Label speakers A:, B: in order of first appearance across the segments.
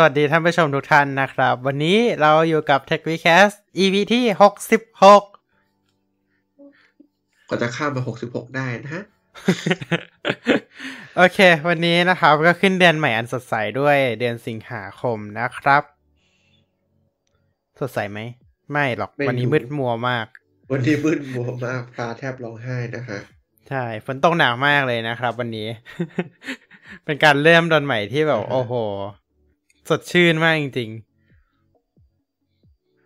A: สวัสดีท่านผู้ชมทุกท่านนะครับ วันนี้เราอยู่กับ Tech w e e k a s t EP ที่หกสิบหก
B: ก็จะข้ามมาหกสิบหกได้นะฮะ
A: โอเค วันนี้นะครับ ก็ขึ้นเดือนใหม่อันสดใสด้วยเดือนสิงหาคมนะครับ สดใสไหม ไม่หรอก
B: ไม่
A: วันนี้
B: รู้
A: มืดมัวมาก
B: วันนี้มืดมัวมากตาแทบร้องไห้นะฮะ
A: ใช่ฝนตกหนักมากเลยนะครับ วันนี้ เป็นการเริ่มเดือนใหม่ที่แบบ
B: อ่าฮะ
A: โอ้โห สดชื่นมากจริงๆ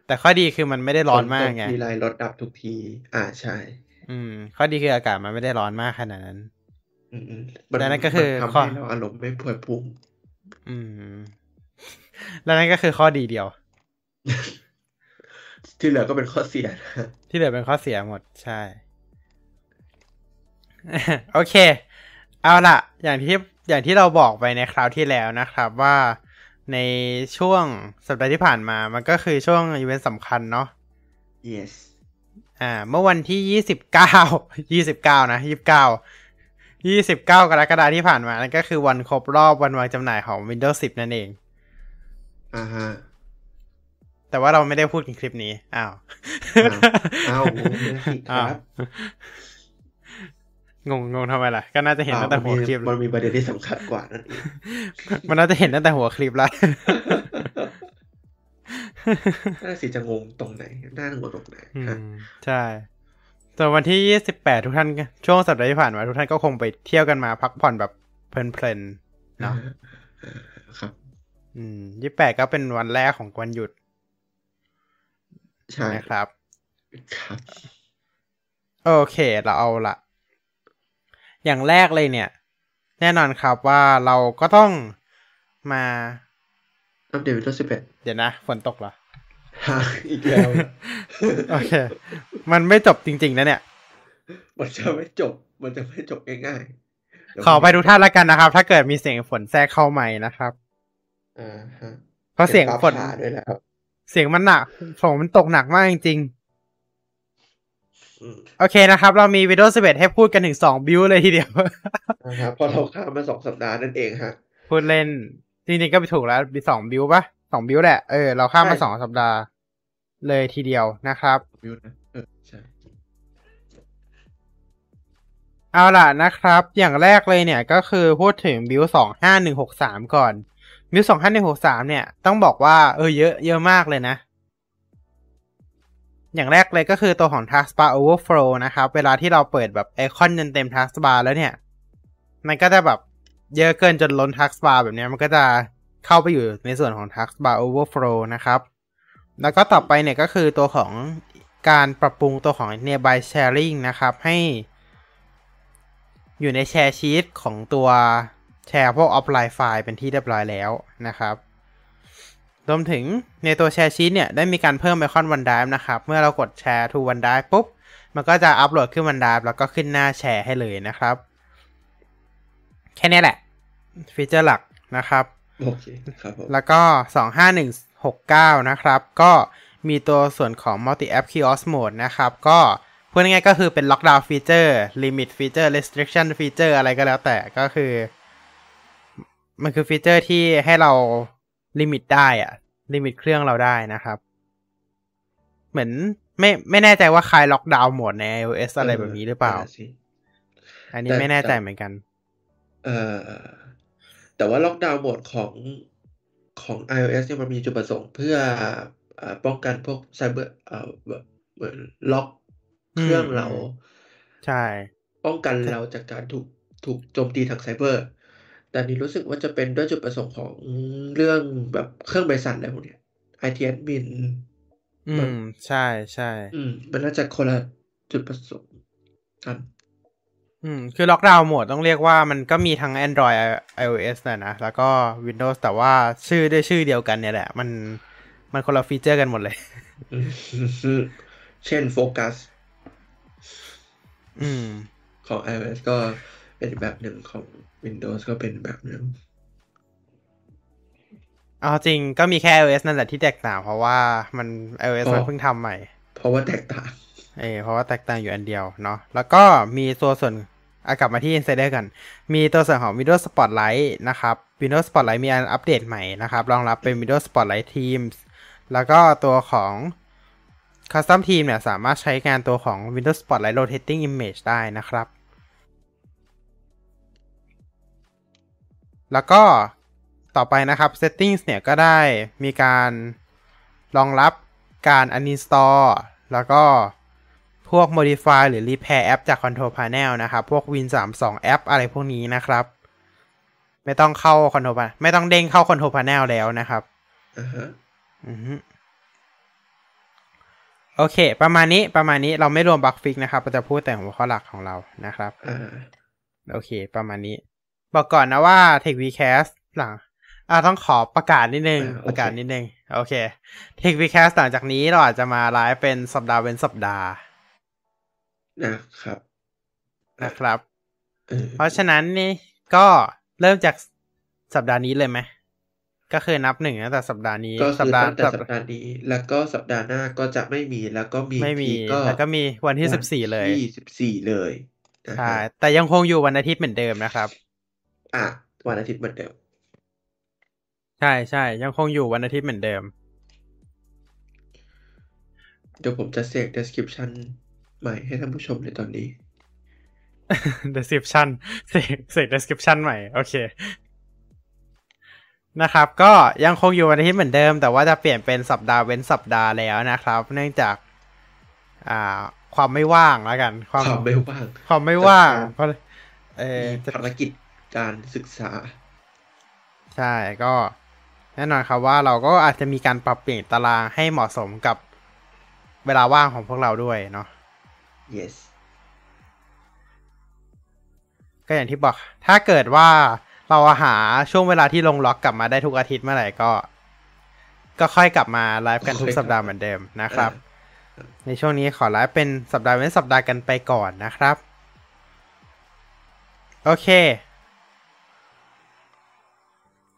A: แต่ข้อดีคือมันไม่ได้ร้อนมากไง
B: ฝตทีไรรถดับทุกที อ่าใช่
A: อืม ข้อดีคืออากาศมันไม่ได้ร้อนมากขนาดนั้น
B: อืมๆมัน
A: และนั่นก็คือ
B: มัน
A: ข้อ
B: ทำให้เราอารมณ์ไม่พวยพุ่ง
A: อืมแล้วนั่นก็คือข้อดีเดียว
B: ที่เหลือก็เป็นข้อเสียนะฮะ
A: ที่เหลือเป็นข้อเสียหมดใช่ โอเค เอาล่ะอย่างที่อย่างที่เราบอกไปในคราวที่แล้วนะครับว่า ในช่วงสัปดาห์ที่ผ่านมา มันก็คือช่วงอีเวนต์สำคัญเนาะ
B: yes
A: อ่า เมื่อวันที่ยี่สิบเก้ายี่สิบเก้านะยี่สิบเก้ายี่สิบเก้ากรกฎาที่ผ่านมา นั่นก็คือวันครบรอบวันวางจำหน่ายของ Windows 10 นั่นเอง
B: อ่าฮะ
A: แต่ว่าเราไม่ได้พูดในคลิปนี้ อ้าว
B: อ้าวอ้าวไม่ได้สิครับ
A: งงงงทำไมล่ะ ก็น่าจะเห็นตั้งแต่หัวคลิป
B: มันมีประเด็นที่สำคัญกว่านั่นเอง
A: มันน่าจะเห็นตั้งแต่หัวคลิปแล้ว
B: น่าสิจะงงตรงไหนน่างงตรงไหน
A: อื
B: ฮะ
A: มใช่ส่วนวันที่ยี่สิบแปดทุกท่านก็ช่วงสัปดาห์ที่ผ่านมาทุกท่านก็คงไปเที่ยวกันมาพักผ่อนแบบเพลินๆเนาะ
B: ครับ
A: อืมยี่แปดก็เป็นวันแรกของวันหยุด
B: ใช่
A: นะครับ
B: ครับ
A: โอเค เราเอาละ อย่างแรกเลยเนี่ย แน่นอนครับว่าเราก็ต้องมา
B: อัปเดตวิดีโอสิบเอ็ด
A: เดี๋ยวนะ ฝนตกเหรอ
B: ฮะอีกแล้ว
A: โอเค มันไม่จบจริงๆนะเนี่ย
B: มันจะไม่จบ มันจะไม่จบง่ายๆเดี๋ยว
A: ขอไปทุกท่านละกันนะครับ ถ้าเกิดมีเสียงฝนแทรกเข้าใหม่นะครับ
B: อ่าฮะ
A: เพราะเสียงฝน
B: ฟ้าผ่าด้วยแหละครับ
A: เสียงมันหนักฝนมันตกหนักมากจริง
B: อืม
A: ๆ โอเคนะครับ เรามีวิดีโอสเให้พูดกันถึงสองบิวเลยทีเดียว
B: นะครับเพราะเราข้ามมาสองสัปดาห์นั่นเองฮะ
A: พูดเล่น จริงๆก็ไปถูกแล้วมีสองบิวปะสองบิวแหละ เออ เราข้ามมา
B: ใช่
A: สองสัปดาห์ เลยทีเดียวนะครับ
B: วิวนะเออใช่
A: เอาล่ะนะครับ อย่างแรกเลยเนี่ยก็คือพูดถึงบิวสองห้าหนึ่งหกสามก่อนบิวสองห้าหนึ่งหกสามเนี่ย ต้องบอกว่าเออเยอะเยอะมากเลยนะ อย่างแรกเลยก็คือตัวของ Taskbar Overflow นะครับ เวลาที่เราเปิดแบบไอคอนจนเต็ม Taskbar แล้วเนี่ย มันก็จะแบบเยอะเกินจนล้น Taskbar แบบนี้มันก็จะเข้าไปอยู่ในส่วนของ Taskbar Overflow นะครับ แล้วก็ต่อไปเนี่ยก็คือตัวของการปรับปรุงตัวของ Nearby Sharing นะครับ ให้อยู่ใน Share Sheet ของตัวแชร์พวก offline file เป็นที่เรียบร้อยแล้วนะครับ รวมถึงในตัว Share Sheet เนี่ยได้มีการเพิ่มไอคอน OneDrive นะครับ เมื่อเรากดแชร์ to OneDrive ปุ๊บ มันก็จะอัปโหลดขึ้น OneDrive แล้วก็ขึ้นหน้าแชร์ให้เลยนะครับ แค่นี้แหละ ฟีเจอร์หลักนะครับ
B: โอเคครับผม
A: แล้วก็ 25169 นะครับ ก็มีตัวส่วนของ Multi App Kiosk Mode นะครับ ก็พูดง่ายๆก็คือเป็น Lockdown Feature Limit Feature Restriction Feature อะไรก็แล้วแต่ก็คือ มันคือฟีเจอร์ที่ให้เรา limit ได้อะ limit เครื่องเราได้นะครับ เหมือนไม่ไม่แน่ใจว่าคล้าย Lockdown Mode ใน iOS อะไรแบบนี้หรือเปล่า
B: นั่นน่ะสิ
A: อันนี้
B: แต่
A: ไม่แน่ใจ
B: แต่
A: เหมือนกัน
B: เอ่อแต่ว่า Lockdown Mode ของของ iOS เนี่ยมันมีจุดประสงค์เพื่อเอ่อป้องกันพวกไซเบอร์เอ่อแบบเหมือนล็อกเครื่อง
A: อืม
B: เรา
A: ใช่
B: ป้องกันเราจากการถูกถูกโจมตีทางไซเบอร์ แต่นี่รู้สึกว่าจะเป็นด้วยจุดประสงค์ของเรื่องแบบเครื่องบริษัทอะไรพวกเนี้ย IT admin
A: อืม ใช่ใช่
B: อืม มันน่าจะคนละจุดประสงค์กัน
A: อืม คือล็อกดาวน์โหมดต้องเรียกว่ามันก็มีทั้ง Android iOS นะนะ แล้วก็ Windows แต่ว่าชื่อด้วยชื่อเดียวกันเนี่ยแหละ มันมันคนละฟีเจอร์กันหมดเลย
B: อืมเช่นโฟกัส
A: อืม
B: ของ iOS ก็ เป็นแบบหนึ่งของ Windows ก็เป็นแบบหนึ่ง
A: เอาจริงก็มีแค่ iOS นั่นแหละที่แตกต่าง เพราะว่ามัน iOS มันเพิ่งทำใหม่
B: เพราะว่าแตกต่าง
A: เออเพราะว่าแตกต่างอยู่อันเดียวเนาะแล้วก็มีตัวส่วนอะกลับมาที่ Insider กัน มีตัวส่วนของ Windows Spotlight นะครับ Windows Spotlight มีอันอัปเดตใหม่นะครับรองรับเป็น Windows Spotlight Teams แล้วก็ตัวของ Custom Team เนี่ย สามารถใช้งานตัวของ Windows Spotlight Rotating Image ได้นะครับ แล้วก็ต่อไปนะครับ Settings เนี่ยก็ได้มีการรองรับการ uninstall แล้วก็พวก modify หรือ repair app จาก control panel นะครับ พวก win 3 2 app อะไรพวกนี้นะครับ ไม่ต้องเข้า control panel ไม่ต้องเด้งเข้า control panel แล้วนะครับ
B: อ่าฮะ
A: อือฮึโอเค ประมาณนี้ประมาณนี้เราไม่รวมบักฟิกนะครับ เราจะพูดแต่หัวข้อหลักของเรานะครับ
B: อ่า
A: โอเค ประมาณนี้ บอกก่อนนะว่า Tech Vcast หลังอ่าต้องขอประกาศนิดนึง
B: อ่าโอเค
A: ประกาศนิดนึง โอเค Tech Vcast หลังจากนี้เราอาจจะมาไลฟ์เป็นสัปดาห์เว้นสัปดาห์
B: นะครับ
A: นะครับ
B: เออ
A: เพราะฉะนั้นนี่ก็เริ่มจากสัปดาห์นี้เลยไหมก็คือนับหนึ่งตั้งแต่สัปดาห์นี้
B: ก็
A: สั
B: คือ
A: ดาห์
B: ตั้งแต่สัปดาห์นี้ แล้วก็สัปดาห์หน้าก็จะไม่มีแล้วก็มี
A: ไม่มี
B: ทีก็
A: แล้วก็มีวันที่สิบสี่เลย
B: ที่สิบสี่เลยนะ
A: ใช่
B: ฮะ
A: แต่ยังคงอยู่วันอาทิตย์เหมือนเดิมนะครับ
B: อะวันอาทิตย์เหมือนเดิม
A: ใช่ใช่ยังคงอยู่วันอาทิตย์เหมือนเดิม
B: เดี๋ยวผมจะเสก description ใหม่ให้ท่านผู้ชมในตอนนี้
A: description เสกเสก description ใหม่ โอเคนะครับก็ยังคงอยู่วันอาทิตย์เหมือนเดิม แต่ว่าจะเปลี่ยนเป็นสัปดาห์เว้นสัปดาห์แล้วนะครับ เนื่องจากอ่าความไม่ว่างแล้วกัน ความ
B: ความไม่ว่าง
A: ความไม่ว่าง
B: จากการ
A: เพราะเออ
B: มี
A: จะ
B: ภารกิจ การศึกษา
A: ใช่ก็แน่นอนครับว่าเราก็อาจจะมีการปรับเปลี่ยนตารางให้เหมาะสมกับเวลาว่างของพวกเราด้วยเนาะ
B: yes
A: ก็อย่างที่บอก ถ้าเกิดว่าเราหาช่วงเวลาที่ลงล็อกกลับมาได้ทุกอาทิตย์เมื่อไหร่ก็ ก็ค่อยกลับมาไลฟ์กันทุกสัปดาห์เหมือนเดิมนะครับ ในช่วงนี้ขอไลฟ์เป็นสัปดาห์เว้นสัปดาห์กันไปก่อนนะครับ โอเค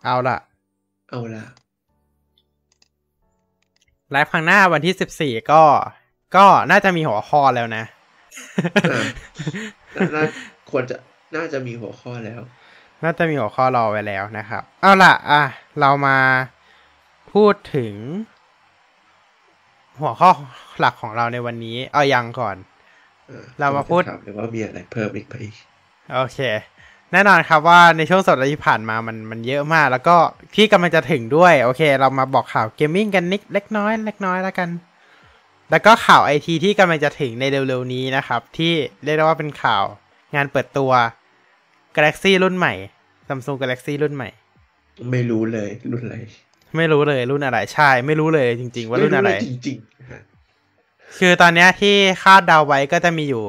A: เอาล่ะ
B: เอาละ
A: ไลฟ์ครั้งหน้าวันที่สิบสี่ก็ ก็น่าจะมีหัวข้อแล้วนะ
B: อะน่าควรจะน่าจะมีหัวข้อแล้ว
A: น่าจะมีหัวข้อรอไว้แล้วนะครับ เอาล่ะ อะ เรามาพูดถึง หัวข้อหลักของเราในวันนี้ เอายังก่อน
B: อะ
A: เรามาพูด
B: จะถามเลยว่ามีอะไรเพิ่มอีกไหม
A: โอเค แน่นอนครับว่าในช่วงสัปดาห์ที่ผ่านมามันมันเยอะมาก แล้วก็ที่กำลังจะถึงด้วย โอเค เรามาบอกข่าวเกมมิ่งกันนิดเล็กน้อยเล็กน้อยแล้วกัน แล้วก็ข่าวไอทีที่กำลังจะถึงในเร็วๆนี้นะครับ ที่เรียกได้ว่าเป็นข่าวงานเปิดตัว Galaxy รุ่นใหม่ Samsung Galaxy รุ่นใหม่
B: ไม่รู้เลยรุ่นอะไร
A: ไม่รู้เลยรุ่นอะไรใช่ ไม่รู้เลยจริง ๆ ว่ารุ่นอะไร
B: ม่เลยจริงๆนะฮะ
A: คือตอนเนี้ยที่คาดเดาไว้ก็จะมีอยู่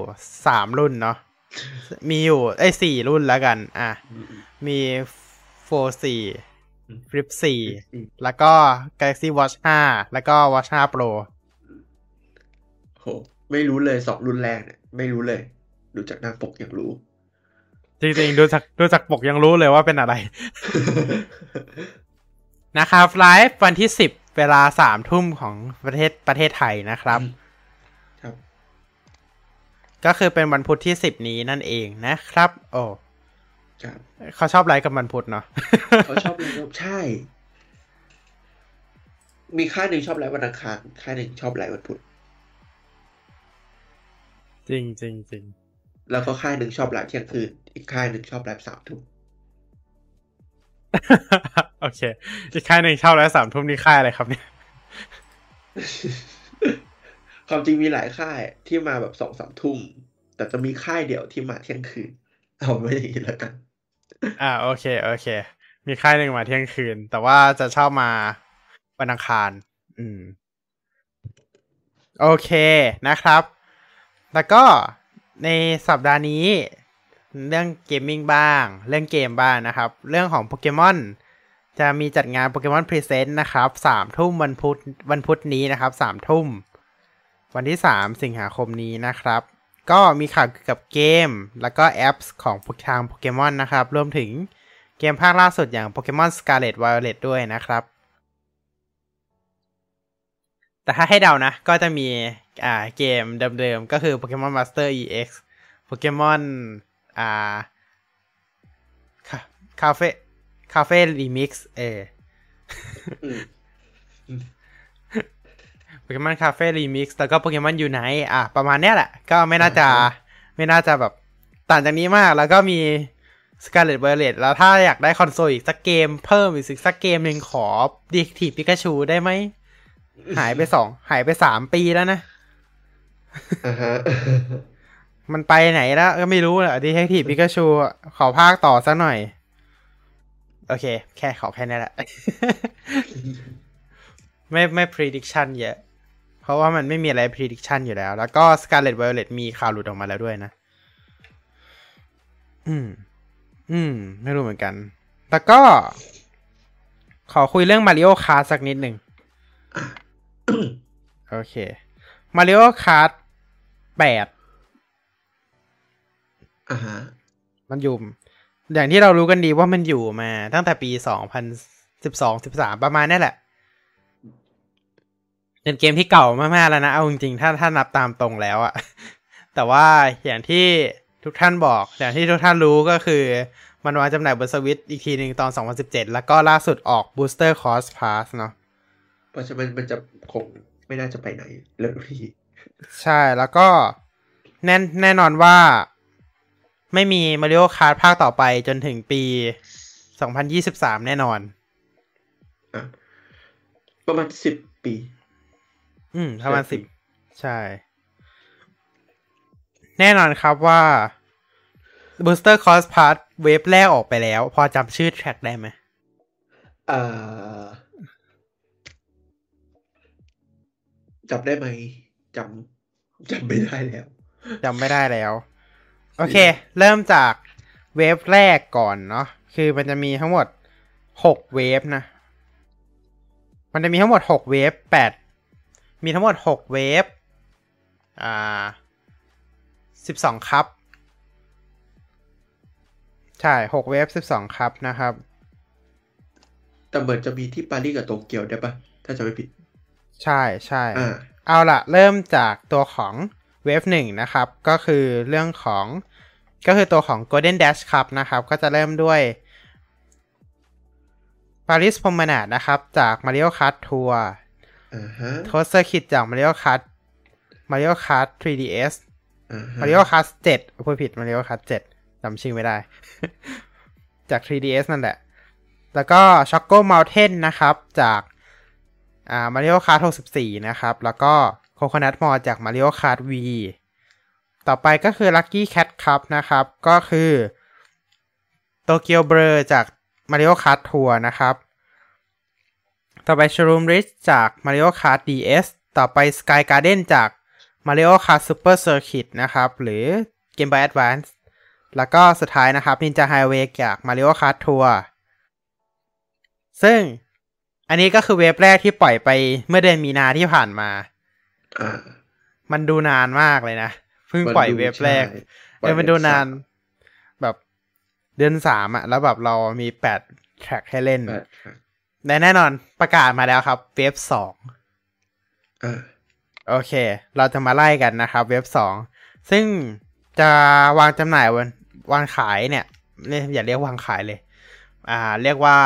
A: สามรุ่นเนาะ มีอยู่ไอ้ยสี่รุ่นแล้วกัน อะ มีโฟสี่ฟลิปสี่แล้วก็ Galaxy Watch 5แล้วก็ Watch 5 Pro
B: โห ไม่รู้เลยสองรุ่นแรกเนี่ย ไม่รู้เลย ดูจากหน้าปกยังรู้
A: จริงๆ ดูจากดูจากปกยังรู้เลยว่าเป็นอะไร นะครับไลฟ์วันที่สิบเวลาสามทุ่มของประเทศประเทศไทยนะครับ
B: ครับ
A: ก็คือเป็นวันพุธที่สิบนี้นั่นเองนะครับ โอ้
B: ครับ
A: เขาชอบไลฟ์กับวันพุธเนาะ
B: เขาชอบอะไรใช่ มีค่ายหนึ่งชอบไลฟ์วันอังคารค่ายหนึ่งชอบไลฟ์วันพุธ
A: จริงจริงจริง
B: แล้วก็ค่ายหนึ่งชอบไลฟ์เที่ยงคืนอีกค่ายหนึ่งชอบไลฟ์สามทุ่ม
A: โอเค อีกค่ายหนึ่งเช่าแล้วสามทุ่มนี่ค่ายอะไรครับเนี่ย
B: ความจริงมีหลายค่ายที่มาแบบสองสามทุ่ม แต่จะมีค่ายเดียวที่มาเที่ยงคืน เอาไม่อย่างนี้แล้วกัน
A: อ่าโอเค โอเค มีค่ายหนึ่งมาเที่ยงคืน แต่ว่าจะเช่ามาวันอังคาร อืม โอเคนะครับ แล้วก็ในสัปดาห์นี้ เรื่อง gaming บ้าง เรื่องเกมบ้างนะครับ เรื่องของโปเกมอนจะมีจัดงาน Pokémon Presents นะครับสามทุ่มวันพุธวันพุธนี้นะครับสามทุ่ม วันที่สามสิงหาคมนี้นะครับ ก็มีข่าวเกี่ยวกับเกม แล้วก็แอปของทางโปเกมอนนะครับ รวมถึงเกมภาคล่าสุดอย่าง Pokémon Scarlet Violet ด้วยนะครับ แต่ถ้าให้เดานะ ก็จะมีอ่าเกมเดิมๆ ก็คือ Pokemon Master EX Pokemon อ่า Café Café ReMix เอ Pokemon Café ReMix แล้วก็ Pokemon Unite อะ ประมาณเนี้ยแหละ ก็ไม่น่าจะ
B: อ่าฮะ
A: ไม่น่าจะแบบต่างจากนี้มากแล้วก็มี Scarlet Violet แล้วถ้าอยากได้คอนโซลอีกสักเกมเพิ่มอีกสักเกมหนึ่งขอดีทีปิกาชูได้ไหม หายไปสองหายไปสามปีแล้วนะ
B: อ่าฮะ
A: มันไปไหนแล้วก็ไม่รู้แหละดีเทคทีปิกาชูขอภาคต่อสักหน่อย โอเค แค่ขอแค่นี้แหละ ไม่ไม่ prediction เยอะ เพราะว่ามันไม่มีอะไร prediction อยู่แล้ว แล้วก็ Scarlet Violet มีข่าวหลุดออกมาแล้วด้วยนะ อืม อืม ไม่รู้เหมือนกัน แล้วก็ ขอคุยเรื่อง Mario Kart สักนิดหนึ่งโอเค Mario Kart แปด
B: อ่าฮะ
A: มันอยู่ อย่างที่เรารู้กันดีว่ามันอยู่มาตั้งแต่ปีสองพันสิบสองสิบสามประมาณนี้แหละ เป็นเกมที่เก่ามากๆแล้วนะ เอาจริงๆ ถ้าถ้านับตามตรงแล้วอะแต่ว่าอย่างที่ทุกท่านบอก อย่างที่ทุกท่านรู้ก็คือ มันวางจำหน่ายบนสวิตอีกทีหนึ่งตอน 2017 แล้วก็ล่าสุดออก Booster Cost Pass เนาะ
B: เพราะฉะนั้นมันจะคงไม่น่าจะไปไหนเลยพี่
A: ใช่แล้วก็แน่นแน่นอนว่าไม่มี Mario Kart ภาคต่อไปจนถึงปี 2023 แน่นอน
B: อะประมาณสิบปี
A: อืมประมาณ
B: ใช่
A: สิบใช่ แน่นอนครับว่า Booster Cost Pass เวฟแรกออกไปแล้ว พอจำชื่อแทร็กได้ไหม
B: อ่าจำได้ไหมจำจำไม่ได้แล้ว
A: จำไม่ได้แล้ว โอเค เริ่มจากเวฟแรกก่อนเนาะคือมันจะมีทั้งหมดหกเวฟนะ มันจะมีทั้งหมดหกเวฟแปด มีทั้งหมดหกเวฟ อ่าสิบสองครับ ใช่หกเวฟสิบสองครับนะครับ
B: แต่เหมือนจะมีที่ปารีสกับโตเกียวได้ปะถ้าจะไม่ผิด
A: ใช่ใช่
B: อ่า
A: เอาละเริ่มจากตัวของเวฟหนึ่งนะครับ ก็คือเรื่องของก็คือตัวของ Golden Dash ครับนะครับ ก็จะเริ่มด้วย Paris Promenade นะครับ จาก Mario Kart Tour
B: อ่าฮะ
A: Toast Circuit จาก Mario Kart Mario Kart 3DS
B: อ่าฮะ
A: Mario Kart 7พูดผิด Mario Kart 7จำชื่อไม่ได้ จาก 3DS นั่นแหละ แล้วก็ Choco Mountain นะครับ จากอ่า Mario Kart 64 นะครับ แล้วก็ Coconut Mall จาก Mario Kart V ต่อไปก็คือ Lucky Cat ครับนะครับ ก็คือ Tokyo Blur จาก Mario Kart Tour นะครับ ต่อไป Shroom Ridge จาก Mario Kart DS ต่อไป Sky Garden จาก Mario Kart Super Circuit นะครับ หรือ Game Boy Advance แล้วก็สุดท้ายนะครับ Ninja Highway จาก Mario Kart Tour ซึ่งอันนี้ก็คือเวฟแรกที่ปล่อยไปเมื่อเดือนมีนาที่ผ่านมา
B: อ่า
A: มันดูนานมากเลยนะ เพิ่งปล่อยเวฟแรก
B: ใช่
A: เออมันดูนานแบบเดือนสามอะแล้วแบบเรามีแปดแทร็กให้เล่น
B: แปดครับ
A: และแน่นอนประกาศมาแล้วครับ เวฟสอง
B: อ่า
A: โอเค เราจะมาไล่กันนะครับ เว็บสองซึ่งจะวางจำหน่ายวันวางขายเนี่ยเรียกอย่าเรียกวางขายเลย อ่า เรียกว่า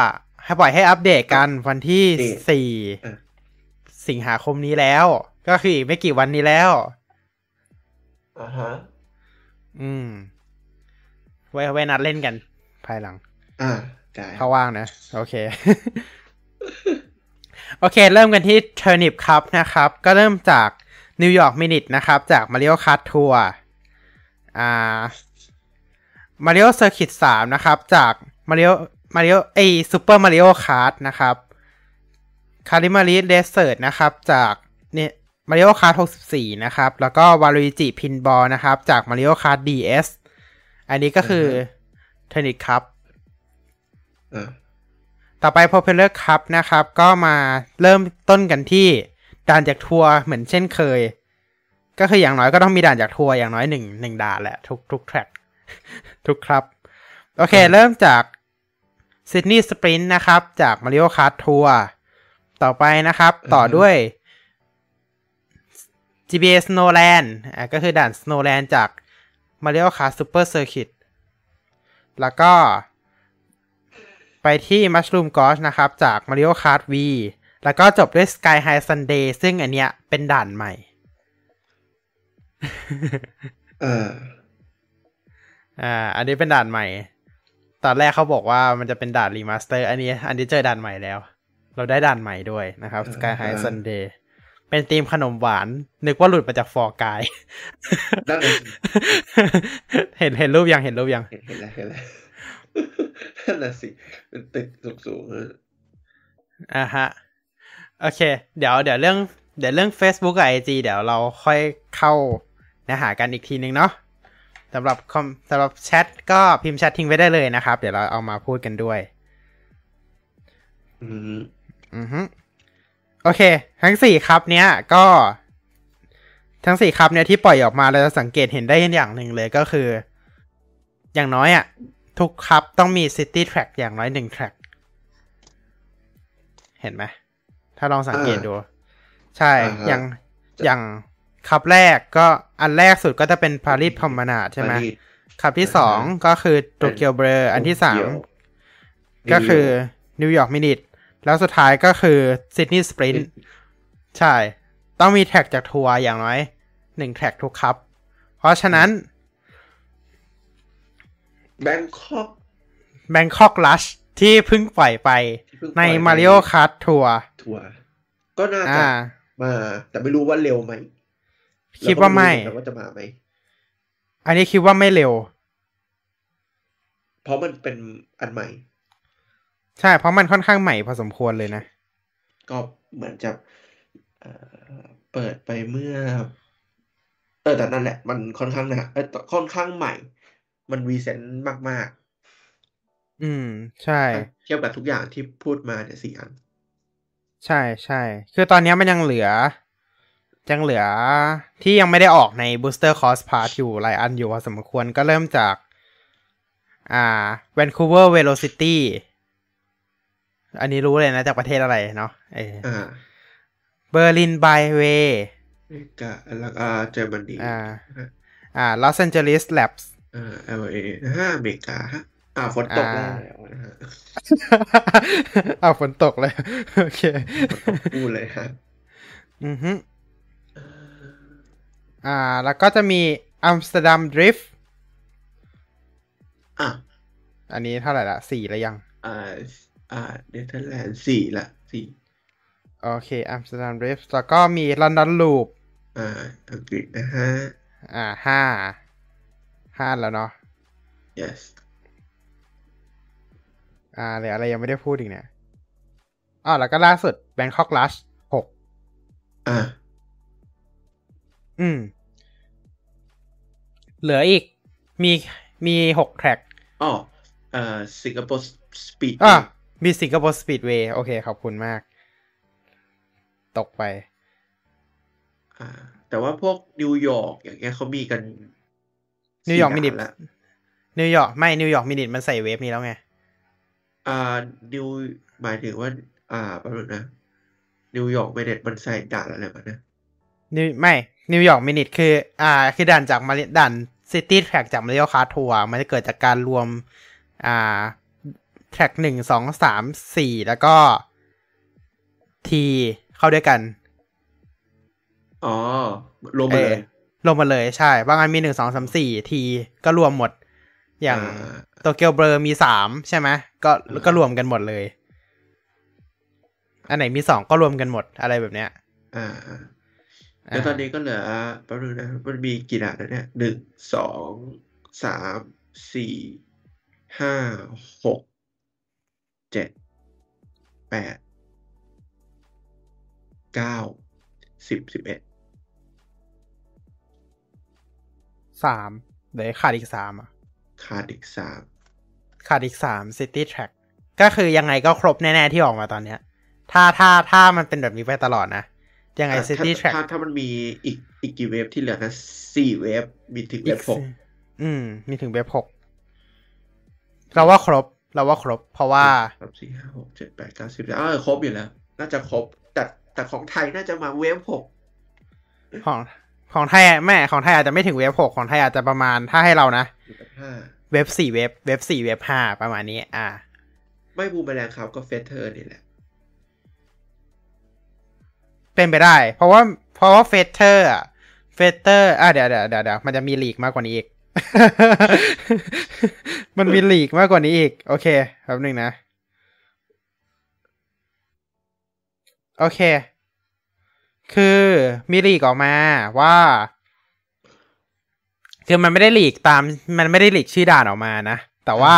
A: ให้ปล่อยให้อัปเดตกันวันที่สี่
B: อ่า
A: สิงหาคมนี้แล้ว ก็คืออีกไม่กี่วันนี้แล้ว
B: อ่าฮะ
A: อืม ไว้ไว้นัดเล่นกัน ภายหลัง
B: อ่าได้
A: ถ้าว่างนะ โอเค โอเค เริ่มกันที่ Turnip Cup นะครับ ก็เริ่มจาก New York Minute นะครับ จาก Mario Kart Tour อ่า Mario Circuit 3นะครับ จาก Mario Mario ไอ Super Mario Kart นะครับ c a r i m a r i Desert นะครับ จากเนี่ย Mario Kart 64นะครับ แล้วก็ Waluigi Pinball นะครับ จาก Mario Kart DS อันนี้ก็คือ Turnip Cup
B: อ่า
A: ต่อไป Popular Cup นะครับ ก็มาเริ่มต้นกันที่ด่านจากทัวร์เหมือนเช่นเคย ก็คืออย่างน้อยก็ต้องมีด่านจากทัวร์อย่างน้อยหนึ่งหนึ่งด่านแหละ ทุกทุกแทร็กทุกครับ โอเค เริ่มจาก Sydney Sprint นะครับ จาก Mario Kart Tour ต่อไปนะครับ ต่อด้วย GBA Snowland อะก็คือด่าน Snowland จาก Mario Kart Super Circuit แล้วก็ ไปที่ Mushroom Gorge นะครับจาก Mario Kart V แล้วก็จบด้วย Sky-High Sundae ซึ่งอันเนี้ยเป็นด่านใหม่
B: เออ
A: อ่า อันนี้เป็นด่านใหม่ ตอนแรกเขาบอกว่ามันจะเป็นด่าน remaster อันนี้ อันนี้เจอด่านใหม่แล้ว เราได้ด่านใหม่ด้วยนะครับ Sky-High Sundae เป็นธีมขนมหวาน นึกว่าหลุดมาจาก Fall Guys
B: นั่นเลย
A: เห็นเห็นรูปยังเห็นรูปยัง
B: เห็นเห็นแล้วเห็นแล้ว นั่นน่ะสิเป็นตึกสูงๆเออ
A: อ่าฮะ โอเค เดี๋ยวเดี๋ยวเรื่อง เดี๋ยวเรื่อง Facebook กับ IG เดี๋ยวเราค่อยเข้าเนื้อหากันอีกทีนึงเนาะสำหรับคอมสำหรับแชทก็พิมพ์แชททิ้งไว้ได้เลยนะครับ เดี๋ยวเราเอามาพูดกันด้วย
B: อืม
A: อือฮึโอเค ทั้งสี่ครับเนี้ยก็ ทั้งสี่ครับเนี้ยที่ปล่อยออกมาเราจะสังเกตเห็นได้อย่างหนึ่งเลยก็คือ อย่างน้อยอะ่ะ ทุก Cup ต้องมี City Track อย่างน้อยหนึ่ง track เห็นไหม ถ้าลองสังเกตดู ใช่ อย่างอย่าง Cup แรกก็อันแรกสุดก็จะเป็น Paris Promenade ใช่ไหม
B: ปารีส
A: Cup ที่สองก็คือ Tokyo Blur อันที่สามก็คือ New York Minute แล้วสุดท้ายก็คือซิดนีย์สปริน t ใช่ ต้องมี track จากทัวร์อย่างน้อยหนึ่งแท็กทุกครับ เพราะฉะนั้น
B: แบงคอก
A: Bangkok Rush ที่เพิ่งปล่อยไปใน Mario Kart Tour
B: ทัวร์ก็น่าจะ
A: อ่า
B: มา แต่ไม่รู้ว่าเร็วไหม
A: คิดว่าไม่
B: แต่ว่าจะมาไหม
A: อันนี้คิดว่าไม่เร็ว
B: เพราะมันเป็นอันใหม่
A: ใช่ เพราะมันค่อนข้างใหม่พอสมควรเลยนะ
B: ก็เหมือนจะเอ่อเปิดไปเมื่อ เออแต่นั่นแหละ มันค่อนข้างนะเออค่อนข้างใหม่ มันรีเซนต์มาก
A: อืม ใช่
B: ๆเทียบกับทุกอย่างที่พูดมาเนี่ยสี่อัน
A: ใช่ใช่ คือตอนนี้มันยังเหลือ ยังเหลือที่ยังไม่ได้ออกใน Booster Cost Pass อยู่หลายอันอยู่พอสมควรก็เริ่มจาก อ่า Vancouver Velocity อันนี้รู้เลยนะ จากประเทศอะไรเนาะเออ
B: อ่า
A: Berlin Byway
B: อเมริกาแล้วก็เยอรมนี
A: อ่า อ่า Los Angeles Labs
B: อ่า LA นะฮะ อเมริกาฮะอ่าฝนตก
A: อ่า
B: แล้วนะฮะ
A: เอาฝนตกเลยโอเค
B: ฝนตกพูดเลยฮะ
A: อือฮึอ่า แล้วก็จะมี Amsterdam Drift
B: อะ
A: อันนี้เท่าไหร่ละสี่แล้วยัง
B: อ่า อ่าเนเธอร์แลนด์สี่ละสี่
A: โอเค Amsterdam Drift แล้วก็มี London Loop
B: อ่าอังกฤษนะฮะ
A: อ่าห้า ห้าแล้วเนาะ
B: yes
A: อ่าเหลืออะไรยังไม่ได้พูดอีกเนี่ยอ๋อแล้วก็ล่าสุด Bangkok Rush หก
B: อ่า
A: อืม เหลืออีกมีมีหกแทร็ก
B: อ๋อเอ่อสิงคโปร์สปีด
A: อะมีสิงคโปร์สปีดเวย์โอเค ขอบคุณมาก ตกไป
B: อ่า แต่ว่าพวกนิวยอร์กอย่างเงี้ยเขามีกัน
A: นิวยอร์ก
B: สี่
A: มินิ
B: ด่านแล้ว
A: นิวยอร์กไม่นิวยอร์กมินิทมันใส่เวฟนี้แล้วไง
B: อ่านิวหมายถึงว่า อ่าแป๊บนึงนะ New York Minute มันใส่ด่านอะไรมานะ
A: นิวไม่ New York Minute คือ อ่า คือด่านจากมาด่าน City Track จาก Mario Kart Tour มันจะเกิดจากการรวม อ่า track หนึ่งสองสามสี่แล้วก็ T เข้าด้วยกัน
B: อ๋อ รวมมาเลย
A: เออ รวมมาเลยใช่ บางอันมีหนึ่งสองสามสี่ Tก็รวมหมด อย่าง
B: อ่า
A: โตเกียวเบลอมีสามใช่ไหมก็
B: อ่า
A: ก็รวมกันหมดเลย อันไหนมีสองก็รวมกันหมดอะไรแบบเนี้ย
B: อ่าอ่าแล้วตอนนี้ก็เหลือแป๊บนึงนะ มันมีกี่ด่านแล้วเนี่ยหนึ่งสองสามสี่ห้าหกเจ็ดแปดเก้าสิบสิบเอ็ด
A: สามเดี๋ยวขาดอีกสามอะ
B: ขาดอีกสาม
A: ขาดอีกสาม City Track ก็คือยังไงก็ครบแน่ ๆ ที่ออกมาตอนเนี้ย ถ้าถ้าถ้ามันเป็นแบบนี้ไปตลอดนะ ยังไง
B: อะ
A: City Track
B: ถ้าถ้ามันมีอีกอีกกี่ Wave ที่เหลือนะสี่ Wave มีถึง Wave หก
A: อืม มีถึง Wave หกเราว่าครบ เราว่าครบ เพราะว่า
B: สามสี่ห้าหกเจ็ดแปดเก้าสิบเออครบอยู่แล้ว น่าจะครบ แต่แต่ของไทยน่าจะมา Wave หก
A: ของ ของไทยแม่ของไทยอาจจะไม่ถึงเว็บหกของไทยอาจจะประมาณถ้าให้เรานะ
B: อยู่กับห้า
A: เว็บสี่เว็บเว็บสี่เว็บห้าประมาณนี้ อ่า
B: ไม่บูมแมลงครับก็เฟเธอร์นี่แหละ
A: เป็นไปได้ เพราะว่า เพราะว่าเฟเธอร์อะเฟเธอร์อะเดี๋ยวเดี๋ยวเดี๋ยวเดี๋ยวมันจะมีลีกมากกว่านี้อีก มันมีลีกมากกว่านี้อีก โอเคแป๊บหนึงนะ โอเค คือมี leak ออกมาว่า คือมันไม่ได้ leak ตาม มันไม่ได้ leak ชื่อด่านออกมานะ แต่ว่า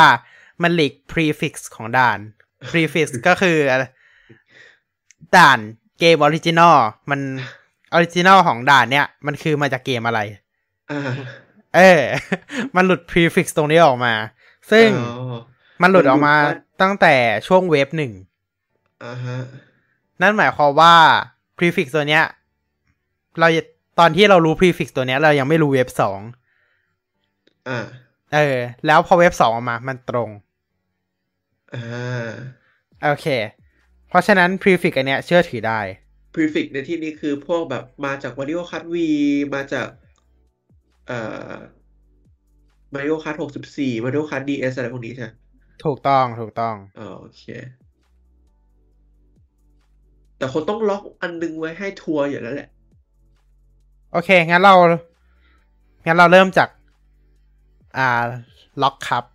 A: มัน leak prefix ของด่าน prefix ก็คือ ด่านเกม original มัน original ของด่านเนี้ยมันคือมาจากเกมอะไร
B: อ่า
A: เออ มันหลุด prefix ตรงนี้ออกมา ซึ่ง
B: อ๋อ
A: มันหลุดออกมา
B: มันหลุดว่า
A: ตั้งแต่ช่วงเวฟหนึ่ง
B: อ่าฮะ
A: นั่นหมายความว่า prefix ตัวเนี้ย เราตอนที่เรารู้ prefix ตัวเนี้ย เรายังไม่รู้เวฟสอง
B: อ่า
A: เออ แล้วพอเวฟสองออกมา มันตรง
B: อ่า
A: โอเค เพราะฉะนั้น prefix อันเนี้ยเชื่อถือได้
B: prefix ในที่นี้คือพวกแบบมาจาก Mario Kart V มาจาก เอ่อ Mario Kart 64 Mario Kart DS อะไรพวกนี้ใช่ไหม
A: ถูกต้อง ถูกต้อง
B: อ๋อโอเค แต่คนต้องล็อกอันนึงไว้ให้ทัวร์อยู่แล้วแหละ
A: โอเค งั้นเรา งั้นเราเริ่มจาก อ่า
B: Rock Cup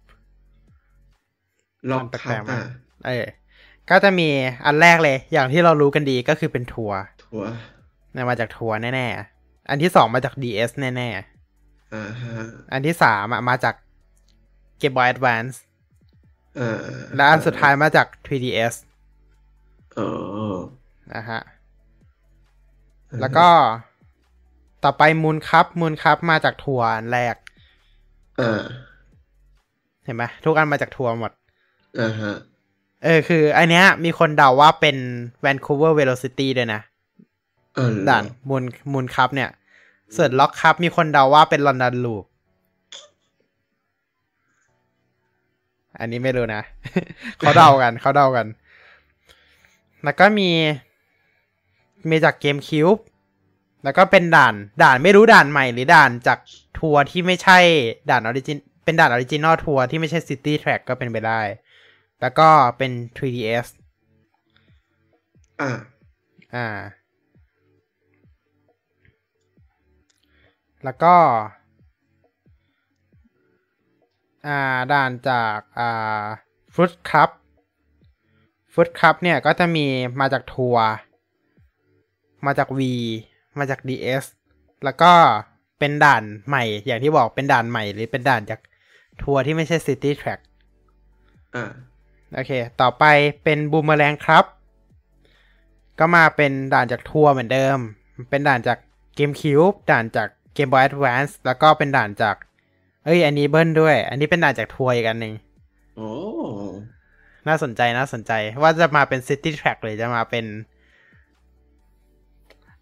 B: Rock
A: มันแปลก
B: ครับ
A: ๆมาก
B: อ่า
A: เออก็จะมีอันแรกเลย อย่างที่เรารู้กันดีก็คือเป็นทัวร์
B: ทัวร์
A: เนี่ยมาจากทัวร์แน่ๆ อันที่สองมาจาก DS แน่
B: อ่าฮะ
A: ๆอันที่สามอะมาจาก Game Boy Advance
B: อ่า
A: และอันสุดท้ายมาจาก 3DS
B: อ๋อ
A: นะฮะ แล้วก็ต่อไปมูลคัพมูลคัพมาจากทัวร์อันแรก
B: อ่า
A: เห็นไหมทุกอันมาจากทัวร์หมด
B: อ่าฮะ
A: เออคืออันเนี้ย มีคนเดาว่าเป็น Vancouver Velocity ด้วยนะ
B: อ่าเหรอ
A: ด่าน Moon Moon Cup เนี่ยส่วน Rock Cup มีคนเดาว่าเป็น London Loop อันนี้ไม่รู้นะ เขาเดากัน เขาเดากัน แล้วก็มี มีจาก GameCube แล้วก็เป็นด่านด่านไม่รู้ด่านใหม่หรือด่านจากทัวร์ที่ไม่ใช่ด่าน origin เป็นด่าน original ทัวร์ที่ไม่ใช่ City Track ก็เป็นไปได้ แล้วก็เป็น 3DS
B: อ่า
A: อ่า แล้วก็อ่าด่านจากอ่า Fruit Cup Fruit Cup เนี่ยก็จะมีมาจากทัวร์ มาจาก Wii มาจาก DS แล้วก็เป็นด่านใหม่ อย่างที่บอกเป็นด่านใหม่ หรือเป็นด่านจากทัวร์ที่ไม่ใช่ City Track
B: อ่า
A: โอเค ต่อไปเป็น Boomerang Cup ก็มาเป็นด่านจากทัวร์เหมือนเดิม เป็นด่านจาก GameCube ด่านจากเกมบอย a d แว n น e แล้วก็เป็นด่านจาก เอ้ย อันนี้เบิ้ลด้วย อันนี้เป็นด่านจากทัวร์อีกอันหนึ่ง
B: โอ้
A: น่าสนใจน่าสนใจว่าจะมาเป็น City Track หรือจะมาเป็น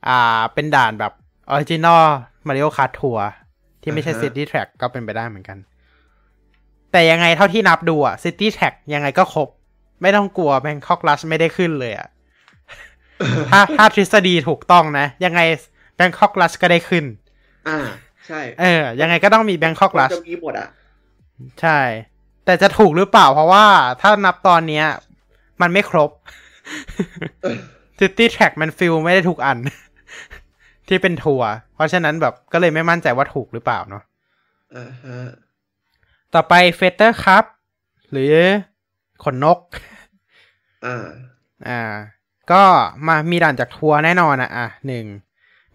A: อ่าเป็นด่านแบบ original Mario Kart Tour ที่ไม่ใช่ City Track ก็เป็นไปได้เหมือนกัน แต่ยังไงเท่าที่นับดูอะ City Track ยังไงก็ครบ ไม่ต้องกลัว Bangkok Rush ไม่ได้ขึ้นเลยอะถ้าถ้าทฤษฎีถูกต้องนะ ยังไง Bangkok Rush ก็ได้ขึ้น
B: อ่า ใช่
A: เออ ยังไงก็ต้องมี Bangkok
B: มัน
A: Rush
B: จะมีหมดอะ
A: ใช่ แต่จะถูกหรือเปล่าเพราะว่าถ้านับตอนเนี้ย มันไม่ครบ City Track มัน fill ไม่ได้ทุกอัน ที่เป็นทัวร์เพราะฉะนั้นแบบก็เลยไม่มั่นใจว่าถูกหรือเปล่าเนาะ
B: อ่าฮะ
A: ต่อไป Feather Cup หรือขนนก
B: อ่า
A: อ่า ก็มามีด่านจากทัวร์แน่นอนอะอะหนึ่ง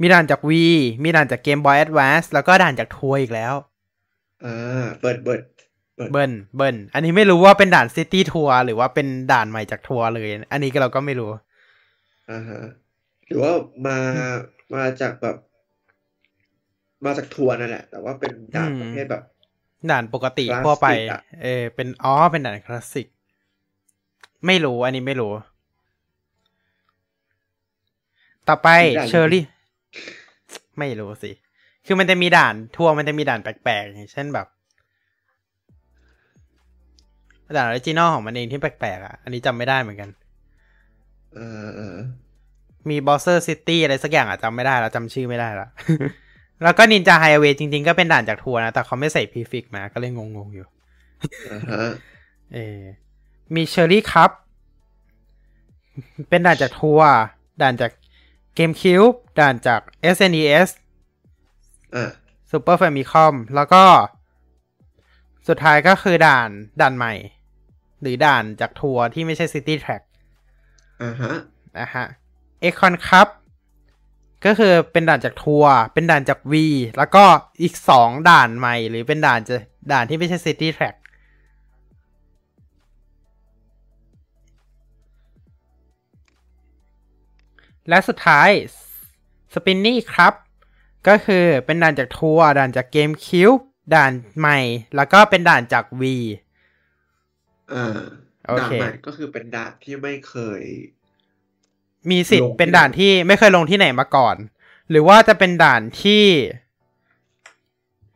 A: มีด่านจาก Wii มีด่านจากเกม Boy Advance แล้วก็ด่านจากทัวร์อีกแล้ว
B: อ่าเปิดเปิด
A: เบิ้ลเบิ้ลอันนี้ไม่รู้ว่าเป็นด่าน City Tour หรือว่าเป็นด่านใหม่จากทัวร์เลย อันนี้ก็เราก็ไม่รู้
B: อ่าฮะหรือว่ามา มาจากแบบ มาจากทัวร์นั่นแหละ แต่ว่าเป็นด่าน
A: อืม
B: ประเภทแบบ
A: ด่านปกติ
B: คลาสสิก
A: ทั่วไป
B: อะ
A: เออเป็นอ๋อเป็นด่านคลาสสิก ไม่รู้ อันนี้ไม่รู้ ต่อไป
B: มีด่าน
A: เชอรี่ ไม่รู้สิ คือมันจะมีด่านทัวร์มันจะมีด่านแปลกๆอย่างเช่นแบบด่าน original ของมันเองที่แปลกๆอะ อันนี้จำไม่ได้เหมือนกัน
B: เออเออ
A: มี Bowser City อะไรสักอย่างอะจำไม่ได้แล้วจำชื่อไม่ได้ละแล้วก็นินจาไฮเวย์จริงๆ ก็เป็นด่านจากทัวร์นะ แต่เขาไม่ใส่พีฟิกมาก็เลยงงๆอยู่
B: อ่าฮะ
A: เออมี Cherry Cup เป็นด่านจากทัวร์ด่านจาก GameCube ด่านจาก SNES
B: อ่า
A: Super Famicom แล้วก็ สุดท้ายก็คือด่านด่านใหม่ หรือด่านจากทัวร์ที่ไม่ใช่ City Track
B: อ่าฮะ
A: นะฮะ Acorn Cup ก็คือเป็นด่านจากทัวร์เป็นด่านจาก V แล้วก็อีกสองด่านใหม่ หรือเป็นด่านจะด่านที่ไม่ใช่ City Track และสุดท้าย Spinny ครับ ก็คือเป็นด่านจากทัวร์ด่านจากเกมคิวด่านใหม่ แล้วก็เป็นด่านจาก V
B: อ่า
A: โอ
B: ด่าน
A: เค
B: ใหม่ก็คือเป็นด่านที่ไม่เคย
A: มีสิท
B: ล
A: ธิ์
B: ง
A: เป็นด่านที่ไม่เคยลงที่ไหนมาก่อน หรือว่าจะเป็นด่านที่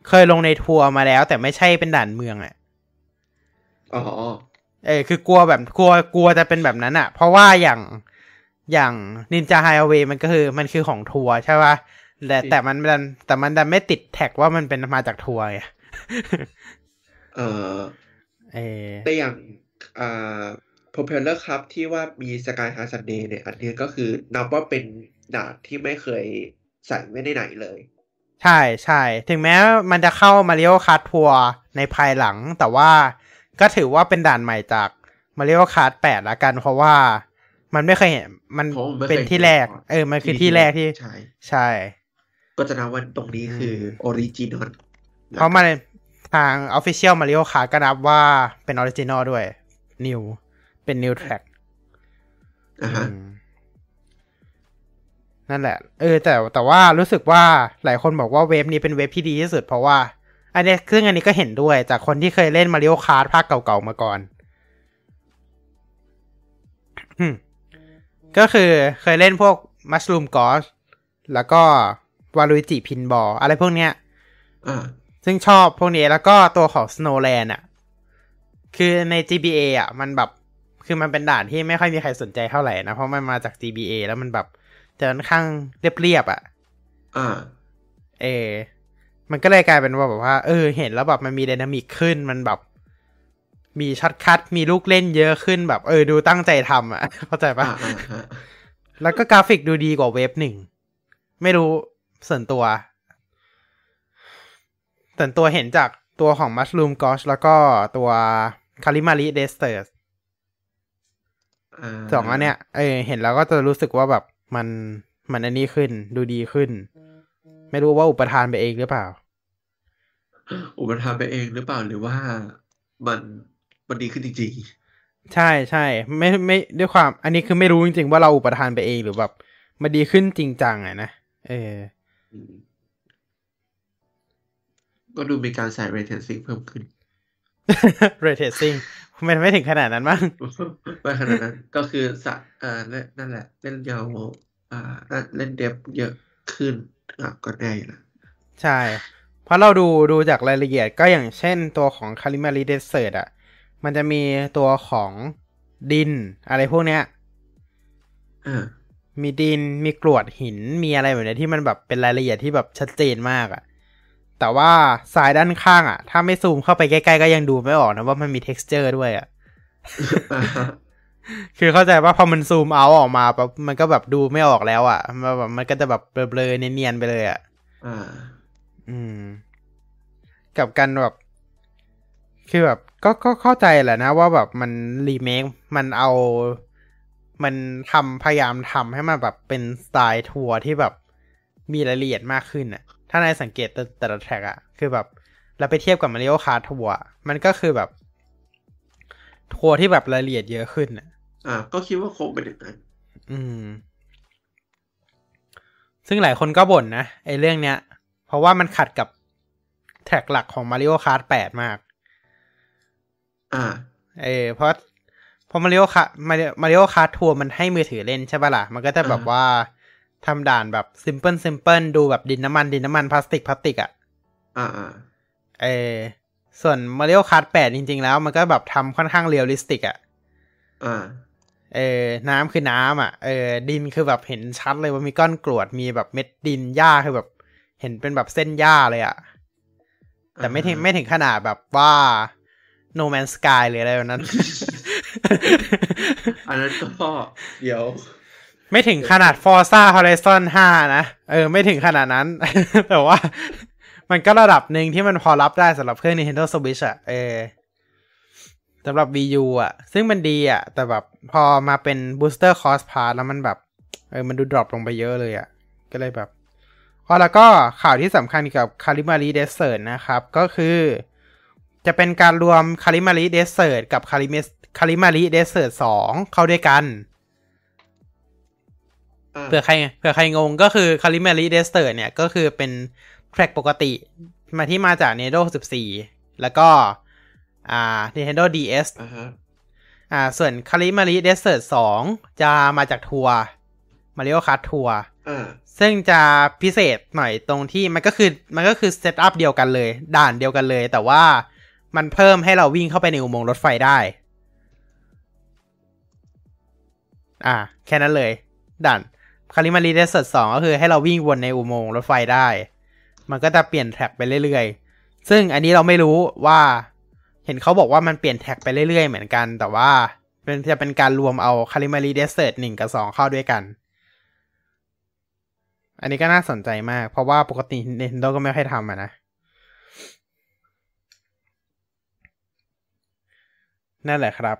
A: เคยลงในทัวร์มาแล้ว แต่ไม่ใช่เป็นด่านเมืองอะ่ะ
B: อ๋อ
A: เออคือกลัวแบบกลัวกลัวจะเป็นแบบนั้นอะ่ะ เพราะว่าอย่างอย่างนินจาไฮเวย์มันก็คือมันคือของทัวร์ใช่ป่ะแต่แต่มันดันแต่มันดันไม่ติดแท็กว่ามันเป็นมาจากทัวร์ไง
B: เอ่อ
A: เออ
B: แต่อย่างอ่า Propeller Cup ที่ว่ามี Sky High Sunday เนี่ย อันนี้ก็คือนับว่าเป็นด่านที่ไม่เคยใส่ไว้ในไหนเลย
A: ใช่ใช่ ถึงแม้มันจะเข้ามาริโอคาร์ t ทัวร์ในภายหลัง แต่ว่าก็ถือว่าเป็นด่านใหม่จากมาริโอคาร์ t แปดละกัน เพราะว่ามันไม่เคยเห็น มัน
B: เพราะมันไม่เคย
A: เป็นที่แรก
B: เห็นมาก่อน
A: เออ มันคือที่แรกที่
B: ใช่
A: ใช่
B: ก็จะนับว่าตรงนี้คือ original
A: เพราะมันทาง Official Mario Kart ก็นับว่าเป็น original ด้วย New เป็น New Track
B: อ่าฮะ
A: อืมนั่นแหละ เออ แต่แต่ว่ารู้สึกว่าหลายคนบอกว่าเว็บนี้เป็นเว็บที่ดีที่สุด เพราะว่า อันเนี้ยซึ่งอันนี้ก็เห็นด้วยจากคนที่เคยเล่นมาริโอคาร์ภาคเก่าๆมาก่อนอืมก็คือเคยเล่นพวก Mushroom Ghost แล้วก็วาลุจิพินบอลอะไรพวกเนี้ย
B: อ่า
A: ซึ่งชอบพวกนี้แล้วก็ตัวของ Snowland อะ คือใน GBA อะ มันแบบ คือมันเป็นด่านที่ไม่ค่อยมีใครสนใจเท่าไหร่นะ เพราะมันมาจาก GBA แล้วมันแบบจะค่อนข้างเรียบๆอะ
B: อ่า
A: เออมันก็เลยกลายเป็นว่าแบบว่า เออ เห็นแล้วแบบมันมี dynamic ขึ้น มันแบบ มี shortcut มีลูกเล่นเยอะขึ้นแบบ เออ ดูตั้งใจทำอะ เข้าใจปะ
B: อ่าอ่าฮะ
A: แล้วก็กราฟิกดูดีกว่า wave หนึ่ง ไม่รู้ส่วนตัวส่วนตัวเห็นจากตัวของ Mushroom g o s h แล้วก็ตัว Kalimari d e s t e r s
B: อ่า
A: ส องอันเนี้ยเออเห็นแล้วก็จะรู้สึกว่าแบบมันมันอันนี้ขึ้น ดูดีขึ้น ไม่รู้ว่าอุปทานไปเองหรือเปล่า
B: อุปทานไปเองหรือเปล่าหรือว่ามันมันดีขึ้นจริง
A: ใช่ใช่ไม่ไม่ด้วยความ อันนี้คือไม่รู้จริงๆว่าเราอุปทานไปเองหรือแบบมันดีขึ้นจริงจังอะนะเออ
B: ๆอืมก็ดูมีการใส่ ray tracing เพิ่มขึ้น
A: ray tracing มันไม่ถึงขนาดนั้นมั้ง
B: ไม่ขนาดนั้น ก็คือสะเอ่อเล่นนั่นแหละ เล่นยาวอ่าเล่นเดฟเยอะขึ้นอะก็ได้อยู่นะ
A: ใช่ เพราะเราดูดูจากรายละเอียดก็อย่างเช่นตัวของ Calimari Desert อะ มันจะมีตัวของดินอะไรพวกเนี้ย
B: อ่า
A: มีดินมีกรวดหินมีอะไรแบบเนี้ยที่มันแบบเป็นรายละเอียดที่แบบชัดเจนมากอะ่ะ แต่ว่าสายด้านข้างอะ่ะ ถ้าไม่ซูมเข้าไปใกล้ๆก็ยังดูไม่ออกนะว่ามันมี t e x t อร์ด้วยอะ่ะ
B: อ่าฮะ
A: คือเข้าใจว่าพอมันซูมเอาออกมาแบบมันก็แบบดูไม่ออกแล้วอะ่ะมันแบบมันก็จะแบบเบลอๆเนียนๆไปเลยอะ่ะ
B: อ่า
A: อืม กับกันแบบคือแบบก็ก็เข้าใจแหละนะ ว่าแบบมันรีเมคมันเอา มันทำพยายามทำให้มันแบบเป็นสไตล์ทัวร์ที่แบบมีรายละเอียดมากขึ้นอะ ถ้านายสังเกตแต่แต่ละ track อะคือแบบเราไปเทียบกับ Mario Kart Tour มันก็คือแบบทัวร์ที่แบบรายละเอียดเยอะขึ้นอะ
B: อ่า ก็คิดว่าคงเป็นอย่างนั้น
A: อืม ซึ่งหลายคนก็บ่นนะไอ้เรื่องเนี้ย เพราะว่ามันขัดกับ track หลักของ Mario Kart 8มาก
B: อ่า
A: เออเพราะเพราะ Mario Kart Mario Kart ทัวร์มันให้มือถือเล่นใช่ปะล่ะ มันก็จะแบบ
B: อ่า
A: ว่า ทำด่านแบบ simple simple ดูแบบดินน้ำมัน ดินน้ำมันพลาสติกพลาสติกอะ่ะ
B: อ่าอ่า
A: เออส่วน Mario Kart 8จริง ๆ แล้วมันก็แบบทำค่อนข้าง realistic อะ
B: อ่า
A: เออ น้ำคือน้ำอะ เออ ดินคือแบบเห็นชัดเลยว่ามีก้อนกรวด มีแบบเม็ดดินหญ้าคือแบบ เห็นเป็นแบบเส้นหญ้าเลยอะ แต่ไม่ถึง
B: อ่า
A: ไม่ถึงขนาดแบบว่า No Man's Sky หรืออะไรแบบนั้น
B: อันนั้นก็ เดี๋ยว
A: ไม่ถึงขนาด Forza Horizon 5 นะ เออ ไม่ถึงขนาดนั้น แต่ว่า มันก็ระดับหนึ่งที่มันพอรับได้สำหรับเครื่อง Nintendo Switch อะเออสำหรับ Wii U อะซึ่งมันดีอะแต่แบบพอมาเป็น Booster Cost Pass แล้วมันแบบ เออ มันดูดรอปลงไปเยอะเลยอะก็เลยแบบพอแล้วก็ข่าวที่สำคัญเกี่ยวกับ Kalimari Desert นะครับ ก็คือ จะเป็นการรวม Kalimari Desert กับ Kalimari Kalimari Desert 2เข้าด้วยกัน เผื่อใครเผื่อใครงงก็คือ Calimari Desert เนี่ยก็คือเป็นแทร็กปกติ มาที่มาจาก Nintendo 14แล้วก็อ่า Nintendo DS
B: อ่าฮะ
A: อ่าส่วน Calimari Desert 2จะมาจากทัวร์ Mario Kart ทัวร์
B: อ่า
A: ซึ่งจะพิเศษหน่อยตรงที่มันก็คือมันก็คือ setup เดียวกันเลย ด่านเดียวกันเลย แต่ว่ามันเพิ่มให้เราวิ่งเข้าไปในอุโมงค์รถไฟได้ อ่า แค่นั้นเลย ด่าน Kalimari Desert สองก็คือให้เราวิ่งวนในอุโมงค์รถไฟได้ มันก็จะเปลี่ยน track ไปเรื่อยๆ ซึ่งอันนี้เราไม่รู้ว่า เห็นเขาบอกว่ามันเปลี่ยน track ไปเรื่อยๆ เหมือนกัน แต่ว่าเป็นจะเป็นการรวมเอา Kalimari Desert หนึ่งกับสองเข้าด้วยกัน อันนี้ก็น่าสนใจมาก เพราะว่าปกติ Nintendo ก็ไม่ค่อยทำอะนะ นั่นแหละครับ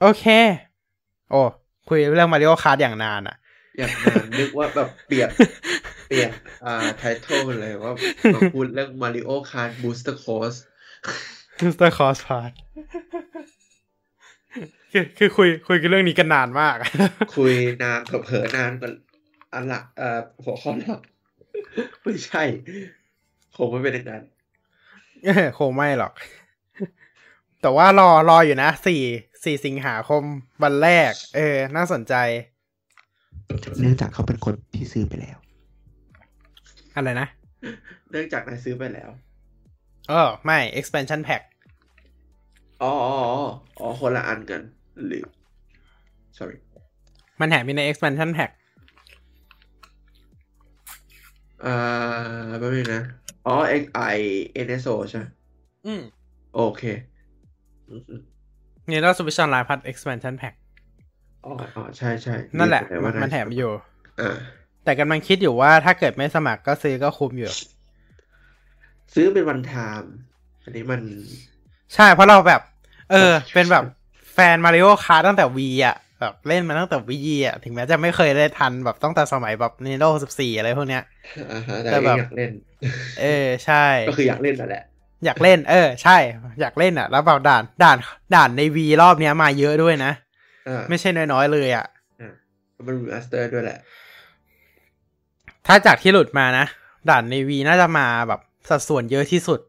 A: โอเค โอ้ คุยเรื่อง Mario Kart อย่างนานอะ
B: อย่างนั้นนึกว่าแบบเปลี่ยนเปลี่ยนอ่าไททอลเลยว่ามาพูดเรื่อง Mario Kart Booster Course
A: คือ Star Cross Part คือคือคุยคุยกันเรื่องนี้กันนานมาก
B: คุยนานกับเผลอนานกว่าอันหลักเอ่อหัวข้อหลักไม่ใช่คงไม่เป็นอย่างนั้น
A: เออคงไม่หรอก แต่ว่ารอรออยู่นะสี่สี่สิงหาคมวันแรก เออ น่าสนใจ
C: เนื่องจากเขาเป็นคนที่ซื้อไปแล้ว
A: อะไรนะ
B: เนื่องจากนายซื้อไปแล้ว
A: เออไม่ expansion pack
B: อ๋ออ๋ออ๋ออ๋อคนละอันกันหรือ sorry
A: มันแถมมีใน expansion pack
B: อ่าแป๊บนึงนะ อ๋อ X I N S O ใช่ไหม
A: อืม
B: โอเคอืมอืม
A: นี่เรา Switch Online plus Expansion Pack
B: อ๋ออ๋อใช่ใช่
A: นั่นแหละ
B: ลืมไปว่า
A: มันแถมอยู่
B: อ่า
A: แต่กำลังคิดอยู่ว่าถ้าเกิดไม่สมัครก็ซื้อก็คุ้มอยู่
B: ซื้อเป็น one time อันนี้มัน
A: ใช่เพราะเราแบบ เออ เป็นแบบแฟน Mario Kart ตั้งแต่ Wii อะแบบเล่นมาตั้งแต่ Wii อะ ถึงแม้จะไม่เคยได้ทันแบบตั้งแต่สมัยแบบ Nintendo 14อะไรพวกเนี้ย
B: อ่าฮะแต่
A: แต่
B: ก็
A: แบบ
B: อยากเล่น
A: เออ ใช่
B: ก็คืออยากเล่นนั่นแหละ
A: อยากเล่น เออ ใช่ อยากเล่นอะ แล้วแบบด่าน ด่าน ด่านใน Wii รอบเนี้ยมาเยอะด้วยนะ
B: อ่า
A: ไม่ใช่น้อยๆเลยอะ
B: อ่ามัน remaster ด้วยแหละ
A: ถ้าจากที่หลุดมานะ ด่านใน Wii น่าจะมาแบบสัดส่วนเยอะที่สุดอ่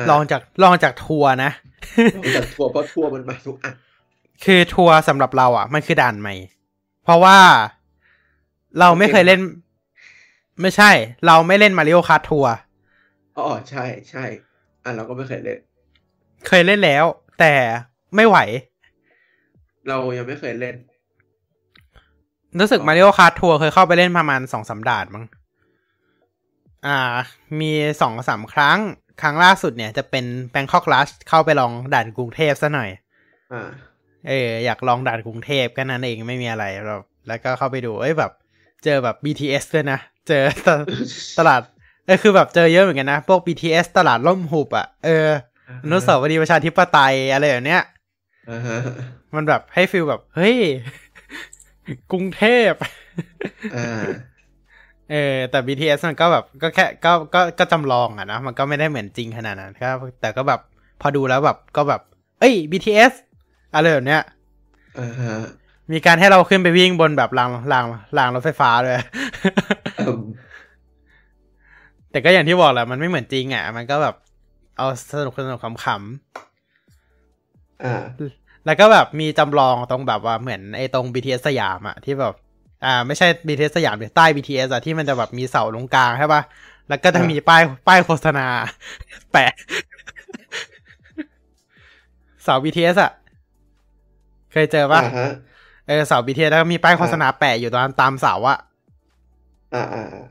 A: ารองจากรองจากทัวร์นะ
B: รองจากทัวร์เพราะทัวร์มันมาทุกอัน
A: คือทัวร์สำหรับเราอะ มันคือด่านใหม่ เพราะว่าเราไม่เคยเล่น ไม่ใช่ เราไม่เล่น Mario Kart Tourอ๋
B: อใช่ใช่อะเราก็ไม่เคยเล่น
A: เคยเล่นแล้ว แต่ไม่ไหว
B: เรายังไม่เคยเล่น
A: รู้สึก Mario Kart Tour เคยเข้าไปเล่นประมาณสองสามด่านมั้ง อ่า มีสองสามครั้ง ครั้งล่าสุดเนี่ยจะเป็น Bangkok Rush เข้าไปลองด่านกรุงเทพซะหน่อย
B: อ่า
A: เออ อยากลองด่านกรุงเทพก็นั้นเองไม่มีอะไรแบบแล้วก็เข้าไปดู เอ้ยแบบ เจอแบบ BTS ด้วยนะ เจอตลาดเออคือแบบเจอเยอะเหมือนกันนะ พวก BTS ตลาดร่มหุบอะ เอออนุสาวรีย์ประชาธิปไตยอะไรแบบเนี้ย
B: อ่าฮะ
A: มันแบบให้ feel แบบ เฮ้ย กรุงเทพ
B: อ่า
A: เออแต่ BTS มันก็แบบก็แค่ก็ก็ก็จำลองอะนะ มันก็ไม่ได้เหมือนจริงขนาดนั้นครับแต่ก็แบบพอดูแล้วแบบก็แบบ เอ้ย BTS อะไรแบบเนี้ย
B: อ่าฮะ
A: มีการให้เราขึ้นไปวิ่งบนแบบรางรางรางรถไฟฟ้าด้วย
B: อืม
A: แต่ก็อย่างที่บอกแหละมันไม่เหมือนจริงอะ มันก็แบบ เอาสนุกสนุกขำ
B: อ่า
A: ๆ แล้วก็แบบมีจำลองตรงแบบว่าเหมือนไอ้ตรง BTS สยามอะที่แบบอ่าไม่ใช่ BTS สยามหรือใต้ BTS อะที่มันจะแบบมีเสาตรงกลางใช่ปะแล้วก็จะมีป้ายป้ายโฆษณา แปะเสา BTS อะเคยเจอปะ
B: อ่าฮะ
A: เออเสา BTS แล้วก็มีป้ายโฆษณาแปะอยู่ตามตามเสาอะ
B: อ่าอ่าอ่า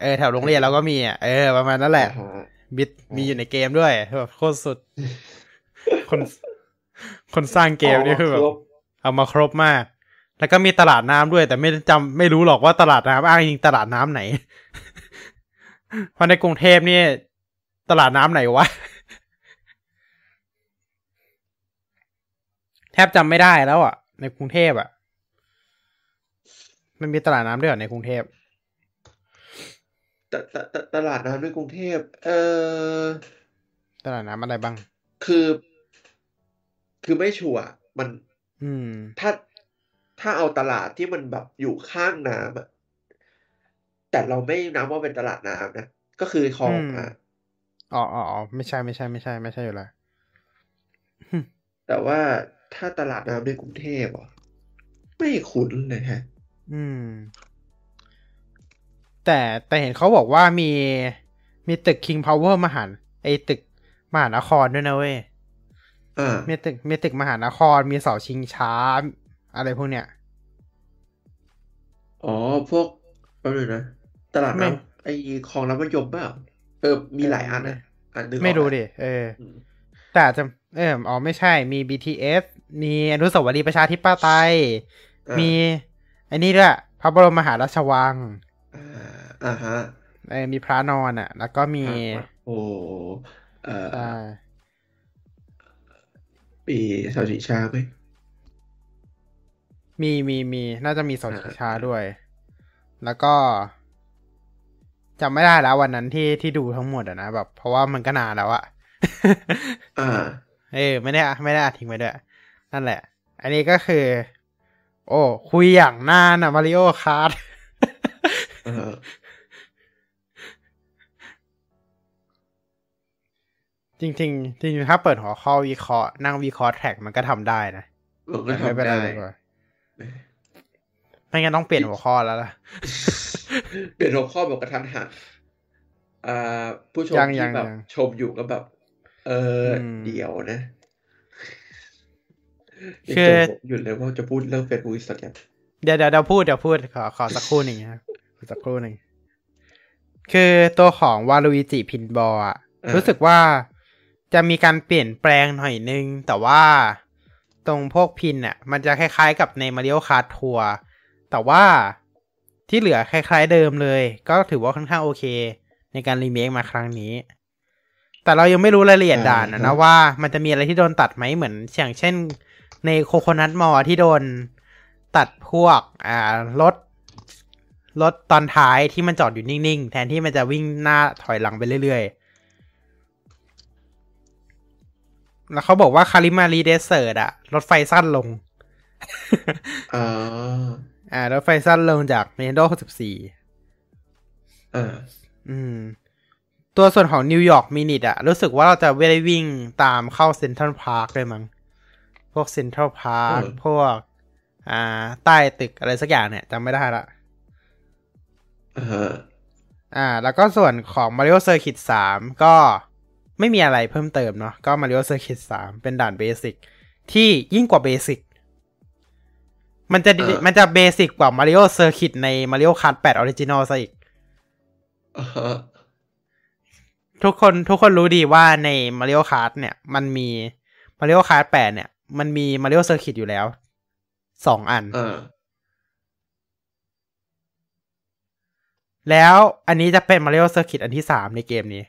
A: เออแถวโรงเรียนเราก็มีอะเออประมาณนั้นแหละ
B: อ่าฮะ
A: บิดมีอยู่ในเกมด้วยแบบโคตรสุด คน คนสร้างเกมนี่คือแบบ
B: รบ
A: เอามาครบมาก แล้วก็มีตลาดน้ำด้วย แต่ไม่จำไม่รู้หรอกว่าตลาดน้ำอ้างยิงตลาดน้ำไหน เพราะในกรุงเทพนี่ตลาดน้ำไหนวะ แทบจำไม่ได้แล้วอะ ในกรุงเทพอะ มันมีตลาดน้ำด้วยเหรอในกรุงเทพ
B: ตตตตลาดน้ำในกรุงเทพ เออ
A: ตลาดน้ำอะไรบ้าง
B: คือ คือไม่ชัวร์มัน
A: อืม
B: ถ้าถ้าเอาตลาดที่มันแบบอยู่ข้างน้ำอะแต่เราไม่นับว่าเป็นตลาดน้ำนะ ก็คือคลอง
A: อืม
B: อะ
A: อ๋ออ๋ออ๋อไม่ใช่ไม่ใช่ไม่ใช่ ไม่ใช่อยู่แล้ว
B: แต่ว่าถ้าตลาดน้ำในกรุงเทพอะไม่คุ้นเลยฮะ
A: อืม แต่แต่เห็นเขาบอกว่ามีมีตึก King Power มหานไอตึกมหานครด้วยนะเว้ย
B: อ่า
A: มีตึกมีตึกมหานคร มีเสาชิงช้า อะไรพวกเนี้ย
B: อ๋อ พวกแป๊บนึงนะ ตลาด
A: ไม่
B: น้ำไอ้คลองน้ำมันยมเปล่าเออ มีหลายอันนะอันนึง
A: ไม่
B: ออก
A: รู้
B: อะ
A: ดิ เออ
B: อืม
A: แต่อาจจะ เออ อ๋อ ไม่ใช่ มี BTS มีอนุสาวรีย์ประชาธิปไตย
B: อ่า
A: มีอันนี้ด้วย พระบรมมหาราชวัง
B: อ่าอ่าฮะ
A: เออ มีพระนอนอะ แล้วก็มี
B: อ่าโอ้ เอ่อ
A: อ่า
B: ปีเสาชิงช้าไหม
A: มีมีมี น่าจะมีเสาชิงช้า
B: อ่า
A: ด้วย แล้วก็จำไม่ได้แล้ววันนั้นที่ที่ดูทั้งหมดอะนะแบบ เพราะว่ามันก็นานแล้วอะ
B: อ่า
A: เออไม่ได้ไม่ได้อัดทิ้งไว้ด้วย นั่นแหละ อันนี้ก็คือ โอ้ คุยอย่างนานอะมาริโอคาร์
B: อ่
A: จริงๆจริงๆถ้าเปิดหัวข้อวิเคราะห์นั่งวิเคราะห์แท็กมันก็ทำได้นะ
B: มันก็
A: ไม่เป็น
B: ทำ
A: ไร
B: ได้
A: ดีกว่าไม่งั้นต้องเปลี่ยนหัวข้อแล้วล่ะ
B: เปลี่ยนหัวข้อแบบกระทันหันอ่าผู้ชม
A: ยังยั
B: ที่
A: ง
B: แบบ
A: ยัง
B: ชมอยู่ก็แบบ เอออ
A: ม
B: เดี๋ยวนะ
A: คือ
B: ยังจบหยุดเลยว่าจะพูดเรื่องเฟซบุ๊กอินสตาแกรม
A: เดี๋ยวเดี๋ยวเดี๋ยวพูดเดี๋ยวพูดขอขอสักครู่หนึ่งนะครับขอสักครู่หนึ่ง คือตัวของ Waluigi Pinball อะรู้สึกว่า จะมีการเปลี่ยนแปลงหน่อยนึง แต่ว่าตรงพวก pin อะมันจะคล้ายๆกับในมาริโอคาร์ t ทัวร์แต่ว่าที่เหลือคล้ายๆเดิมเลย ก็ถือว่าค่อนข้างโอเค ในการรีเมคมาครั้งนี้ แต่เรายังไม่รู้รายละเอียดด่านนะนะว่ามันจะมีอะไรที่โดนตัดไหมเหมือนอย่างเช่น ใน Coconut Mall ที่โดนตัดพวกอ่ารถรถตอนท้ายที่มันจอดอยู่นิ่งๆ แทนที่มันจะวิ่งหน้าถอยหลังไปเรื่อยๆ แล้วเขาบอกว่า Kalimari Desert อะรถไฟสั้นลง
B: อ่า
A: อ่ารถไฟสั้นลงจาก Nintendo 64
B: อ่า
A: อืม ตัวส่วนของ New York Minute อะรู้สึกว่าเราจะไม่ได้วิ่งตามเข้า Central Park เลยมั้งพวก Central Park
B: เออ
A: พวก อ่า ใต้ตึกอะไรสักอย่างเนี่ยจำไม่ได้ละ
B: อ่าฮะ
A: อ่าแล้วก็ส่วนของ Mario Circuit 3 ก็ ไม่มีอะไรเพิ่มเติมเนาะก็ Mario Circuit 3เป็นด่าน basic ที่ยิ่งกว่า basic มันจะดีมันจะ basic กว่า Mario Circuit ใน Mario Kart 8 Original ซะอีก
B: อ่าฮะ
A: ทุกคนทุกคนรู้ดีว่าใน Mario Kart เนี่ย มันมี Mario Kart 8เนี่ย มันมี Mario Circuit อยู่แล้วสองอัน
B: อ่า
A: แล้วอันนี้จะเป็น Mario Circuit อันที่สามในเกมนี้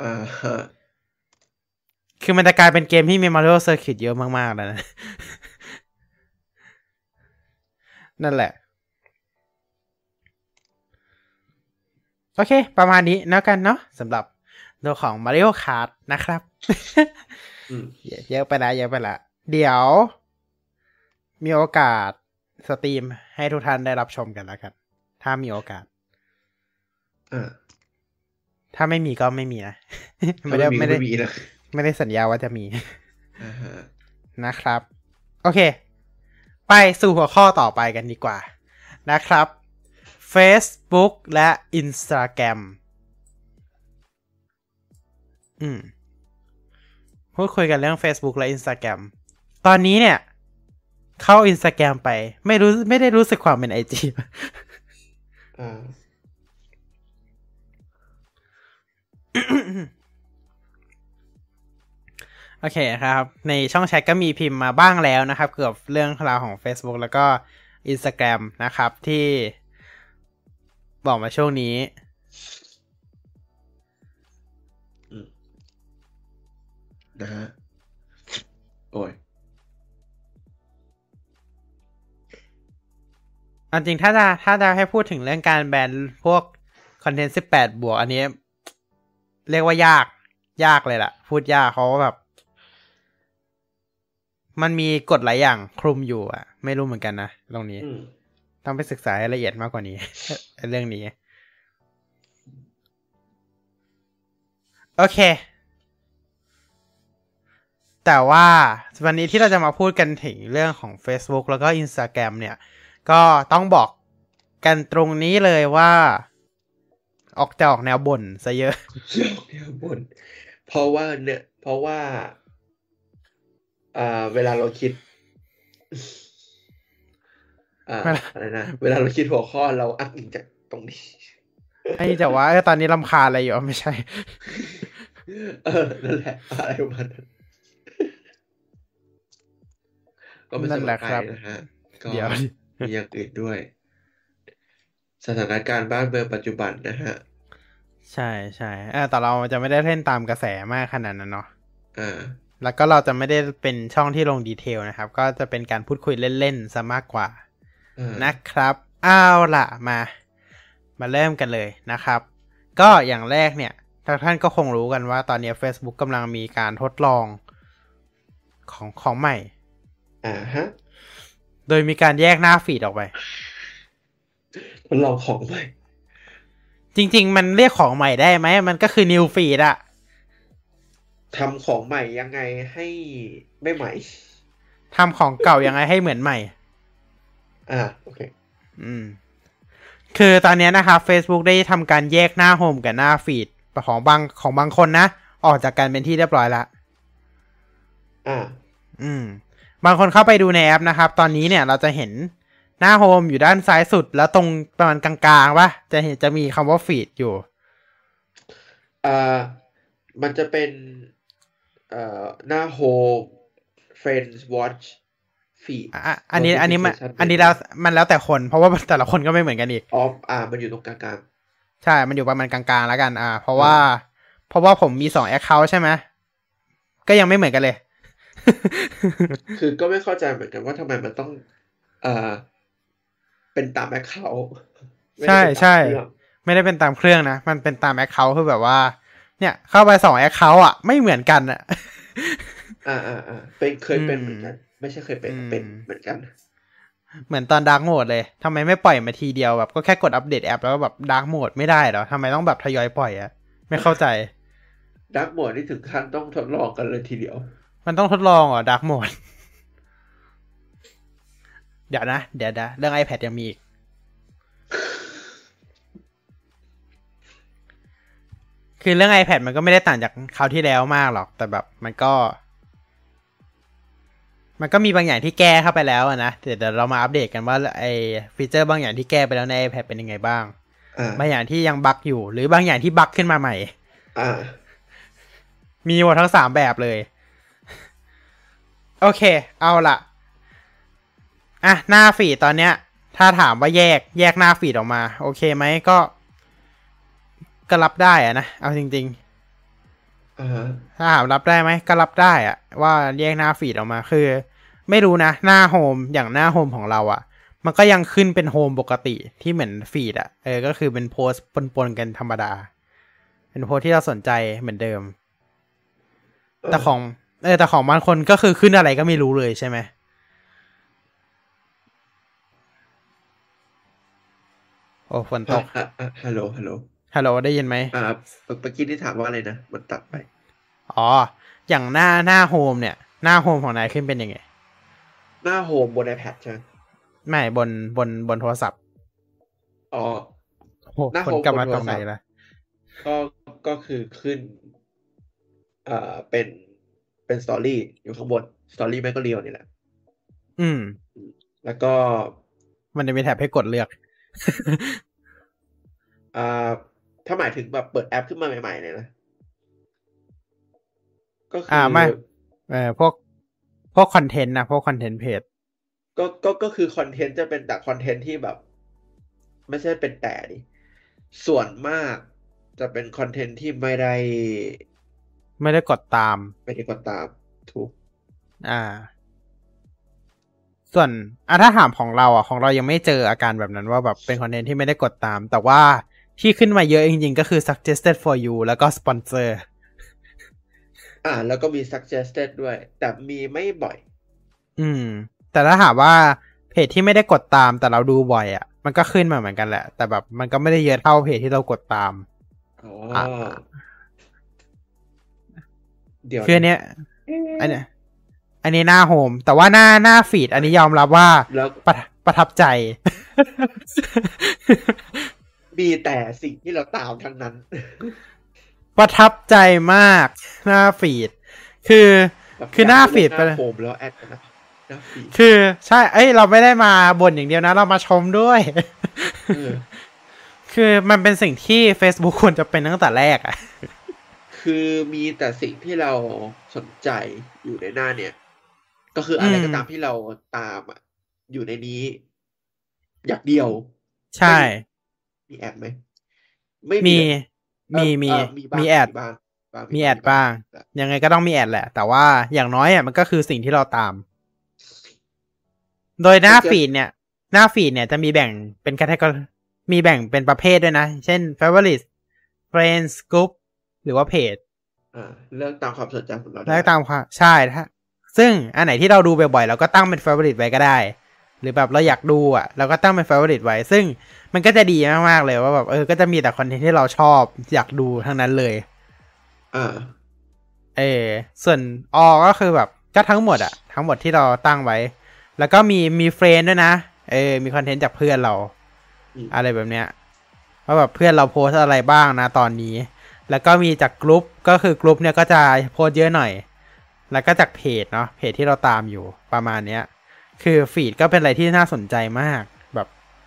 B: อ่าฮะ
A: คือมันจะกลายเป็นเกมที่มี Mario Circuit เยอะมากๆแล้วนะ นั่นแหละ โอเค ประมาณนี้แล้วกันเนาะสำหรับตัวของ Mario Kart นะครับ
B: อืม
A: เยอะเยอะไปละเยอะไปละ เดี๋ยว มีโอกาสสตรีมให้ทุกท่านได้รับชมกันแล้วกัน ถ้ามีโอกาส
B: อ่า
A: ถ้าไม่มีก็ไม่มีนะ
B: ถ้า
A: ไม่ได้
B: ไม่
A: ไม่ได้
B: มีนะ
A: ไม่ได้สัญญาว่าจะมี
B: อ่าฮะ
A: นะครับ โอเค ไปสู่หัวข้อต่อไปกันดีกว่านะครับ Facebook และ Instagram อืมพูดคุยกันเรื่อง Facebook และ Instagram ตอนนี้เนี่ย เข้า Instagram ไป ไม่รู้ไม่ได้รู้สึกความเป็น IG
B: อ่า
A: โออเคครับ ในช่องแชทก็มีพิมพ์มาบ้างแล้วนะครับ เกี่ยวกับเรื่องราวของ Facebook แล้วก็ Instagram นะครับ ที่บอกมาช่วงนี้
B: อืมนะฮะโอ้ย
A: อันจริงถ้าจะถ้าจะให้พูดถึงเรื่องการแบนพวกคอนเทนต์สิบแปดบวก อันนี้ เรียกว่ายาก ยากเลยล่ะ พูดยากเพราะว่าแบบ มันมีกฎหลายอย่างคลุมอยู่ อะ ไม่รู้เหมือนกันนะตรงนี้
B: อืม
A: ต้องไปศึกษาให้ละเอียดมากกว่านี้ เรื่องนี้ โอเค แต่ว่าวันนี้ที่เราจะมาพูดกันถึงเรื่องของ Facebook แล้วก็ Instagram เนี่ย ก็ต้องบอกกันตรงนี้เลยว่า ออกจะออกแนวบ่นซะเยอะ
B: เรื่องเดียวบนเพราะว่าเนี่ย เพราะว่าอ่าเวลาเราคิดอ่า
A: เวลา
B: อะไรนะเวลาเราคิดหัวข้อเราอ้างอิงจากตรงนี้
A: ไอ้แต่ว่าเออตอนนี้ลำคาญอะไรอยู่อ๋อไม่ใช่
B: เออนั่นแหละอะไรประมาณนั้นก็ไม่
A: นั่
B: ส
A: น
B: นุ
A: แห
B: ก
A: ละ
B: ไป
A: ครับ
B: นะฮะก็
A: เดี๋ยว
B: มีอย่างอื่นด้วย สถานการณ์บ้านเมืองปัจจุบันนะฮะ
A: ใช่ใช่เออแต่เราจะไม่ได้เล่นตามกระแสมากขนาดนั้นเนาะ
B: อ่า
A: แล้วก็เราจะไม่ได้เป็นช่องที่ลงดีเทลนะครับ ก็จะเป็นการพูดคุยเล่นๆซะมากกว่า
B: อ่า
A: นะครับเอาล่ะมา มาเริ่มกันเลยนะครับ ก็อย่างแรกเนี่ยทุกท่านก็คงรู้กันว่าตอนนี้ Facebook กำลังมีการทดลองของของใหม่
B: อ่าฮะ
A: โดยมีการแยกหน้าฟีดออกไป
B: ทดลองของใหม่
A: จริง ๆ มันเรียกของใหม่ได้ไหม มันก็คือ new feed อะ
B: ทำของใหม่ยังไงให้ไม่ใหม่
A: ทำของเก่ายังไงให้เหมือนใหม่
B: อ่าโอเค
A: อืม คือตอนนี้นะครับ Facebook ได้ทำการแยกหน้าโฮมกับหน้าฟีดของบางของบางคนนะ ออกจากกันเป็นที่เรียบร้อยละ
B: อ่า
A: อืม บางคนเข้าไปดูในแอปนะครับ ตอนนี้เนี่ยเราจะเห็น หน้าโฮมอยู่ด้านซ้ายสุด แล้วตรงประมาณกลางๆปะจะเห็นจะมีคำว่าฟีดอยู่
B: อ่ามันจะเป็นเอ่อหน้า Home Friends Watch Feed
A: อะอันนี้อันนี้มัน
B: Notification
A: อันนี้แล้วมันแล้วแต่คนเพราะว่าแต่ละคนก็ไม่เหมือนกันอีก
B: ออฟอ่า มันอยู่ตรงกลาง
A: ใช่ มันอยู่ประมาณกลางๆแล้วกัน อ่า เพราะว่า เพราะว่าผมมีสอง account ใช่ไหมก็ยังไม่เหมือนกันเลย
B: ๆคือก็ไม่เข้าใจเหมือนกันว่าทำไมมันต้องอ่า เป็นตาม account
A: ใช่ใช่ไม่ได้เป็นตามเครื่องนะ มันเป็นตาม account คือแบบว่า เนี่ย เข้าไปสอง account อะ ไม่เหมือนกันอะ
B: อ่าอ่าอ่าเป็นเคยเป็น
A: อืม
B: เหมือนกัน ไม่ใช่เคยเป็น
A: อืม
B: เป็นเหมือนกัน
A: เหมือนตอน dark mode เลยทำไมไม่ปล่อยมาทีเดียวแบบก็แค่กดอัปเดตแอปแล้วก็แบบ dark mode ไม่ได้เหรอทำไมต้องแบบทยอยปล่อยอะไม่เข้าใจ
B: dark mode นี่ถึงขั้นต้องทดลองกันเลยทีเดียว
A: มันต้องทดลองเหรอ dark mode เดี๋ยวนะ เดี๋ยวนะเรื่อง iPad ยังมีอีก คือเรื่อง iPad มันก็ไม่ได้ต่างจากคราวที่แล้วมากหรอก แต่แบบมันก็ มันก็มีบางอย่างที่แก้เข้าไปแล้วอะนะเดี๋ยวเดี๋ยวเรามาอัปเดตกันว่าไอ feature บางอย่างที่แก้ไปแล้วใน iPad เป็นยังไงบ้าง
B: อ่า
A: บางอย่างที่ยัง bug อยู่ หรือบางอย่างที่ bug ขึ้นมาใหม่
B: อ่า
A: มีหมดทั้งสามแบบเลย โอเค เอาละ อะหน้า feed ตอนเนี้ย ถ้าถามว่าแยกแยกหน้า feed ออกมา โอเคไหมก็ก็รับได้อะนะเอาจริง
B: อ่าฮะ
A: ๆถ้าถามรับได้ไหมก็รับได้อะว่าแยกหน้า feed ออกมาคือ ไม่รู้นะ หน้า home อย่างหน้า home ของเราอะมันก็ยังขึ้นเป็นโฮมปกติที่เหมือนฟีดอะเออก็คือเป็นโพสต์ปนๆกันธรรมดา เป็นโพสต์ที่เราสนใจเหมือนเดิม แต่ของเออแต่ของบางคนก็คือขึ้นอะไรก็ไม่รู้เลยใช่ไหม อ้ฝนต
B: อะ
A: ก
B: อะอะฮัลโหลฮัลโหล
A: ฮัลโหลได้ยินไหม
B: อ่าเมื่อกี้ที่ถามว่าอะไรนะมันตัดไป
A: อ๋อ อย่างหน้าหน้าโฮมเนี่ย หน้าโฮมของนายขึ้นเป็นยังไง
B: หน้าโฮมบน iPad ใช่ไหม
A: ไม่บนบนบนโทรศัพท์
B: อ๋อ
A: โอ้
B: หน้า
A: คน
B: โฮม
A: กลับมา
B: บนโท
A: ต
B: ร
A: รงไหน
B: ศัพท์
A: ละ
B: ก็ก็คือขึ้นเอ่อเป็นเป็นสตอรี่อยู่ข้างบนสตอรี่แม่งก็เรียวนี่แหละ
A: อืม
B: แล้วก็
A: มันจะมีแท็บให้กดเลือก
B: อ่าถ้าหมายถึงแบบเปิดแอปขึ้นมาใหม่ๆเลยนะ ก็คื
A: ออ่าไม่เออพวกพวกคอนเทนต์นะพวกคอนเทนต์เพจ
B: ก็ก็ก็คือคอนเทนต์จะเป็นแต่คอนเทนต์ที่แบบ ไม่ใช่เป็นแต่ดิส่วนมากจะเป็นคอนเทนต์ที่ไม่ได้
A: ไม่ได้กดตาม
B: ไม่ได้กดตามถูก
A: อ่า ส่วนอะถ้าถามของเราอะของเรายังไม่เจออาการแบบนั้นว่าแบบเป็นคอนเทนต์ที่ไม่ได้กดตาม แต่ว่า ที่ขึ้นมาเยอะจริงๆ ก็คือ suggested for you แล้วก็ sponsor
B: อ่า แล้วก็มี suggested ด้วย แต่มีไม่บ่อย
A: อืม แต่ถ้าถามว่าเพจที่ไม่ได้กดตามแต่เราดูบ่อยอะ มันก็ขึ้นมาเหมือนกันแหละ แต่แบบมันก็ไม่ได้เยอะเท่าเพจที่เรากดตาม
B: อ๋อ
A: อะ
B: เดี๋ยว
A: คืออันเนี้ยอันเนี้ยอันนี้หน้าโฮม แต่ว่าหน้าหน้าฟีด อันนี้ยอมรับว่า
B: แล้ว
A: ประประทับใจ
B: มีแต่สิ่งที่เราตามทั้งนั้น
A: ประทับใจมากหน้าฟีด คือ
B: แบบ
A: คือหน้าฟีด
B: ห
A: ไป
B: น้าโฮมแล้วแอดกันนะหน้าฟีด
A: คือใช่เอ้ย เราไม่ได้มาบ่นอย่างเดียวนะ เรามาชมด้วย
B: เออ
A: คือมันเป็นสิ่งที่ Facebook ควรจะเป็นตั้งแต่แรกอะ
B: คือมีแต่สิ่งที่เราสนใจอยู่ในหน้าเนี่ย ก็คืออะไรก็ตามที่เราตามอะอยู่ในนี้ อย่างเดียว
A: ใช่
B: มี ad ไหมไม่
A: มี
B: เลย
A: มี
B: เออ
A: มี
B: เออบ้าง
A: มี ad
B: บ้างบ้าง
A: มี ad บ้าง ยังไงก็ต้องมี ad แหละ แต่ว่าอย่างน้อยอะมันก็คือสิ่งที่เราตาม โดยหน้าฟีดเนี่ย หน้าฟีดเนี่ยจะมีแบ่งเป็น category มีแบ่งเป็นประเภทด้วยนะ เช่น favorite friends group หรือว่าเพจ
B: อ่าเลือกตามความสนใจของเราได้
A: แล้วตามความใช่ถ้าซึ่งอันไหนที่เราดูบ่อยๆเราก็ตั้งเป็น favorite ไว้ก็ได้ หรือแบบเราอยากดูอะ เราก็ตั้งเป็น favorite ไว้ ซึ่ง มันก็จะดีมากๆเลยว่าแบบเออก็จะมีแต่คอนเทนต์ที่เราชอบอยากดูทั้งนั้นเลย
B: อ่า
A: เออส่วนออก็คือแบบก็ทั้งหมดอะทั้งหมดที่เราตั้งไว้ แล้วก็มีมี friends ด้วยนะเออมีคอนเทนต์จากเพื่อนเรา
B: อืม
A: อะไรแบบเนี้ยว่าแบบเพื่อนเราโพสต์อะไรบ้างนะตอนนี้ แล้วก็มีจากกลุ่มก็คือกลุ่มเนี่ยก็จะโพสต์เยอะหน่อย แล้วก็จากเพจเนาะเพจที่เราตามอยู่ประมาณเนี้ย คือฟีดก็เป็นอะไรที่น่าสนใจมากแบบ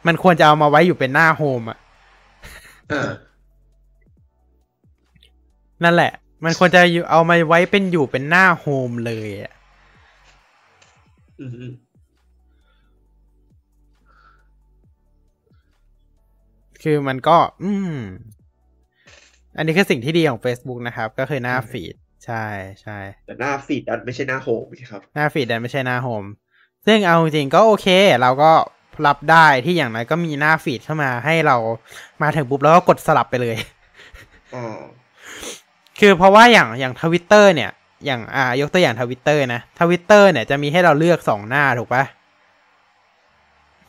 A: มันควรจะเอามาไว้อยู่เป็นหน้าโฮมอะ
B: อ่า
A: นั่นแหละ มันควรจะอยู่เอามาไว้เป็นอยู่เป็นหน้าโฮมเลยอะ
B: อืมอืม
A: คือมันก็ อืม อันนี้คือสิ่งที่ดีของ Facebook นะครับ ก็คือหน้าฟีด ใช่ใช่
B: แต่หน้าฟีดดันไม่ใช่หน้า home สิครับ
A: หน้าฟีดแต่ไม่ใช่หน้า home ซึ่งเอาจริงๆก็โอเค เราก็ รับได้ที่อย่างไรก็มีหน้าฟีดเข้ามาให้เรามาถึงปุ๊บแล้วก็กดสลับไปเลย
B: อ่า
A: คือเพราะว่าอย่างอย่างทวิตเตอร์เนี่ย อย่างอ่ายกตัวอย่างทวิตเตอร์นะทวิตเตอร์เนี่ยจะมีให้เราเลือกสองหน้าถูกปะ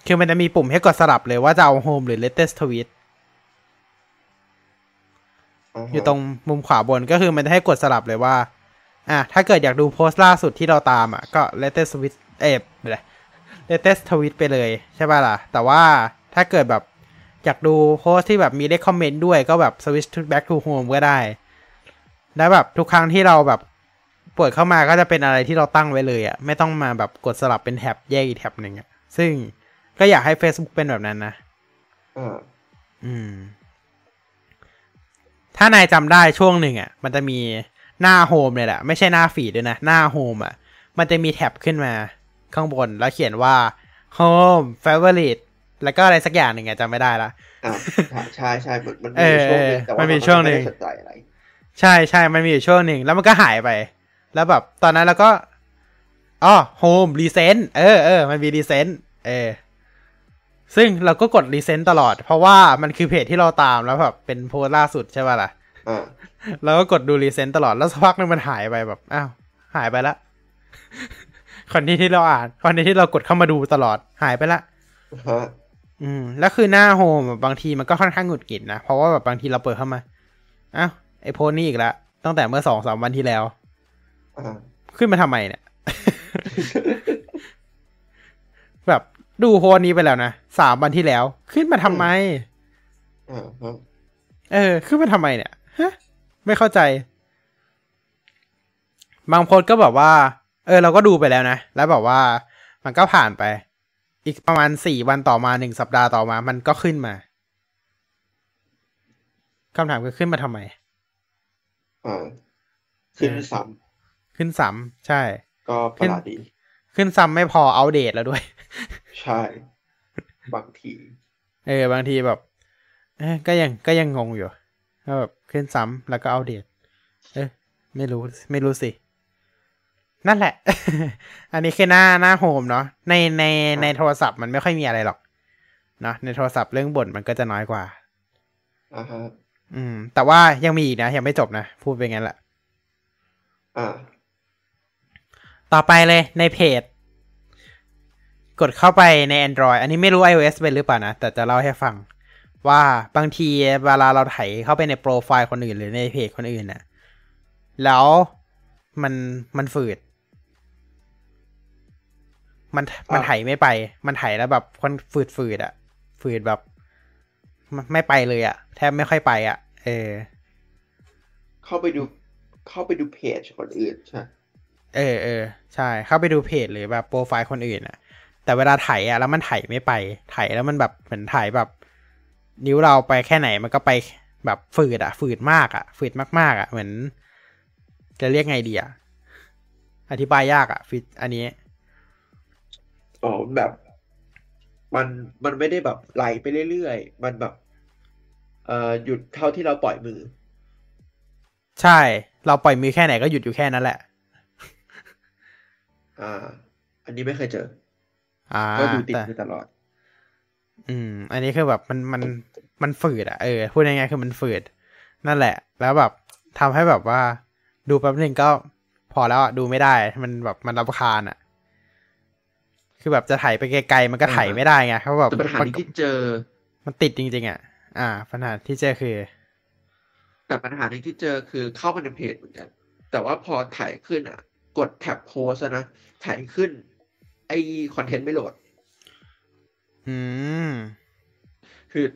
A: คือมันจะมีปุ่มให้กดสลับเลยว่าจะเอาโฮมหรือ latest tweet อยู่ตรงมุมขวาบนก็คือมันจะให้กดสลับเลยว่า อะถ้าเกิดอยากดูโพสต์ล่าสุดที่เราตามอะ ก็ latest tweet เอ๊ะไม่ได้ latest tweet ไปเลยใช่ป่ะล่ะ แต่ว่าถ้าเกิดแบบอยากดูโพสต์ที่แบบมีเลขคอมเมนต์ด้วยก็แบบ switch to back to home ก็ได้ แล้วแบบทุกครั้งที่เราแบบเปิดเข้ามาก็จะเป็นอะไรที่เราตั้งไว้เลยอะ ไม่ต้องมาแบบกดสลับเป็นแท็บแยกอีกแท็บหนึ่งอะ ซึ่งก็อยากให้ Facebook เป็นแบบนั้นนะ
B: อ่า
A: อืม ถ้านายจำได้ช่วงหนึ่งอะ มันจะมีหน้าโฮมเลยแหละ ไม่ใช่หน้าฟีดด้วยนะ หน้าโฮมอะ มันจะมีแท็บขึ้นมา ข้างบนแล้วเขียนว่า home favorite แล้วก็อะไรสักอย่างหนึ่งอะจำไม่ได้ละ
B: อ่าใช่ใช่มันมัน
A: เอ
B: มี
A: อ
B: ช่วงหนึงแต่ว่า
A: มันมี
B: ก็
A: ช่วงหนึ่ง
B: ไม่ได้สนใจอะไร
A: ใช่ใช่มันมีอยู่ช่วงหนึ่งแล้วมันก็หายไป แล้วแบบตอนนั้นเราก็อ๋อ home recent เออเออมันมี recent เออซึ่งเราก็กด recent ตลอด เพราะว่ามันคือเพจที่เราตามแล้วแบบเป็นโพสต์ล่าสุดใช่ป่ะล่ะ
B: อ่า
A: เราก็กดดู recent ตลอดแล้วสักพักนึงมันหายไปแบบอ้าวหายไปละ คอนเทนต์ที่เราอ่านคอนเทนต์ที่เรากดเข้ามาดูตลอดหายไปละ
B: ฮะ
A: อืม แล้วคือหน้า home อะบางทีมันก็ค่อนข้างหงุดหงิดนะ เพราะว่าแบบบางทีเราเปิดเข้ามาอ้าวไอโพสต์นี่อีกแล้วตั้งแต่เมื่อสองสามวันที่แล้ว
B: อ่า
A: ขึ้นมาทำไมเนี่ย แบบดูโพสต์นี้ไปแล้วนะสามวันที่แล้ว ขึ้นมาทำไม
B: อ่าฮะ
A: เออ ขึ้นมาทำไมเนี่ยฮะไม่เข้าใจ บางโพสต์ก็แบบว่าเออเราก็ดูไปแล้วนะ แล้วแบบว่ามันก็ผ่านไป อีกประมาณสี่วันต่อมาหนึ่งสัปดาห์ต่อมา มันก็ขึ้นมาคำถามคือขึ้นมาทำไม
B: อ่าขึ้นซ้
A: ขึ้นซ้ำใช่
B: ก็ประหลาดดี
A: ขึ้นซ้ำไม่พออัปเดตแล้วด้วย
B: ใช่ บางที
A: เออ บางทีแบบเอ้ยก็ยังก็ยังงงอยู่ก็แบบขึ้นซ้ำแล้วก็อัปเดต เอ้ยไม่รู้ไม่รู้สิ นั่นแหละ อันนี้คือหน้าหน้าโฮมเนาะ ในในในโทรศัพท์มันไม่ค่อยมีอะไรหรอก เนาะในโทรศัพท์เรื่องบ่นมันก็จะน้อยกว่า
B: อ่าฮะ
A: อืม แต่ว่ายังมีอีกนะ ยังไม่จบนะ พูดไปงั้นแหละ
B: อ่า
A: ต่อไปเลยในเพจ กดเข้าไปใน Android อันนี้ไม่รู้ iOS เป็นหรือเปล่านะ แต่จะเล่าให้ฟัง ว่าบางทีเวลาเราไถเข้าไปในโปรไฟล์คนอื่น หรือในเพจคนอื่นน่ะ แล้วมันมันฝืด มันมันไถไม่ไป มันไถแล้วแบบคนฝืดฝืดๆอะฝืดแบบมันไม่ไปเลยอะแทบไม่ค่อยไปอะเออ
B: เข้าไปดูเข้าไปดูเพจคนอื่นใช่
A: เออเออใช่ เข้าไปดูเพจหรือแบบโปรไฟล์คนอื่นอะแต่เวลาถ่ายอะแล้วมันถ่ายไม่ไปถ่ายแล้วมันแบบเหมือนถ่ายแบบ นิ้วเราไปแค่ไหนมันก็ไปแบบฝืดอะฝืดมากอะฝืดมากๆอะเหมือน จะเรียกไงดีอะอธิบายยากอะฟิตอันนี้
B: อ๋อแบบ มันมันไม่ได้แบบไหลไปเรื่อยๆ มันแบบเอ่อหยุดเท่าที่เราปล่อยมือ
A: ใช่ เราปล่อยมือแค่ไหนก็หยุดอยู่แค่นั้นแหละ
B: อ่า อันนี้ไม่เคยเจอ
A: อ่า
B: ก็ดูติด
A: แต่
B: มือตลอด
A: อืม อันนี้คือแบบมันมันมันฝืดอะเออพูดง่ายๆคือมันฝืด นั่นแหละ แล้วแบบทำให้แบบว่า ดูแป๊บหนึ่งก็พอแล้วอะดูไม่ได้ มันแบบมันรำคาญอะ คือแบบจะถ่ายไปไกลๆมันก็ถ่ายไม่ได้ไงเพราะแบบ
B: แต่ปัญหา
A: มัน
B: ที่เจอ
A: มันติดจริง ๆอะอ่า ปัญหาที่เจอคือ
B: แต่ปัญหาหนึ่งที่เจอคือเข้ามาในเพจเหมือนกัน แต่ว่าพอถ่ายขึ้นอะ กดแท็บโพสนะถ่ายขึ้น ไอคอนเทนต์ไม่โหลด
A: อืม
B: คือ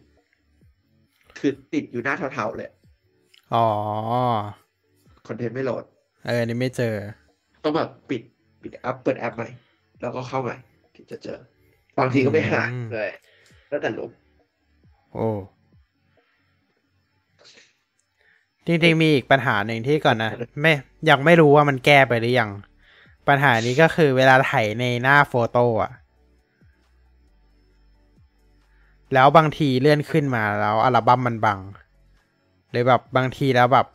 B: คือติดอยู่หน้าเทาๆเลย
A: อ๋อ
B: คอนเทนต์ไม่โหลด
A: เอออันนี้ไม่เจอ
B: ต้องแบบปิดปิดแอปเปิดแอปใหม่แล้วก็เข้าใหม่ ถึงจะเจอ บางทีก็ไม่หาย
A: อืม
B: เลยแล้วแต่ลม
A: โอ้จริงๆมีอีกปัญหาหนึ่งที่ก่อนนะไม่ยังไม่รู้ว่ามันแก้ไปหรือยัง ปัญหานี้ก็คือเวลาถ่ายในหน้าโฟโต้อะแล้วบางทีเลื่อนขึ้นมาแล้วอัลบั้มมันบังหรือแบบบางทีแล้วแบบ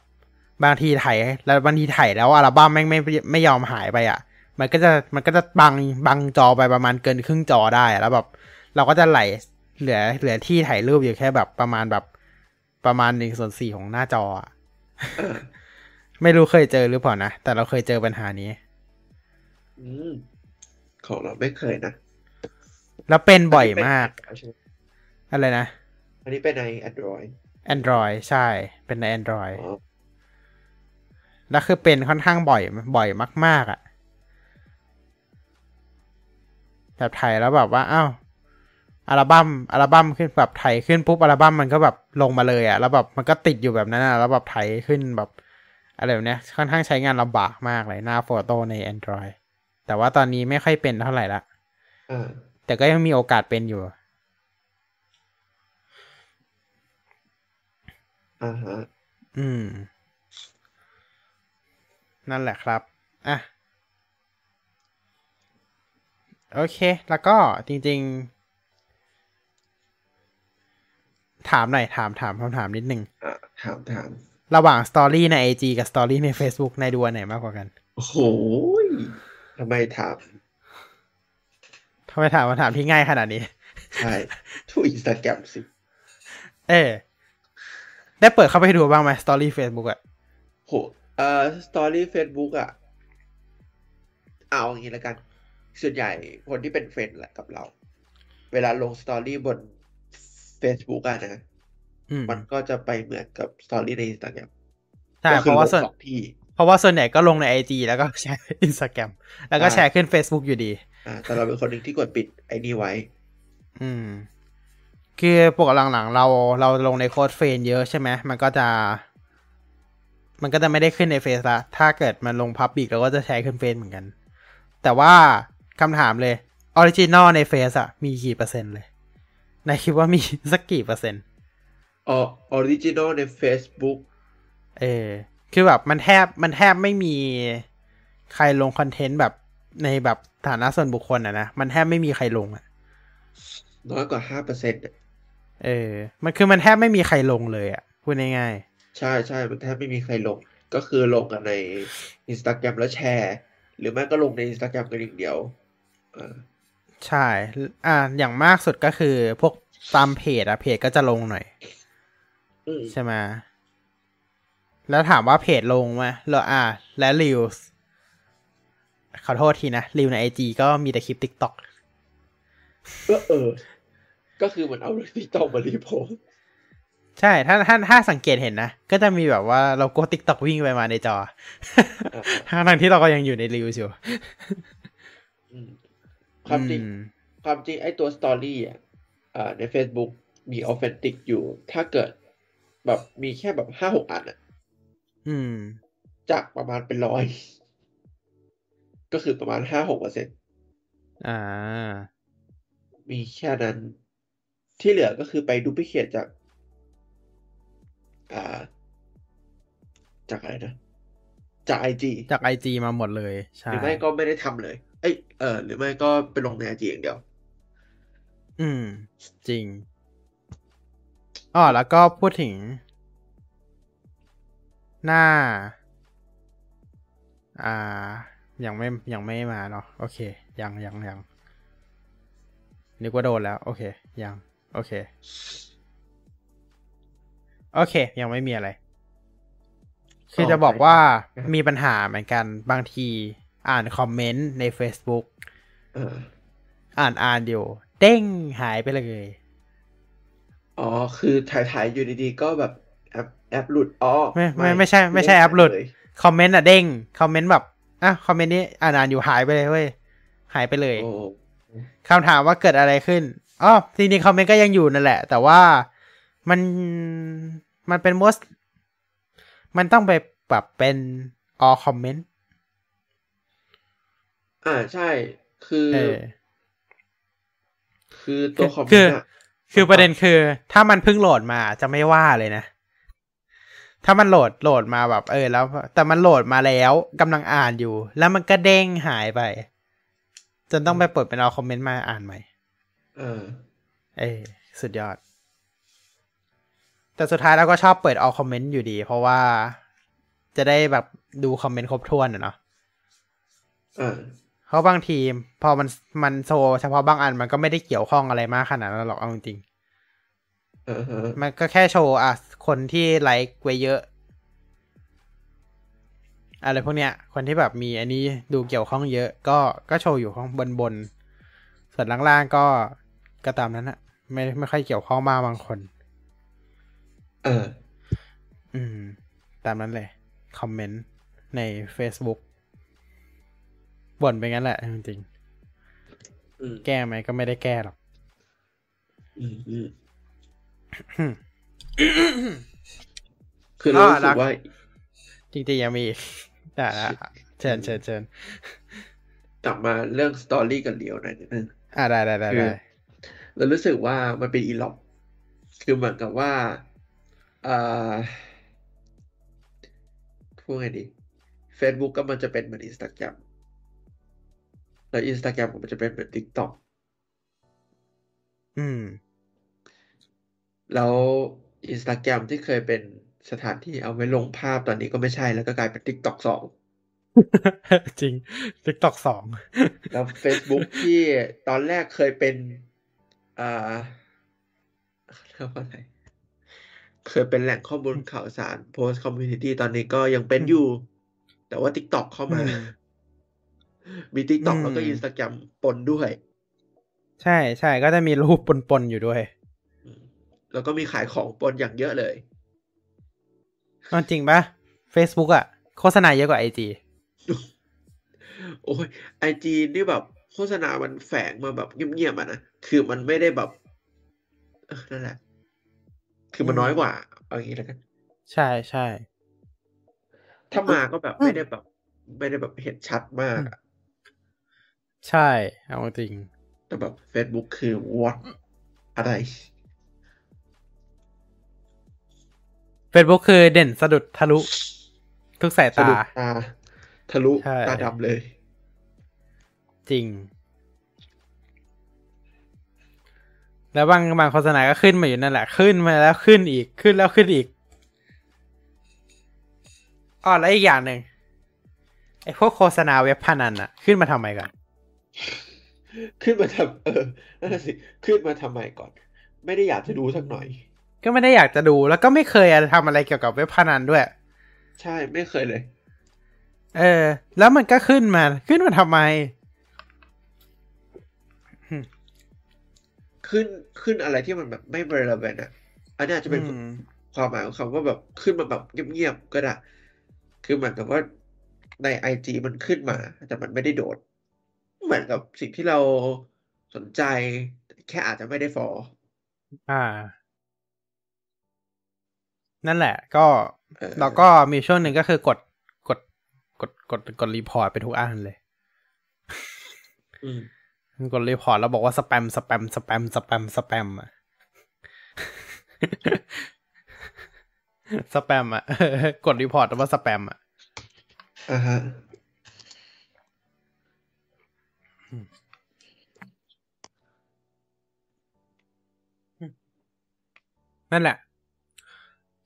A: บางทีถ่ายแล้วบางทีถ่ายแล้วอัลบั้มแม่งไม่ไม่ไม่ยอมหายไปอะ มันก็จะมันก็จะบังบังจอไปประมาณเกินครึ่งจอได้อะแล้วแบบเราก็จะไหลเหลือเหลือที่ถ่ายรูปอยู่แค่แบบประมาณแบบประมาณหนึ่งส่วนสี่ของหน้าจออะ
B: เออ
A: ไม่รู้เคยเจอหรือเปล่านะ แต่เราเคยเจอปัญหานี้
B: อืมของเราไม่เคยนะ
A: แล้วเป็นบ่อยมาก
B: อันนี้เป็น Android ใช่ไหม
A: อะไรนะ
B: อันนี้เป็นใน Android
A: Android ใช่ เป็นใน Android
B: อ๋อ
A: แล้วคือเป็นค่อนข้างบ่อยบ่อยมาก ๆอะ่ะ แบบไทยแล้วแบบว่าอ้าวอัลบั้มอัลบั้มขึ้นแบบไทยขึ้นปุ๊บอัลบั้มมันก็แบบลงมาเลยอะ่ะแล้วแบบมันก็ติดอยู่แบบนั้นอะแล้วแบบไทยขึ้นแบบอะไรแบบเนี้ยค่อนข้างใช้งานลำบากมากเลยหน้าโฟโต้ใน Android แต่ว่าตอนนี้ไม่ค่อยเป็นเท่าไหร่ละ
B: อ่า
A: แต่ก็ยังมีโอกาสเป็นอยู่
B: อ่าฮะ
A: อืม นั่นแหละครับ อะ โอเค แล้วก็จริง ๆ ถามหน่อยถามถามคำถามนิดนึง
B: อ่าถามถาม
A: ระหว่างสตอรี่ใน IG กับสตอรี่ใน Facebook ในดูอันไหนมากกว่ากัน
B: โอ้โหยทำไมถาม
A: ทำไมถามคำถามที่ง่ายขนาดนี้
B: ใช่ทุกอินสตาแกรมสิ
A: เออ ได้เปิดเข้าไปดูบ้างไหมสตอรี่ Facebook อะ
B: โหเอ่อสตอรี่เฟซบุ๊กอะเอาอย่างนี้แล้วกัน ส่วนใหญ่คนที่เป็นเฟรนด์แหละกับเรา เวลาลงสตอรี่บน Facebook อะนะ
A: อืม
B: มันก็จะไปเหมือนกับสตอรี่ในอินสตาแกรม
A: ใช่
B: ก็
A: เพ
B: คือ
A: ราะ
B: ล
A: ว่างส่วน
B: สองที่
A: เพราะว่าส่วนใหญ่ก็ลงใน IG แล้วก็แชร์ Instagram แล้วก็แชร์ขึ้น Facebook อยู่ดี
B: อ่าแต่เราเป็นคนหนึ่งที่กดปิดไอ้นี่ไว้
A: อืมคือปกหลังๆเราเราลงในโค้ดเฟรนเยอะใช่ไหมมันก็จะ มันก็จะไม่ได้ขึ้นในเฟซละถ้าเกิดมันลง public เราก็จะแชร์ขึ้นเฟซเหมือนกัน แต่ว่า คำถามเลย original ในเฟซอะมีกี่เปอร์เซ็นต์เลยนายคิดว่ามีสักกี่เปอร์เซ็นต์
B: original ใน Facebook
A: เออ คือแบบมันแทบมันแทบไม่มีใครลงคอนเทนต์แบบในแบบฐานะส่วนบุคคลอะนะ มันแทบไม่มีใครลงอะ
B: น้อยกว่าห้าเปอร์เซ็นต์
A: เออ มันคือมันแทบไม่มีใครลงเลยอะพูดง่าย
B: ใช่ใช่มันแทบไม่มีใครลง ก็คือลงกันในอินสตาแกรมแล้วแชร์ หรือไม่ก็ลงในอินสตาแกรมกันอย่างเดียวเออ
A: ๆ ใช่ อ่า อย่างมากสุดก็คือ พวกตามเพจอะเพจก็จะลงหน่อย
B: อืม
A: ใช่ไหมแล้วถามว่าเพจลงไหมแล้วอ่า และ Reels ขอโทษทีนะ Reels ในไอจีก็มีแต่คลิปติ๊กต็อก
B: ก็เออ ก็คือมันเอาที่ต้องมา repost
A: ใช่ ถ้าถ้าถ้าสังเกตเห็นนะ ก็จะมีแบบว่าโลโก้ติ๊กต็อกวิ่งไปมาในจอทั้งๆที่เราก็ยังอยู่ใน Reels อยู่
B: อืม ความจริง
A: อืม
B: ความจริงไอ้ตัวสตอรี่อะอ่าใน Facebook มี authentic อยู่ ถ้าเกิดแบบมีแค่แบบห้าหกอันอะ
A: อืม
B: จากประมาณเป็นร้อย ก็คือประมาณห้าหกเปอร์เซ็น
A: อ่า
B: มีแค่นั้น ที่เหลือก็คือไปดูพิเคตจาก อ่า จากอะไรนะ จากไอจี
A: จากไอจีมาหมดเลย ใช่
B: หรือไม่ก็ไม่ได้ทำเลย เอ้ยเออหรือไม่ก็ไปลงในไอจีอย่างเดียว
A: อืม จริงอ๋อแล้วก็พูดถึง หน้า อ่า ยังไม่ยังไม่มาเนาะโอเค ยังยังยังนึกว่าโดนแล้ว โอเค ยัง โอเค โอเค ยังไม่มีอะไร คือจะบอกว่ามีปัญหาเหมือนกันบางที อ่านคอมเมนต์ใน Facebook
B: เออ
A: อ่านอ่านอยู่ เด้งหายไปเลย
B: อ๋อ คือถ่ายถ่ายอยู่ดีๆ ก็แบบแอปแอปหลุด อ๋อ
A: ไม่ไม่ไม่ใช่ ไม่ใช่แอปหลุด
B: เลย
A: คอมเมนต์อะเด้ง คอมเมนต์แบบ อะ คอมเมนต์นี้อ่านอ่านอยู่หายไปเลยเว้ย หายไปเลย
B: โอ้
A: คำถามว่าเกิดอะไรขึ้นอ๋อจริงๆคอมเมนต์ก็ยังอยู่นั่นแหละ แต่ว่ามันมันเป็น most มันต้องไปปรับเป็น all comment
B: อ่าใช่คือ
A: เออ
B: คือตัวคอมเม
A: คื
B: น
A: อ
B: ต์อะ
A: คือประเด็นคือ ถ้ามันเพิ่งโหลดมาจะไม่ว่าเลยนะ ถ้ามันโหลดโหลดมาแบบเออแล้ว แต่มันโหลดมาแล้วกำลังอ่านอยู่ แล้วมันก็เด้งหายไป จนต้องไปเปิดเป็นเอาคอมเมนต์มาอ่านใหม่
B: เออ
A: เออสุดยอด แต่สุดท้ายเราก็ชอบเปิดเอาคอมเมนต์อยู่ดี เพราะว่าจะได้แบบดูคอมเมนต์ครบถ้วนอะเนาะ
B: อ่า
A: เพราะบางทีพอมันมันโชว์เฉพาะบางอันมันก็ไม่ได้เกี่ยวข้องอะไรมากขนาดนั้นหรอกเอาจริง
B: อ่าฮะ
A: ๆมันก็แค่โชว์อะ คนที่ไลค์ไว้เยอะ อะไรพวกเนี้ย คนที่แบบมีอันนี้ดูเกี่ยวข้องเยอะ ก็ก็โชว์อยู่ข้างบนบนๆส่วนล่างๆก็ก็ตามนั้นอะไม่ไม่ค่อยเกี่ยวข้องมากบางคน
B: เออ
A: อืม ตามนั้นเลย คอมเมนต์ใน Facebook บ่นไปงั้นแหละจริง
B: อืม
A: ๆแก้ไหมก็ไม่ได้แก้หรอก
B: อืมอืมคือเรา
A: อ่า
B: รู้สึ
A: รั
B: ก
A: ก
B: ว่า
A: จริงๆยังมีอีกอ่าเชิญเชิญเชิญ
B: กลับมาเรื่องสตอรี่กันเดียวหน่อยนิดนึง
A: อ่าได้ได้ได้
B: คือ
A: ได้
B: เรารู้สึกว่ามันเป็นอีล็อกคือเหมือนกับว่าเอ่อพูดไงดี Facebook ก็มันจะเป็นเหมือน Instagram แล้ว Instagram ก็มันจะเป็นเหมือน TikTok
A: อืม
B: แล้ว Instagram ที่เคยเป็นสถานที่เอาไว้ลงภาพตอนนี้ก็ไม่ใช่แล้วก็กลายเป็น TikTok สอง
A: จริง TikTok สอง
B: แล้ว Facebook ที่ตอนแรกเคยเป็น อ่าเรียกว่าอะไรเคยเป็นแหล่งข้อมูลข่าวสาร Post Community ตอนนี้ก็ยังเป็นอยู่ แต่ว่า TikTok เข้ามา
A: อืม
B: มี TikTok
A: อืม
B: แล้วก็ Instagram ปนด้วย
A: ใช่ใช่ก็จะมีรูปปนๆอยู่ด้วย
B: อืมแล้วก็มีขายของปนอย่างเยอะเลย
A: เอาจริงปะ Facebook อะโฆษณาเยอะกว่า IG
B: โอ้ยไอจีนี่แบบโฆษณามันแฝงมาแบบเงียบๆอะนะ คือมันไม่ได้แบบเออนั่นแหละ คือมันน้อยกว่า เอาอย่างนี้แล้วกัน
A: ใช่ใช่
B: ถ้ามาก็แบบไม่ได้แบบ ไม่ได้แบบเห็นชัดมากอะ
A: ใช่ เอาจริง
B: แต่แบบ Facebook คือ what อะไร
A: Facebook คือเด่นสะดุดทะลุ ทุกสาย
B: สะ
A: ตา
B: ดุดตา ทะลุ
A: ใช่
B: ตาดำเลย
A: จริง แล้วบางบางโฆษณาก็ขึ้นมาอยู่นั่นแหละ ขึ้นมาแล้วขึ้นอีกขึ้นแล้วขึ้นอีกอ๋อแล้วอีกอย่างหนึ่งไอ้พวกโฆษณาเว็บพนันอะขึ้นมาทำไมกัน
B: ขึ้นมาทำเออนั่นนะสิขึ้นมาทำไมก่อน ไม่ได้อยากจะดูสักหน่อย
A: ก็ไม่ได้อยากจะดูแล้วก็ไม่เคยทำอะไรเกี่ยวกับเว็บพนันด้วย
B: ใช่ไม่เคยเลย
A: เออ แล้วมันก็ขึ้นมา ขึ้นมาทำไม
B: ขึ้นขึ้นอะไรที่มันแบบไม่ relevant อะ อันนี้อาจจะเป็น
A: อืม
B: ความหมายของคำว่าแบบขึ้นมาแบบเงียบๆก็ได้ คือเหมือนกับว่าในไอจีมันขึ้นมา แต่มันไม่ได้โดด เหมือนกับสิ่งที่เราสนใจ แค่อาจจะไม่ได้ฟอล
A: อ่า นั่นแหละ ก็
B: เออ
A: แล้วก็มีช่วงหนึ่งก็คือกดกด กดกดกด report ไปทุกอันเลย
B: อืม
A: กด report แล้วบอกว่า spam spam spam spam spam อะสแปมอะกด report แล้วว่าสแปมอะ
B: อ่าฮะ
A: นั่นแหละ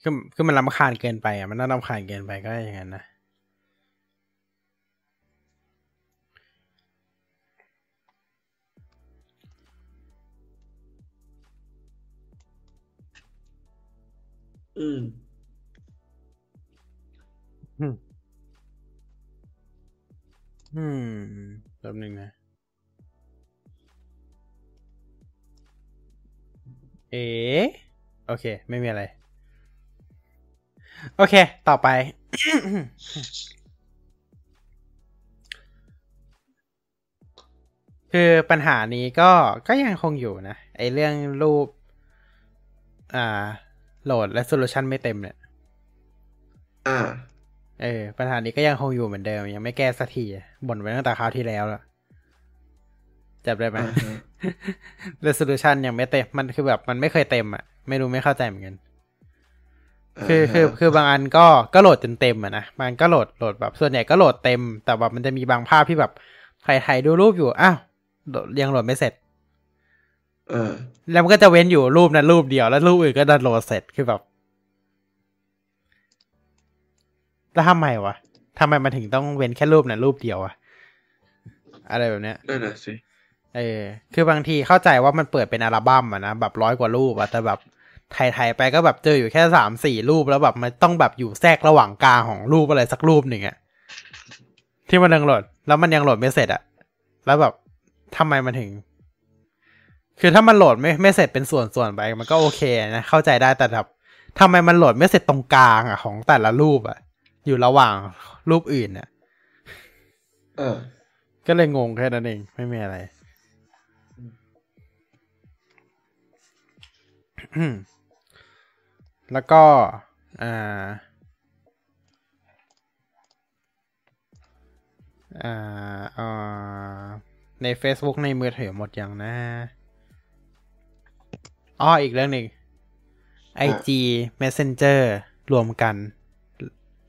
A: คือคือมันรำคาญเกินไปอะมันน่ารำคาญเกินไปก็อย่างนั้นนะ
B: อืม
A: อืมแป๊บนึงนะ เอ๋ โอเค ไม่มีอะไร โอเค ต่อไป คือปัญหานี้ก็ก็ยังคงอยู่นะ ไอเรื่องรูป อ่า โหลด resolution ไม่เต็มเนี่ย
B: อ่า
A: เออ ปัญหานี้ก็ยังคงอยู่เหมือนเดิม ยังไม่แก้สักทีอะบ่นไว้ตั้งแต่คราวที่แล้วแล้วจับได้ไหม
B: อ่าฮะ
A: resolution ยังไม่เต็ม มันคือแบบมันไม่เคยเต็มอะ ไม่รู้ไม่เข้าใจเหมือนกัน คือคือคือบางอันก็ก็โหลดจนเต็มอะนะบางอันก็โหลดโหลดแบบส่วนใหญ่ก็โหลดเต็ม แต่แบบมันจะมีบางภาพที่แบบใครไทยดูรูปอยู่ อ้าวโหลดยังโหลดไม่เสร็จ
B: อ่า
A: แล้วมันก็จะเว้นอยู่รูปนั้นรูปเดียวแล้วรูปอื่นก็ดันโหลดเสร็จคือแบบแล้วทำไมวะทำไมมันถึงต้องเว้นแค่รูปนั้นรูปเดียวอะอะไรแบบเนี้ย
B: นั่นน่ะสิ
A: เออ คือบางทีเข้าใจว่ามันเปิดเป็นอัลบั้มอะนะแบบร้อยกว่ารูปอะแต่แบบไทยๆไปก็แบบเจออยู่แค่สามสี่รูปแล้วแบบมันต้องแบบอยู่แทรกระหว่างกลางของรูปอะไรสักรูปหนึ่งอะที่มันยังโหลด แล้วมันยังโหลดไม่เสร็จอะแล้วแบบทำไมมันถึง คือถ้ามันโหลดไม่ไม่เสร็จเป็นส่วนๆไป มันก็โอเคนะเข้าใจได้แต่แบบทำไมมันโหลดไม่เสร็จตรงกลางอะของแต่ละรูปอะอยู่ระหว่างรูปอื่นอะ
B: อ่า
A: ก็เลยงงแค่นั้นเองไม่มีอะไร แล้วก็ อ่า อ่าอ่าใน Facebook ในมือถือหมดยังนะ อ้อ อีกเรื่องหนึ่ง IG Messenger รวมกัน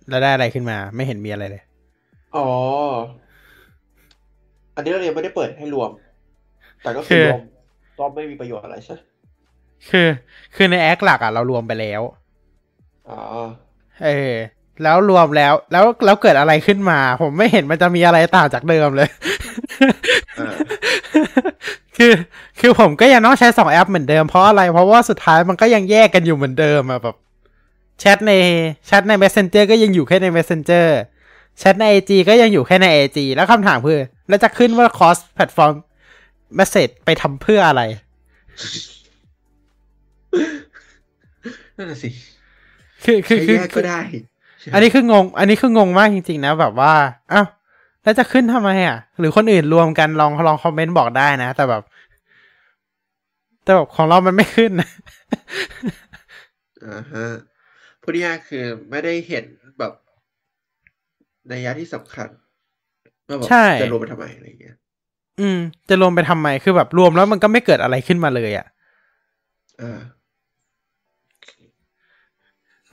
A: แล้วได้อะไรขึ้นมา ไม่เห็นมีอะไรเลย
B: อ๋อ อันนี้เรายังไม่ได้เปิดให้รวม แต่ก็
A: คื
B: คือ
A: อ
B: รวมก็ไม่มีประโยชน์อะไรใช่
A: คือคือในแอคหลักอะเรารวมไปแล้ว
B: อ๋อ
A: เออ แล้วรวมแล้ว แล้วแล้วเกิดอะไรขึ้นมา ผมไม่เห็นมันจะมีอะไรต่างจากเดิมเลย
B: อ่า
A: คือคือผมก็ยังต้องใช้สองแอปเหมือนเดิมเพราะอะไร เพราะว่าสุดท้ายมันก็ยังแยกกันอยู่เหมือนเดิมอะแบบแชทในแชทใน Messenger ก็ยังอยู่แค่ใน Messenger แชทใน IG ก็ยังอยู่แค่ใน IG แล้วคำถามคือ แล้วจะขึ้นว่า cross platform message ไปทำเพื่ออะไร
B: นั่นน่ะสิ
A: คือคือ
B: ใช้
A: คือ
B: แยกก็ได้
A: อันนี้คืองง อันนี้คืองงมากจริงๆนะแบบว่า อ้าวแล้วจะขึ้นทำไมอะ หรือคนอื่นรวมกันลองลองคอมเมนต์บอกได้นะ แต่แบบ แต่แบบของเรามันไม่ขึ้นนะ
B: อ่าฮะพูดง่ายๆคือไม่ได้เห็นแบบในยยะที่สำคัญว่าแบบ
A: ใช่
B: จะรวมไปทำไมอะไรอย่างเงี้ย
A: อืม จะรวมไปทำไมคือแบบรวมแล้วมันก็ไม่เกิดอะไรขึ้นมาเลย อะ
B: อ่า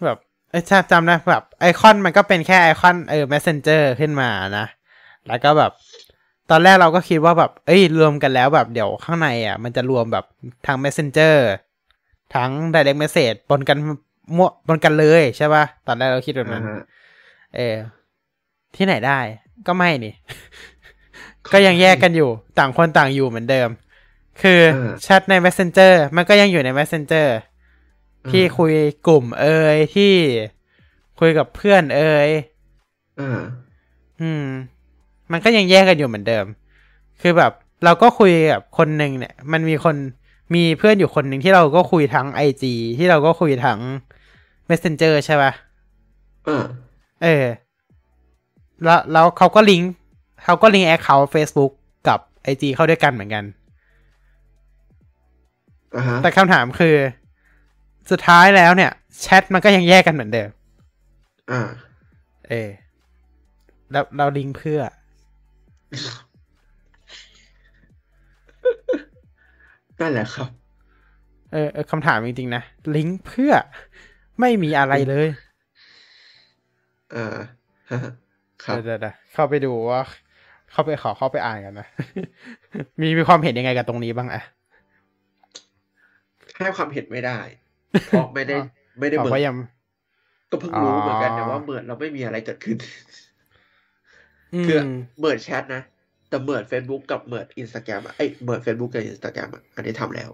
A: แบบเอ้ยจำจำนะแบบไอคอนมันก็เป็นแค่ไอคอนเออ messenger ขึ้นมานะ แล้วก็แบบ ตอนแรกเราก็คิดว่าแบบ เอ้ย รวมกันแล้วแบบเดี๋ยวข้างในอะ มันจะรวมแบบทั้ง messenger ทั้ง direct message บนกันมั่วบนกันเลยใช่ป่ะ ตอนแรกเราคิดแบบ
B: อ่า
A: นั้น
B: ฮะ
A: เออ ที่ไหนได้ ก็ไม่นี่ ก็ยังแยกกันอยู่ ต่างคนต่างอยู่เหมือนเดิม คือแชทใน messenger มันก็ยังอยู่ใน messenger ที่คุยกลุ่มเอ่ยที่คุยกับเพื่อนเอ่ย
B: อ่า
A: อืม มันก็ยังแยกกันอยู่เหมือนเดิม คือแบบ เราก็คุยกับคนหนึ่งเนี่ย มันมีคนมีเพื่อนอยู่คนหนึ่งที่เราก็คุยทั้งไอจีที่เราก็คุยทั้ง messenger ใช่ปะ
B: อ่า
A: เออ แล้วแล้วเขาก็ลิงก์เขาก็ลิงก์ account Facebook กับไอจีเข้าด้วยกันเหมือนกัน
B: อ่าฮะ
A: แต่คำถามคือ สุดท้ายแล้วเนี่ย แชทมันก็ยังแยกกันเหมือนเดิม
B: อ่า
A: เออแล้วเราลิงก์เพื่อ
B: นั่นแหละครับ
A: เออเออคำถามจริงๆนะ ลิงก์เพื่อไม่มีอะไรเลย
B: อ่าฮะครับ
A: เดี๋ยวเดี๋ยวๆๆเข้าไปดูว่า เข้าไปขอเข้าไปอ่านกันนะ มีมีความเห็นยังไงกับตรงนี้บ้างอะ
B: ให้ความเห็นไม่ได้ เพราะไม่ได้
A: อ๋อ
B: ไม่ได้
A: อ๋อ
B: เหมือ
A: เพราะ
B: น
A: ยัง
B: ก็เพิ่งรู้เหมือนกันนะ
A: อ๋อ
B: ว่าเหมือนเราไม่มีอะไรเกิดขึ้น
A: อื
B: คือ
A: ม
B: เหมือนแชทนะ แต่เหมือน Facebook กับเหมือนอินสตาแกรมอะไอยเหมือน Facebook กับอินสตาแกรมอะอันนี้ทำแล้ว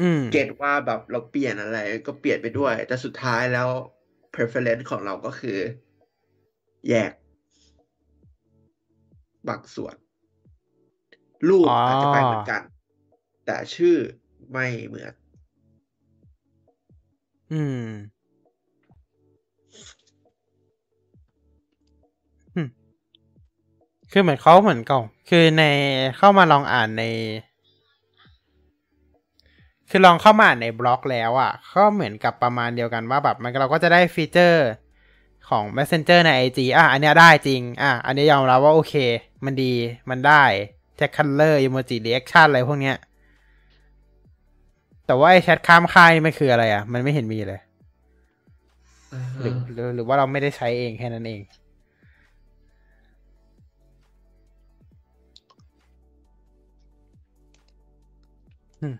A: อืม
B: เกตว่าแบบเราเปลี่ยนอะไร ก็เปลี่ยนไปด้วย แต่สุดท้ายแล้ว preference ของเราก็คือ แยกบางส่วน รูป
A: อ๋ออ
B: อาจจะไปเหมือนกัน แต่ชื่อไม่เหมือน
A: อืมคือเหมือนเขาเหมือนเก่า คือในเข้ามาลองอ่านใน คือลองเข้ามาอ่านในบล็อกแล้วอะ่ะ ก็เหมือนกับประมาณเดียวกันว่าแบบมันเราก็จะได้ฟีเจอร์ของ Messenger ใน IG อะ อันนี้ได้จริง อะ อันนี้ยอมรับว่าโอเค มันดี มันได้ chat color emoji reaction อะไรพวกเนี้ย แต่ว่าไอ้แชทข้ามค่ายนี่มันคืออะไรอะ มันไม่เห็นมีเลยหรือหรือหรือว่าเราไม่ได้ใช้เองแค่นั้นเองอืม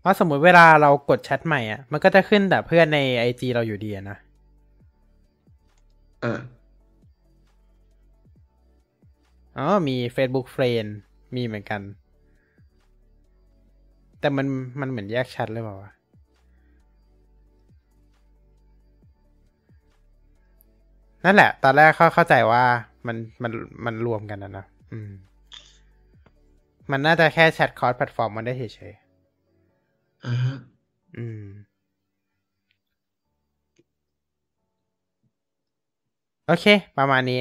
A: เพราะสมมุติเวลาเรากดแชทใหม่อะ มันก็จะขึ้นแต่เพื่อนในไอจีเราอยู่ดีอะนะ
B: อ่า
A: อ๋อ มี Facebook Friend มีเหมือนกัน แต่มันมันเหมือนแยกแชทเลยเปล่าวะนั่นแหละ ตอนแรกเข้าเข้าใจว่ามันมันมันรวมกันนะนะอืม มันน่าจะแค่แชท cross platform มันได้เฉย
B: อ่าฮะ
A: ๆอืม โอเค ประมาณนี้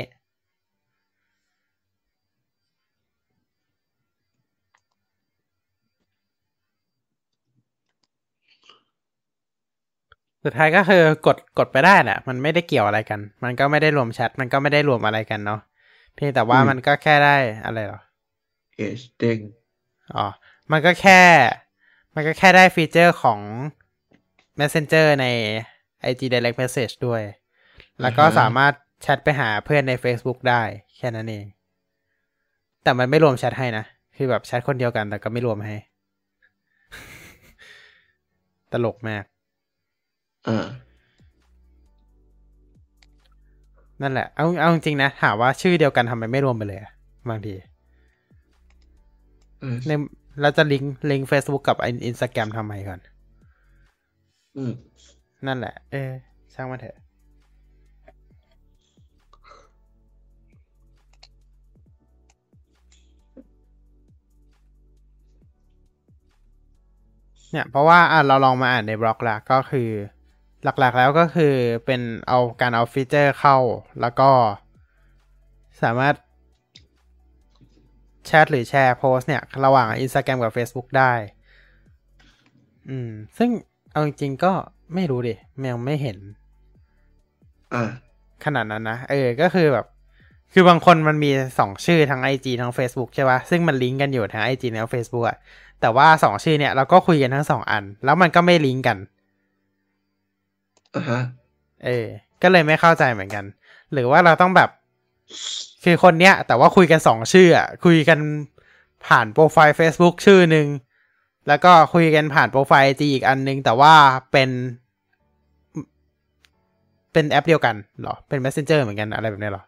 A: สุดท้ายก็คือกดกดไปได้แหละมันไม่ได้เกี่ยวอะไรกัน มันก็ไม่ได้รวมแชทมันก็ไม่ได้รวมอะไรกันเนาะเพียงแต่ว่ามันก็แค่ได้อะไรเหรอ
B: เอชเด้ง
A: อ๋อ มันก็แค่ มันก็แค่ได้ฟีเจอร์ของ Messenger ใน IG Direct Message ด้วย แล้วก็สามารถแชทไปหาเพื่อนใน Facebook ได้แค่นั้นเอง แต่มันไม่รวมแชทให้นะ คือแบบแชทคนเดียวกันแต่ก็ไม่รวมให้ ตลกมาก
B: อ่า
A: นั่นแหละ เอา เอาจริงๆนะ ถามว่าชื่อเดียวกันทำไมไม่รวมไปเลยอะบางที
B: อืม
A: ในเราจะลิงก์ลิงก์ Facebook กับอินสตาแกรมทำไมก่อน
B: อืม
A: นั่นแหละ เออ ช่างมันเถอะ เนี่ย เพราะว่าอะเราลองมาอ่านในบล็อกแล้วก็คือ หลักๆแล้วก็คือเป็นเอาการเอาฟีเจอร์เข้า แล้วก็สามารถแชทหรือแชร์โพสเนี่ย ระหว่าง Instagram กับ Facebook ได้ อืม ซึ่งเอาจริงๆก็ไม่รู้ดิยังไม่เห็น
B: อ
A: ขนาดนั้นนะ เออ ก็คือแบบ คือบางคนมันมีสองชื่อทั้ง IG ทั้ง Facebook ใช่ปะซึ่งมันลิงก์กันอยู่ทั้ง IG และ Facebook อะแต่ว่าสองชื่อเนี่ยเราก็คุยกันทั้งสองอัน แล้วมันก็ไม่ลิงก์กัน
B: อ่าฮะ
A: เออ ก็เลยไม่เข้าใจเหมือนกัน หรือว่าเราต้องแบบ คือคนเนี้ย แต่ว่าคุยกันสองชื่ออะคุยกันผ่านโปรไฟล์ Facebook ชื่อหนึ่งแล้วก็คุยกันผ่านโปรไฟล์จีอีกอันนึง แต่ว่าเป็น เป็นแอปเดียวกันเหรอ เป็น Messenger เหมือนกันอะไรแบบนี้เหรอ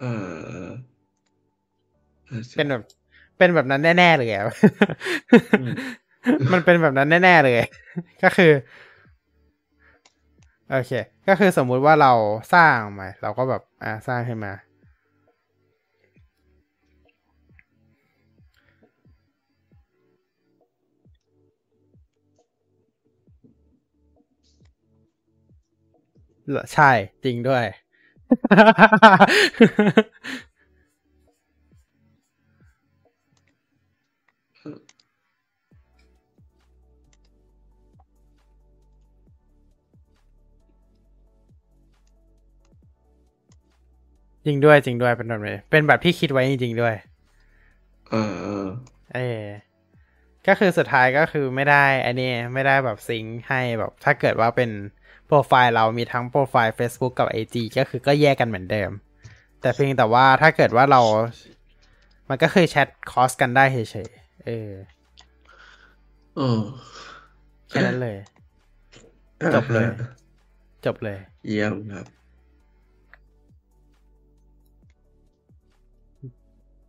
B: เออออ
A: เป็นแบบ เป็นแบบนั้นแน่ๆเลยอะ
B: อืม
A: มันเป็นแบบนั้นแน่ๆเลย ก็คือ โอเค ก็คือสมมุติว่าเราสร้างมาเราก็แบบอ่าสร้างขึ้นมาหรอใช่จริงด้วย จริงด้วยจริงด้วยเป็นแบบนี้เป็นแบบที่คิดไว้จริงๆด้วย
B: เออ เออ
A: เออก็คือสุดท้ายก็คือไม่ได้อันนี้ไม่ได้แบบซิงค์ให้แบบถ้าเกิดว่าเป็นโปรไฟล์เรามีทั้งโปรไฟล์ Facebook กับ IG ก็คือก็แยกกันเหมือนเดิม แต่เพียงแต่ว่าถ้าเกิดว่าเรา มันก็คือแชทคอสกันได้เฉยๆเออ
B: เออ
A: แค่นั้นเลย จบเลย
B: อ่าฮะ
A: จบเลย
B: เยี่ยมครับ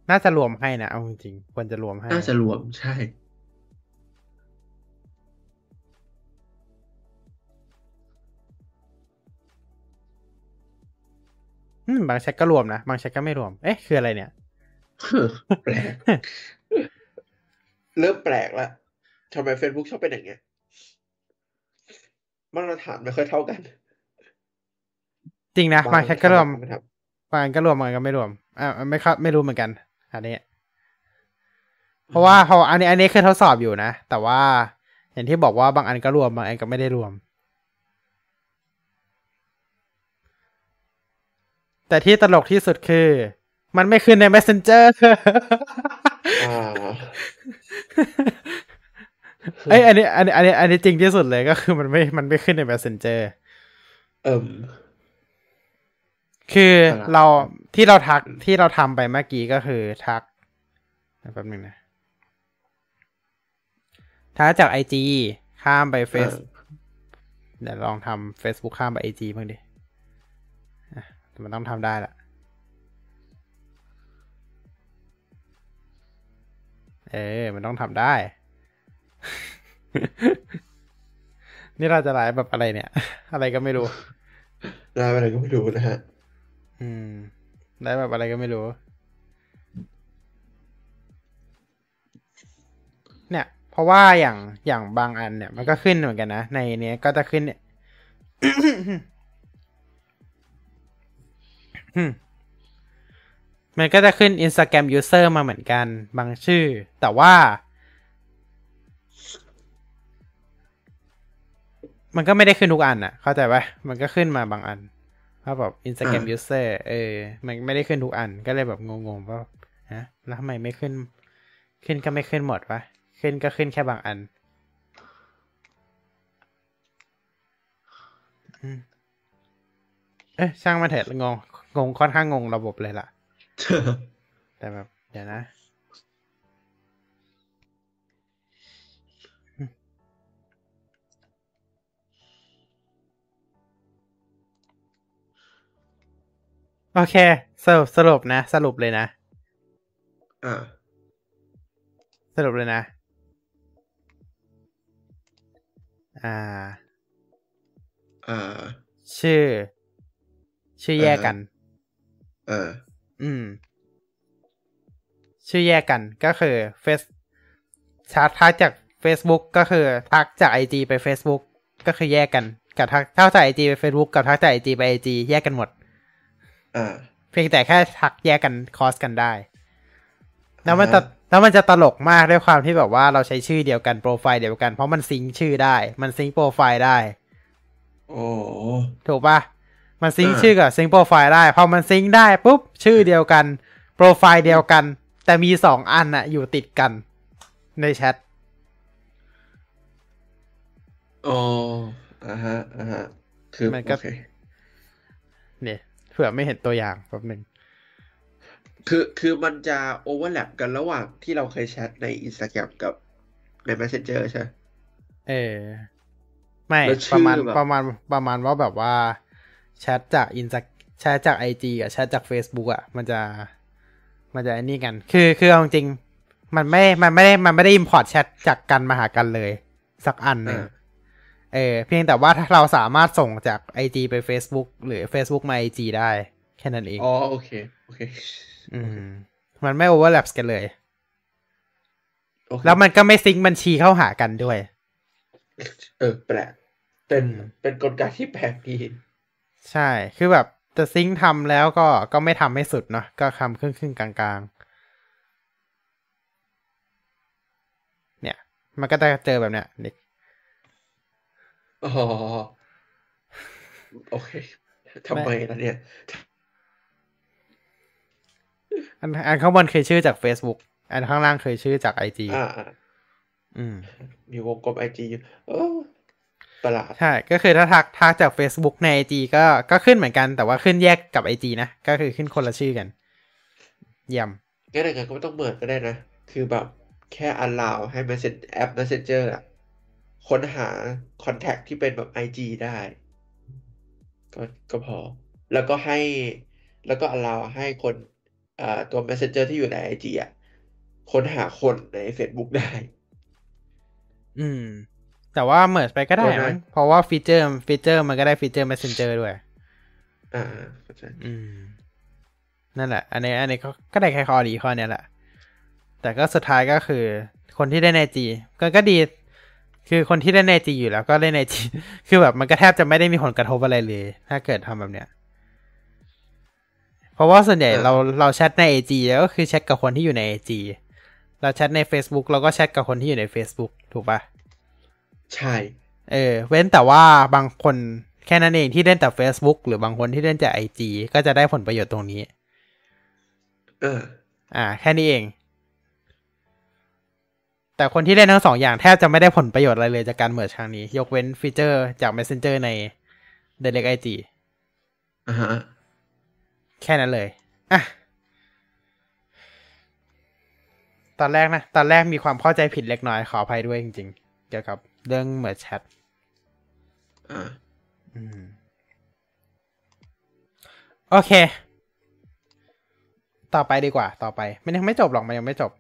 A: น่าจะรวมให้นะ เอาจริงๆควรจะรวมให้
B: น่าจะรวมใช่
A: อืม บางแชทก็รวมนะ บางแชทก็ไม่รวม เอ๊ะ คืออะไรเนี่ย
B: แปลก เริ่มแปลกละทำไม Facebook ชอบเป็นอย่างเงี้ย มาตรฐานไม่ค่อยเท่ากัน
A: จริงนะ บางแชทก็รวม
B: ไม่ทำ
A: บางอันก็รวม บางอันก็ไม่รวมอ่าไม่ครับไม่รู้เหมือนกัน อันนี้ เพราะว่าพออันนี้ อันนี้คือทดสอบอยู่นะ แต่ว่า อย่างที่บอกว่าบางอันก็รวมบางอันก็ไม่ได้รวม แต่ที่ตลกที่สุดคือ มันไม่ขึ้นใน messenger
B: อ่า
A: เอ้ยอันนี้อันนี้อันนี้อันนี้จริงที่สุดเลยก็คือมันไม่มันไม่ขึ้นใน messenger
B: เอิ่ม
A: คือ
B: ครับ
A: เราที่เราทักที่เราทำไปเมื่อกี้ก็คือทักแป๊บนึงนะทักจากไอจีข้ามไปเฟซเดี๋ยวลองทำ Facebook ข้ามไปไอจีบ้างดิอะแต่มันต้องทำได้ละเออ มันต้องทำได้ นี่เราจะไลฟ์แบบอะไรเนี่ย อะไรก็ไม่รู้
B: ได้อะไรก็ไม่รู้นะฮะ
A: อืม ได้แบบอะไรก็ไม่รู้ เนี่ย เพราะว่าอย่างอย่างบางอันเนี่ย มันก็ขึ้นเหมือนกันนะ ในเนี้ยก็จะขึ้นเนี่ยมันก็จะขึ้น Instagram user มาเหมือนกัน บางชื่อ แต่ว่า มันก็ไม่ได้ขึ้นทุกอันอะเข้าใจปะมันก็ขึ้นมาบางอัน ว่าแบบ Instagram
B: อ่า
A: user เออ มันไม่ได้ขึ้นทุกอันก็เลยแบบงงๆว่าฮะแล้วทำไมไม่ขึ้น ขึ้นก็ไม่ขึ้นหมดวะขึ้นก็ขึ้นแค่บางอันอืมเอ๊ะช่างมันเถอะงง งงค่อนข้างงงระบบเลยล่ะ แต่แบบ เดี๋ยวนะ โอเค สรุปสรุปนะ สรุปเลยนะ
B: อ่า
A: สรุปเลยนะ อ่า
B: อ่า
A: ชื่อ ชื่อแยกกัน
B: อ่า
A: อืม ชื่อแยกกันก็คือเฟซทักทักจาก Facebook ก็คือ ทักจาก IG ไป Facebook ก็คือแยกกัน กับทักทักจาก IG ไป Facebook กับทักจาก IG ไป IG แยกกันหมด
B: อ่า
A: เพียงแต่แค่ทักแยกกันคอสกันได้ แล้วมันจะแล้วมันจะตลกมากด้วยความที่แบบว่าเราใช้ชื่อเดียวกันโปรไฟล์เดียวกัน เพราะมันซิงค์ชื่อได้ มันซิงค์โปรไฟล์ได้
B: โอ้
A: ถูกปะมันซิงค์
B: อ่า
A: ชื่อกับซิงค์โปรไฟล์ได้พอมันซิงค์ได้ปุ๊บชื่อเดียวกันโปรไฟล์เดียวกัน แต่มีสองอันอะอยู่ติดกันในแชท
B: โอ้อ่าฮะอ่าฮะคือ
A: มันก็
B: โอเค
A: เนี่ย เผื่อไไม่เห็นตัวอย่างแป๊บหนึ่ง
B: คือคือมันจะ overlap กันระหว่างที่เราเคยแชทใน Instagram กับใน Messenger ใช่ไหม
A: เออ ไม่
B: แล้วชื่
A: ป
B: อ
A: ระมาณ
B: แบบ
A: ประมาณประมาณว่าแบบว่าแชทจากอินสแชทจากไอจีกับแชทจาก Facebook อะ มันจะ มันจะไอ้นี่กัน คือคือเอาจริงๆมันไม่ มันไม่ได้มันไม่ได้ import แชทจากกันมาหากันเลย สักอันหนึ่ง
B: อ่า
A: เออเพียงแต่ว่าถ้าเราสามารถส่งจาก IG ไป Facebook หรือ Facebook มา IG ได้ แค่นั้นเอง
B: อ๋อ โอเค โอเค
A: อืม มันไม่โอเวอร์แลปกันเลย
B: โอเค
A: แล้วมันก็ไม่ซิงค์บัญชีเข้าหากันด้วย
B: เออ แปลก เป็น
A: อืม
B: เป็นกลไกที่แปลกดี
A: ใช่ คือแบบจะซิงค์ทำแล้วก็ ก็ไม่ทำให้สุดเนาะ ก็ทำครึ่งครึ่งๆกลางๆ เนี่ย มันก็จะเจอแบบเนี้ยเด็ก
B: อ๋อ โอเคทำไมล่ะเนี่ย
A: อันอันข้างบนเคยชื่อจาก Facebook อันข้างล่างเคยชื่อจาก IG
B: อ่าอ่า
A: อืม
B: มีวงกลมไอจีอยู่เออประหลาด
A: ใช่ ก็คือถ้าทักทักจาก Facebook ใน IG ก็ก็ขึ้นเหมือนกัน แต่ว่าขึ้นแยกกับ IG นะ ก็คือขึ้นคนละชื่อกันเยี่ยม
B: งั้นอย่างนั้นก็ไม่ต้อง merge ก็ได้นะ คือแบบแค่ allow ให้ message แอป messenger อะ ค้นหา contact ที่เป็นแบบ IG ได้ ก็ก็พอ แล้วก็ให้แล้วก็ allow ให้คนอ่าตัว messenger ที่อยู่ใน IG อะค้นหาคนใน Facebook ได้
A: อืม แต่ว่า merge ไปก็ได้
B: ก็ได้
A: มั้งเพราะว่าฟีเจอร์ฟีเจอร์มันก็ได้ฟีเจอร์ Messenger ด้วย
B: อ่าเข้าใจ
A: อืม นั่นแหละ อันนี้อันนี้ก็ก็ได้แค่ข้อดีข้อเนี้ยแหละ แต่ก็สุดท้ายก็คือ คนที่ได้ในจีก็ก็ดี คือคนที่ได้ในจีอยู่แล้วก็ได้ในจีคือแบบมันก็แทบจะไม่ได้มีผลกระทบอะไรเลย ถ้าเกิดทำแบบเนี้ย เพราะว่าส่วนใหญ่เราเราแชทใน AG ก็คือแชทกับคนที่อยู่ใน AG เราแชทใน Facebook เราก็แชทกับคนที่อยู่ใน Facebook ถูกปะ
B: ใช่
A: เออ เว้นแต่ว่าบางคนแค่นั้นเองที่เล่นแต่ Facebook หรือบางคนที่เล่นแต่ IG ก็จะได้ผลประโยชน์ตรงนี้
B: เออ
A: อ่า แค่นี้เอง แต่คนที่เล่นทั้งสองอย่างแทบจะไม่ได้ผลประโยชน์อะไรเลยจากการเมิร์ชครั้งนี้ ยกเว้นฟีเจอร์จาก Messenger ใน Direct IG
B: อ่าฮะ
A: แค่นั้นเลย อะ ตอนแรกนะ ตอนแรกมีความเข้าใจผิดเล็กน้อยขออภัยด้วยจริงๆ เกี่ยวกับเรื่องเมิร์แชท
B: อ่า
A: อืมโอเค ต่อไปดีกว่า ต่อไป มันยังไม่จบหรอก มันยังไม่จบ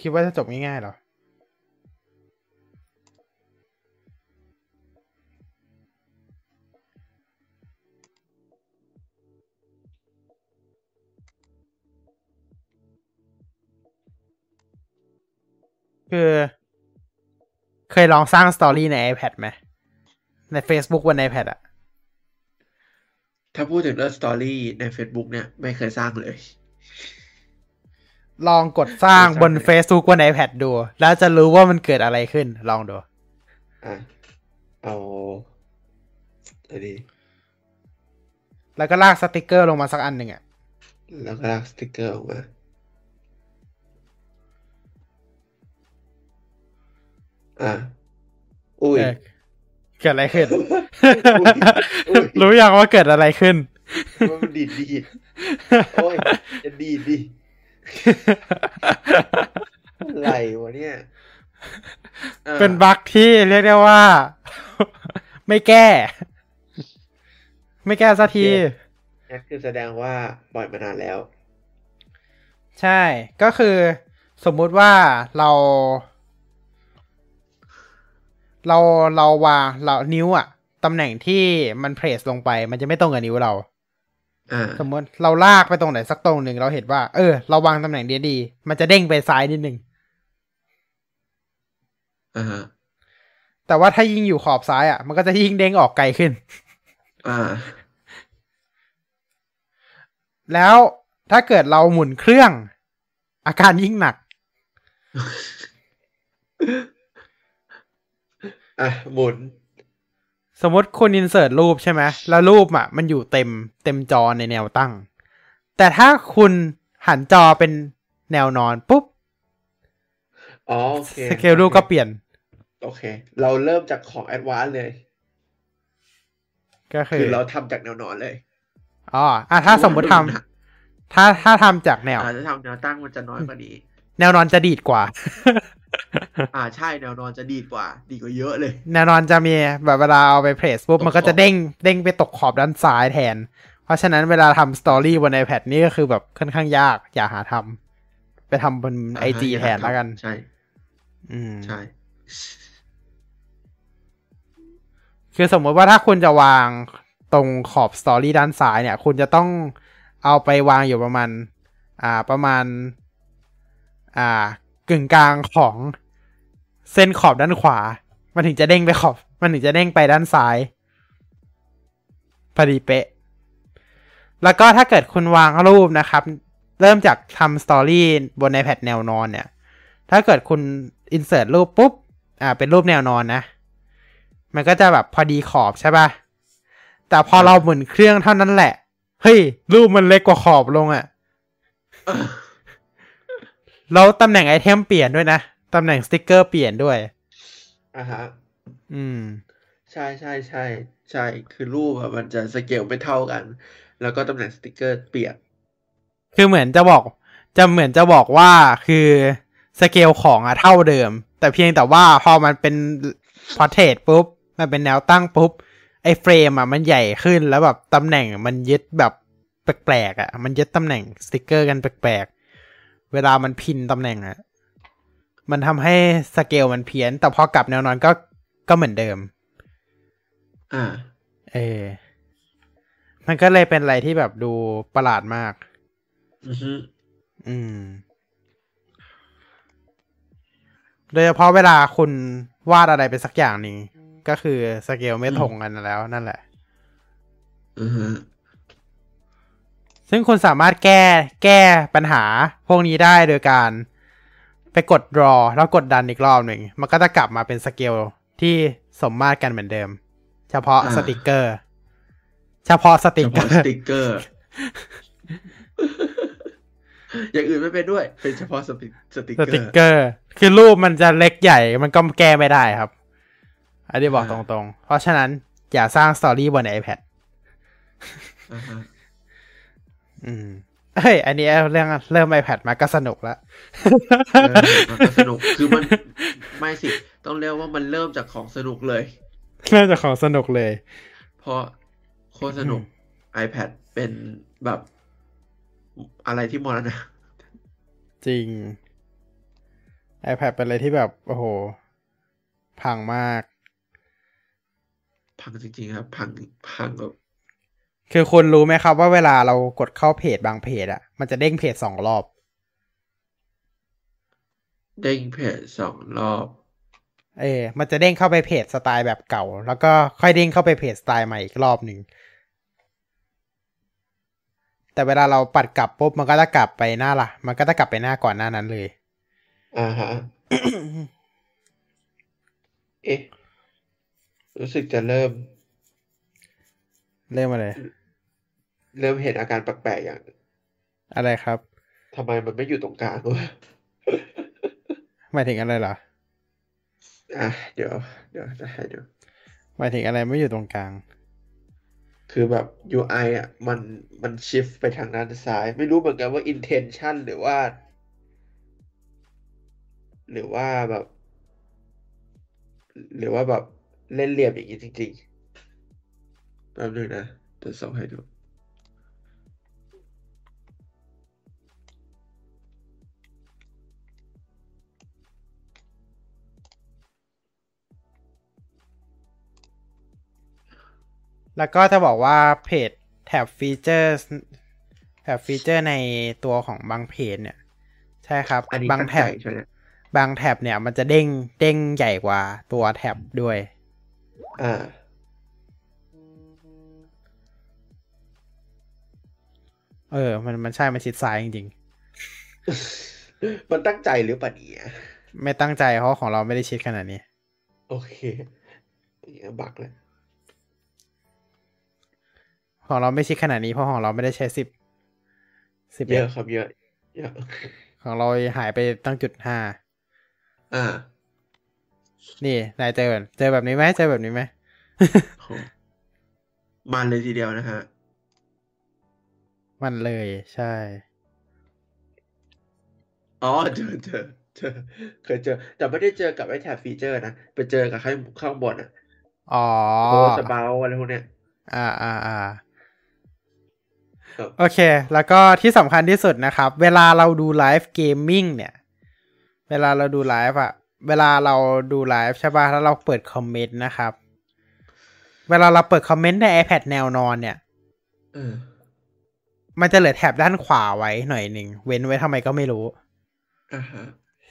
A: คิดว่าจะจบง่ายๆเหรอ คือ เคยลองสร้างสตอรี่ใน iPad ไหม ใน Facebook บน iPad อะ
B: ถ้าพูดถึงเรื่องสตอรี่ใน Facebook เนี่ย ไม่เคยสร้างเลย
A: ลองกดสร้างบน
B: ไม่ทราบเลย
A: Facebook บน iPad ดู แล้วจะรู้ว่ามันเกิดอะไรขึ้น ลองดู
B: อะ เอาอันนี้
A: แล้วก็ลากสติกเกอร์ลงมาสักอันหนึ่งอะ
B: แล้วก็ลากสติกเกอร์ออกมา อะอุ้ย
A: เออเกิดอะไรขึ้น
B: อุ๊ย
A: รู้ยังว่าเกิดอะไรขึ้น
B: มันดีดดีดโอ้ยจะดีดดิอะไรวะเนี่ยอะ
A: เป็นบั๊กที่เรียกได้ว่า ไม่แก้ ไม่แก้สักที
B: นั่นคือแสดงว่าปล่อยมานานแล้ว
A: ใช่ก็คือสมมุติว่าเรา เราเราวางเรานิ้วอะตำแหน่งที่มันเพรสลงไป มันจะไม่ตรงกับนิ้วเรา
B: อ่า
A: สมมติเราลากไปตรงไหนสักตรงหนึ่งเราเห็นว่า เออ เราวางตำแหน่งดีดีๆมันจะเด้งไปซ้ายนิดนึง
B: อ่าฮะ
A: แต่ว่าถ้ายิ่งอยู่ขอบซ้ายอะ มันก็จะยิ่งเด้งออกไกลขึ้น
B: อ่า
A: แล้วถ้าเกิดเราหมุนเครื่อง อาการยิ่งหนัก
B: อะหมุน
A: สมมติคุณอินเสิร์ตรูปใช่ไหมแล้วรูปอะ มันอยู่เต็มเต็มจอในแนวตั้ง แต่ถ้าคุณหันจอเป็นแนวนอนปุ๊บ
B: อ๋อโอเค
A: สเกลรูปก็เปลี่ยน
B: โอเค เราเริ่มจากของ advance เลย
A: ก็คื
B: คือเราทำจากแนวนอนเลย
A: อ๋ออะถ้าสมมติทำถ้าถ้าทำจากแนว
B: อาจจะทำแนวตั้งมันจะน้อยกว่านี้
A: แนวนอนจะดีกว่า
B: อ่าใช่แนวนอนจะดีกว่า ดีกว่าเยอะเลย
A: แนวนอนจะมีแบบเวลาเอาไป place ปุ๊บ
B: ตกขอบ
A: มันก็จะเด้งเด้งไปตกขอบด้านซ้ายแทน เพราะฉะนั้นเวลาทำสตอรี่บน iPad นี่ก็คือแบบค่อนข้างยาก อย่าหาทำไปทำบนไอจีแทนแล้วกัน
B: ใช่
A: อืม
B: ใช่
A: คือสมมติว่าถ้าคุณจะวางตรงขอบสตอรี่ด้านซ้ายเนี่ย คุณจะต้องเอาไปวางอยู่ประมาณ อ่า ประมาณ อ่ากึ่งกลางของเส้นขอบด้านขวา มันถึงจะเด้งไปขอบ มันถึงจะเด้งไปด้านซ้ายพอดีเป๊ะ แล้วก็ถ้าเกิดคุณวางรูปนะครับ เริ่มจากทำสตอรี่บน iPad แนวนอนเนี่ย ถ้าเกิดคุณ insert รูปปุ๊บ อ่า เป็นรูปแนวนอนนะ มันก็จะแบบพอดีขอบใช่ป่ะ แต่พอเราหมุนเครื่องเท่านั้นแหละ เฮ้ย รูปมันเล็กกว่าขอบลงอะ่ะ แล้วตำแหน่งไอเทมเปลี่ยนด้วยนะ ตำแหน่งสติกเกอร์เปลี่ยนด้วย
B: อ่าฮะ
A: อืม
B: ใช่ใช่ใช่ใช่ คือรูปอะมันจะสเกลไม่เท่ากัน แล้วก็ตำแหน่งสติกเกอร์เปลี่ยน
A: คือเหมือนจะบอก จะเหมือนจะบอกว่าคือสเกลของอะเท่าเดิม แต่เพียงแต่ว่าพอมันเป็น portrait ปุ๊บ มันเป็นแนวตั้งปุ๊บ ไอ้เฟรมอะมันใหญ่ขึ้นแล้วแบบตำแหน่งมันยึดแบบแปลกๆอะมันยึดตำแหน่งสติกเกอร์กันแปลกๆ เวลามัน pin ตำแหน่งอะมันทำให้สเกลมันเพี้ยน แต่พอกลับแนวนอนก็ก็เหมือนเดิม
B: อ่า
A: เออ มันก็เลยเป็นอะไรที่แบบดูประหลาดมาก
B: อือฮึ
A: อืม โดยเฉพาะเวลาคุณวาดอะไรไปสักอย่างหนึ่งก็คือสเกลไม่ตรงกันแล้วนั่นแหละ
B: อือฮึ
A: ซึ่งคุณสามารถแก้แก้ปัญหาพวกนี้ได้โดยการไปกด draw แล้วกด done อีกรอบหนึ่ง มันก็จะกลับมาเป็นสเกลที่สมมาตรกันเหมือนเดิม เฉพาะสติกเกอร์ เฉพาะสติ
B: เฉ
A: กเกอ
B: พาะ
A: ร์
B: สติกเกอร์ อย่างอื่นไม่เป็นด้วย เป็นเฉพาะสติกเกอร์ส
A: ติกเกอร์ร์ คือรูปมันจะเล็กใหญ่ มันก็แก้ไม่ได้ครับ อันนี้บอกต
B: อ่า
A: รงๆ เพราะฉะนั้นอย่าสร้างสตอรี่บน iPad
B: อ่าฮะ
A: อืมเฮ้ย อันนี้เรื่องเริ่ม iPad มาก็สนุกแล้ว
B: เออมันก็สนุก คือมันไม่สิ ต้องเรียกว่ามันเริ่มจากของสนุกเลย
A: เริ่มจากของสนุกเลย
B: เพราะโคตรสนุก iPad เป็นแบบอะไรที่มรณะ
A: จริง iPad เป็นอะไรที่แบบ โอ้โห พังมาก
B: พังจริงๆครับ พังพังแบบ
A: คือคุณรู้ไหมครับว่าเวลาเรากดเข้าเพจบางเพจอะมันจะเด้งเพจสองรอบ
B: เด้งเพจสองรอบ
A: เออ มันจะเด้งเข้าไปเพจสไตล์แบบเก่า แล้วก็ค่อยเด้งเข้าไปเพจสไตล์ใหม่อีกรอบหนึ่ง แต่เวลาเราปัดกลับปุ๊บมันก็จะกลับไปหน้าละมันก็จะกลับไปหน้าก่อนหน้านั้นเลย
B: อ่าฮะเอ๊ะรู้สึกจะเริ่ม
A: เริ่มมาเลย
B: เริ่มเห็นอาการแปลกๆอย่าง
A: อะไรครับ
B: ทำไมมันไม่อยู่ตรงกลางวะ
A: หมายถึงอะไรเหรอ
B: อะเดี๋ยว เดี๋ยวจะให้ดู
A: หมายถึงอะไรไม่อยู่ตรงกลาง
B: คือแบบ UI อะ มันมันชิฟไปทางด้านซ้าย ไม่รู้เหมือนกันว่า intention หรือว่า หรือว่าแบบ หรือว่าแบบเล่นเหลี่ยมอย่างนี้จริงๆแป๊บนึงนะจะส่งให้ดู
A: แล้วก็จะบอกว่าเพจแท็บฟีเจอร์แท็บฟีเจอร์ในตัวของบางเพจเนี่ย ใช่ครับ
B: อันนี้
A: บาง
B: ตั้ง
A: แท็
B: ใจ
A: บ
B: ใช่ไหม
A: บางแท็บเนี่ยมันจะเด้งเด้งใหญ่กว่าตัวแท็บด้วย
B: อ่า
A: เออ มันมันใช่ มันชิดซ้ายจริง
B: มันตั้งใจหรือเปล่าเนี่ย
A: ๆไม่ตั้งใจเพราะของเราไม่ได้ชิดขนาดนี้
B: โอเคอย่างเงี้ยบักเลย
A: ของเราไม่ชิดขนาดนี้เพราะของเราไม่ได้ใช้สิบสิบ
B: เยอะครับเยอะเยอะ
A: ของเราหายไปตั้งจุดห้า
B: อ่า
A: นี่นายเจอเจอแบบนี้ไหมเจอแบบนี้ไหม
B: โหมันเลยทีเดียวนะฮะ
A: มันเลยใช่
B: อ๋อเจอเจอเจอเคยเจอ แต่ไม่ได้เจอกับไอ้แท็บฟีเจอร์นะไปเจอกับข้างข้างบนอะ
A: อ๋อ
B: โพสเบาอะไรพวกเนี้ย
A: อ่าอ่าอ่า
B: ครับ
A: โอเค แล้วก็ที่สำคัญที่สุดนะครับ เวลาเราดูไลฟ์ gaming เนี่ย เวลาเราดูไลฟ์อะเวลาเราดูไลฟ์ใช่ป่ะแล้วเราเปิดคอมเมนต์นะครับ เวลาเราเปิดคอมเมนต์ใน iPad แนวนอนเนี่ย
B: เออ
A: มันจะเหลือแถบด้านขวาไว้หน่อยหนึ่ง เว้นไว้ทำไมก็ไม่รู้
B: อ่าฮะ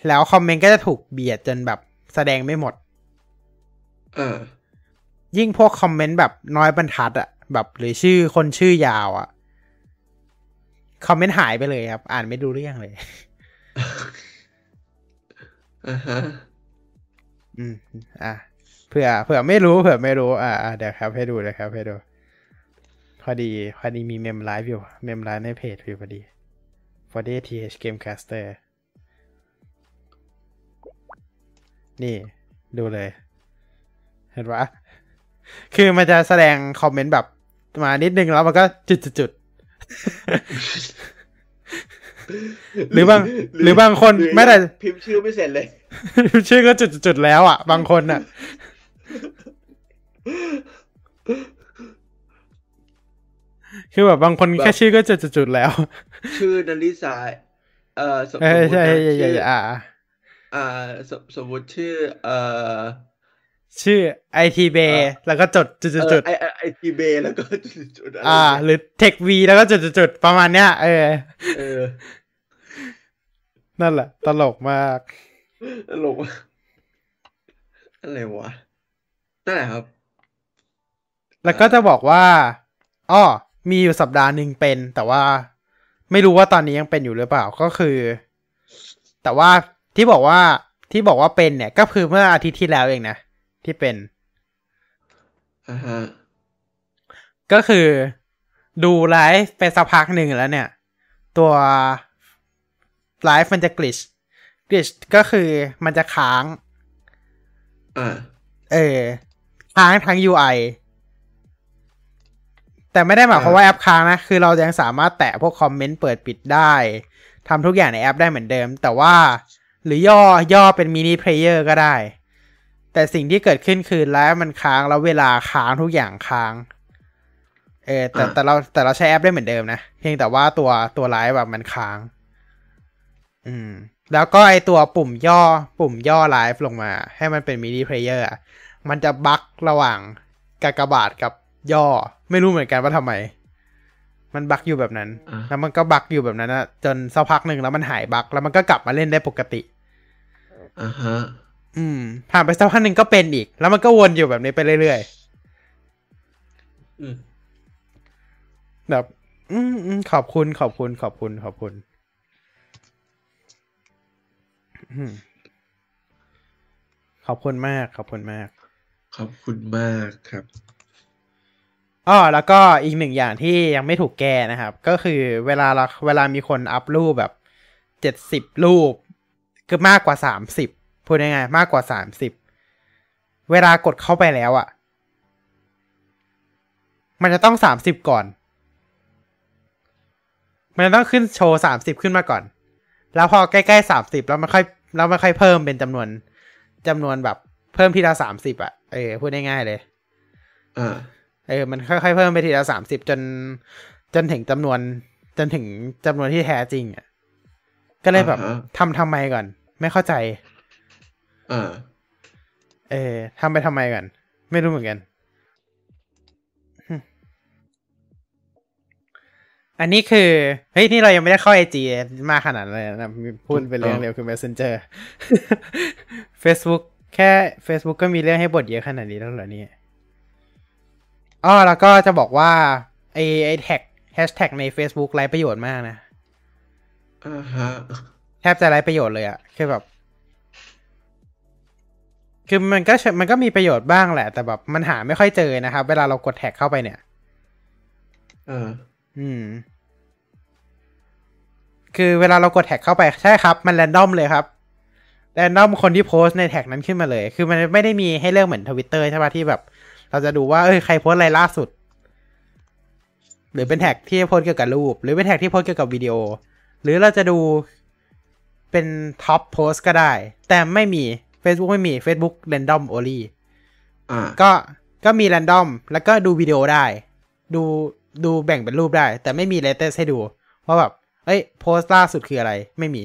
A: แล้วคอมเมนต์ก็จะถูกเบียดจนแบบแสดงไม่หมด
B: อ่า
A: ยิ่งพวกคอมเมนต์แบบน้อยบรรทัดอะแบบหรือชื่อคนชื่อยาวอะ คอมเมนต์หายไปเลยครับ อ่านไม่รู้เรื่องเลย
B: อ่าฮะ
A: อืมอะเผื่อเผื่อไม่รู้เผื่อไม่รู้อ่าอ่าเดี๋ยวครับให้ดูเลยครับให้ดู พอดีพอดีมีเมมไลฟ์อยู่ เมมไลฟ์ในเพจอยู่พอดี for d th gamecaster นี่ ดูเลย เห็นปะคือมันจะแสดงคอมเมนต์แบบมานิดนึงแล้วมันก็จุดจุดจุด หรือบางหรือบางคนไม่ได้
B: พิมพ์ชื่อไม่เสร็จเลย
A: ชื่อก็จุดจุดๆแล้วอะ บางคนอะ คือแบบบางคน
B: แบบ
A: แค่ชื่อก็จุดจุดๆแล้ว
B: ชื่อนาริสาเอ่อสม
A: เออ
B: สมมุติ
A: ใช่
B: นะ
A: ใช่ใช่
B: ชื่อ
A: ใช่อ่า
B: อ่าสมสมมุติชื่อ เอ่อ
A: ชื่อไอทีเบ
B: เออ
A: แล้วก็จดจุด
B: เอ
A: จุ
B: อ
A: ด
B: ไอไอไอทีเบแล้วก็จุดๆอะไร
A: อ่า
B: เนี่ย
A: หรือเทควีแล้วก็จุดจุดๆประมาณเนี้ยเออ
B: เออ
A: นั่นแหละ ตลกมาก
B: ตลกว่ะอะไรวะนั่นแหละครับ
A: แล้วก็จะบอกว่าอ้อมีอยู่สัปดาห์หนึ่งเป็น แต่ว่าไม่รู้ว่าตอนนี้ยังเป็นอยู่หรือเปล่าก็คือ แต่ว่าที่บอกว่าที่บอกว่าเป็นเนี่ย ก็คือเมื่ออาทิตย์ที่แล้วเองนะ ที่เป็น
B: อ่าฮะ
A: ก็คือดูไลฟ์ไปสักพักหนึ่งแล้วเนี่ย ตัวไลฟ์มันจะกลิชglitch ก็คือมันจะค้าง
B: อ่า
A: เออ ค้างทั้ง UI แต่ไม่ได้หมายความว่าแอปค้างนะ คือเรายังสามารถแตะพวกคอมเมนต์เปิดปิดได้ทำทุกอย่างในแอปได้เหมือนเดิม แต่ว่าหรือย่อย่อเป็น mini player ก็ได้ แต่สิ่งที่เกิดขึ้นคือไลฟ์มันค้างแล้วเวลาค้างทุกอย่างค้าง เออแต่
B: อะ
A: แต่เราแต่เราใช้แอปได้เหมือนเดิมนะ เพียงแต่ว่าตัวตัวไลฟ์แบบมันค้าง อืม แล้วก็ไอตัวปุ่มย่อปุ่มย่อไลฟ์ลงมา ให้มันเป็น mini player อะมันจะบั๊กระหว่างกากบาทกับย่อ ไม่รู้เหมือนกันว่าทำไม มันบั๊กอยู่แบบนั้น
B: อะ
A: แล้วมันก็บั๊กอยู่แบบนั้นนะจนสักพักหนึ่งแล้วมันหายบั๊กแล้วมันก็กลับมาเล่นได้ปกติ
B: อ่าฮะ
A: อืมผ่านไปสักพักหนึ่งก็เป็นอีก แล้วมันก็วนอยู่แบบนี้ไปเรื่อย
B: อืม
A: ๆแบบ อืมอืมขอบคุณขอบคุณขอบคุณขอบคุณอืมขอบคุณมาก ขอบคุณมาก
B: ขอบคุณมากครับ
A: อ้อแล้วก็อีกหนึ่งอย่างที่ยังไม่ถูกแก้นะครับ ก็คือเวลาเราเวลามีคนอัพรูปแบบเจ็ดสิบรูป คือมากกว่าสามสิบ พูดง่ายๆมากกว่าสามสิบเวลากดเข้าไปแล้วอะ่ะ มันจะต้องสามสิบก่อน มันจะต้องขึ้นโชว์สามสิบขึ้นมาก่อน แล้วพอใกล้ๆสามสิบแล้วมันค่อยแล้วมันค่อยเพิ่มเป็นจำนวนจำนวนแบบ เพิ่มทีละสามสิบอะเออพูดง่ายๆเลย
B: อ่า
A: เออ มันค่อยๆเพิ่มไปทีละสามสิบจน จนถึงจำนวน จนถึงจำนวนที่แท้จริงอะก็เลยแบบ
B: อ่าฮะ
A: ทำทำไมก่อน ไม่เข้าใจ
B: อ่า
A: เออทำไปทำไมก่อนไม่รู้เหมือนกันหึอันนี้คือ เฮ้ย นี่เรายังไม่ได้เข้าไอจีมากขนาดนั้นเลยนะ พูดเป็นเรื่องเร็วคือ Messenger Facebook แค่ Facebook ก็มีเรื่องให้บทเยอะขนาดนี้แล้วเหรอเนี่ยอ๋อแล้วก็จะบอกว่าไอไอแท็กแฮชแท็กใน Facebook ไร้ประโยชน์มากนะ
B: อ่าฮะ
A: แทบจะไร้ประโยชน์เลยอะคือแบบ คือมันก็มันก็มีประโยชน์บ้างแหละ แต่แบบมันหาไม่ค่อยเจอนะครับ เวลาเรากดแท็กเข้าไปเนี่ย
B: อ่า
A: อืม คือเวลาเรากดแท็กเข้าไปใช่ครับ มันแรนดอมเลยครับแรนดอมคนที่โพสต์ในแท็กนั้นขึ้นมาเลย คือมันไม่ได้มีให้เลือกเหมือนทวิตเตอร์ใช่ปะที่แบบ เราจะดูว่าเอ้ยใครโพสต์อะไรล่าสุด หรือเป็นแท็กที่โพสต์เกี่ยวกับรูป หรือเป็นแท็กที่โพสต์เกี่ยวกับวิดีโอ หรือเราจะดูเป็น top post ก็ได้ แต่ไม่มี Facebook ไม่มี Facebook Random Only
B: อ่า
A: ก็ก็มี Random แล้วก็ดูวิดีโอได้ ดูดูแบ่งเป็นรูปได้ แต่ไม่มี latest ให้ดูว่าแบบ เอ้ย โพสต์ล่าสุดคืออะไร ไม่มี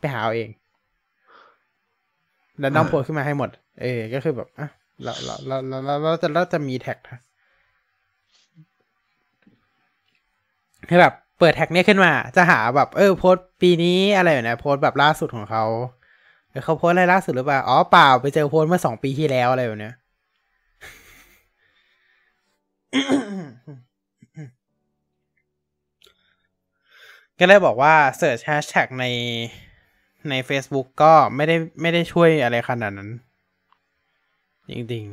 A: ไปหาเอาเอง Random
B: อ่า
A: โพสต์ขึ้นมาให้หมด เออ ก็คือแบบอะเราเราเราเราเราเราจะเราจะมีแท็กนะคือแบบ เปิดแท็กเนี้ยขึ้นมา จะหาแบบ เออ โพสต์ปีนี้อะไรอยู่นะโพสต์แบบล่าสุดของเขา เออเขาโพสต์อะไรล่าสุดหรือเปล่า อ๋อเปล่าไปเจอโพสต์เมื่อสองปีที่แล้วอะไรแบบเนี้ยก็เลยบอกว่า Search Hashtag ในใน Facebook ก็ไม่ได้ไม่ได้ช่วยอะไรขนาดนั้น จริง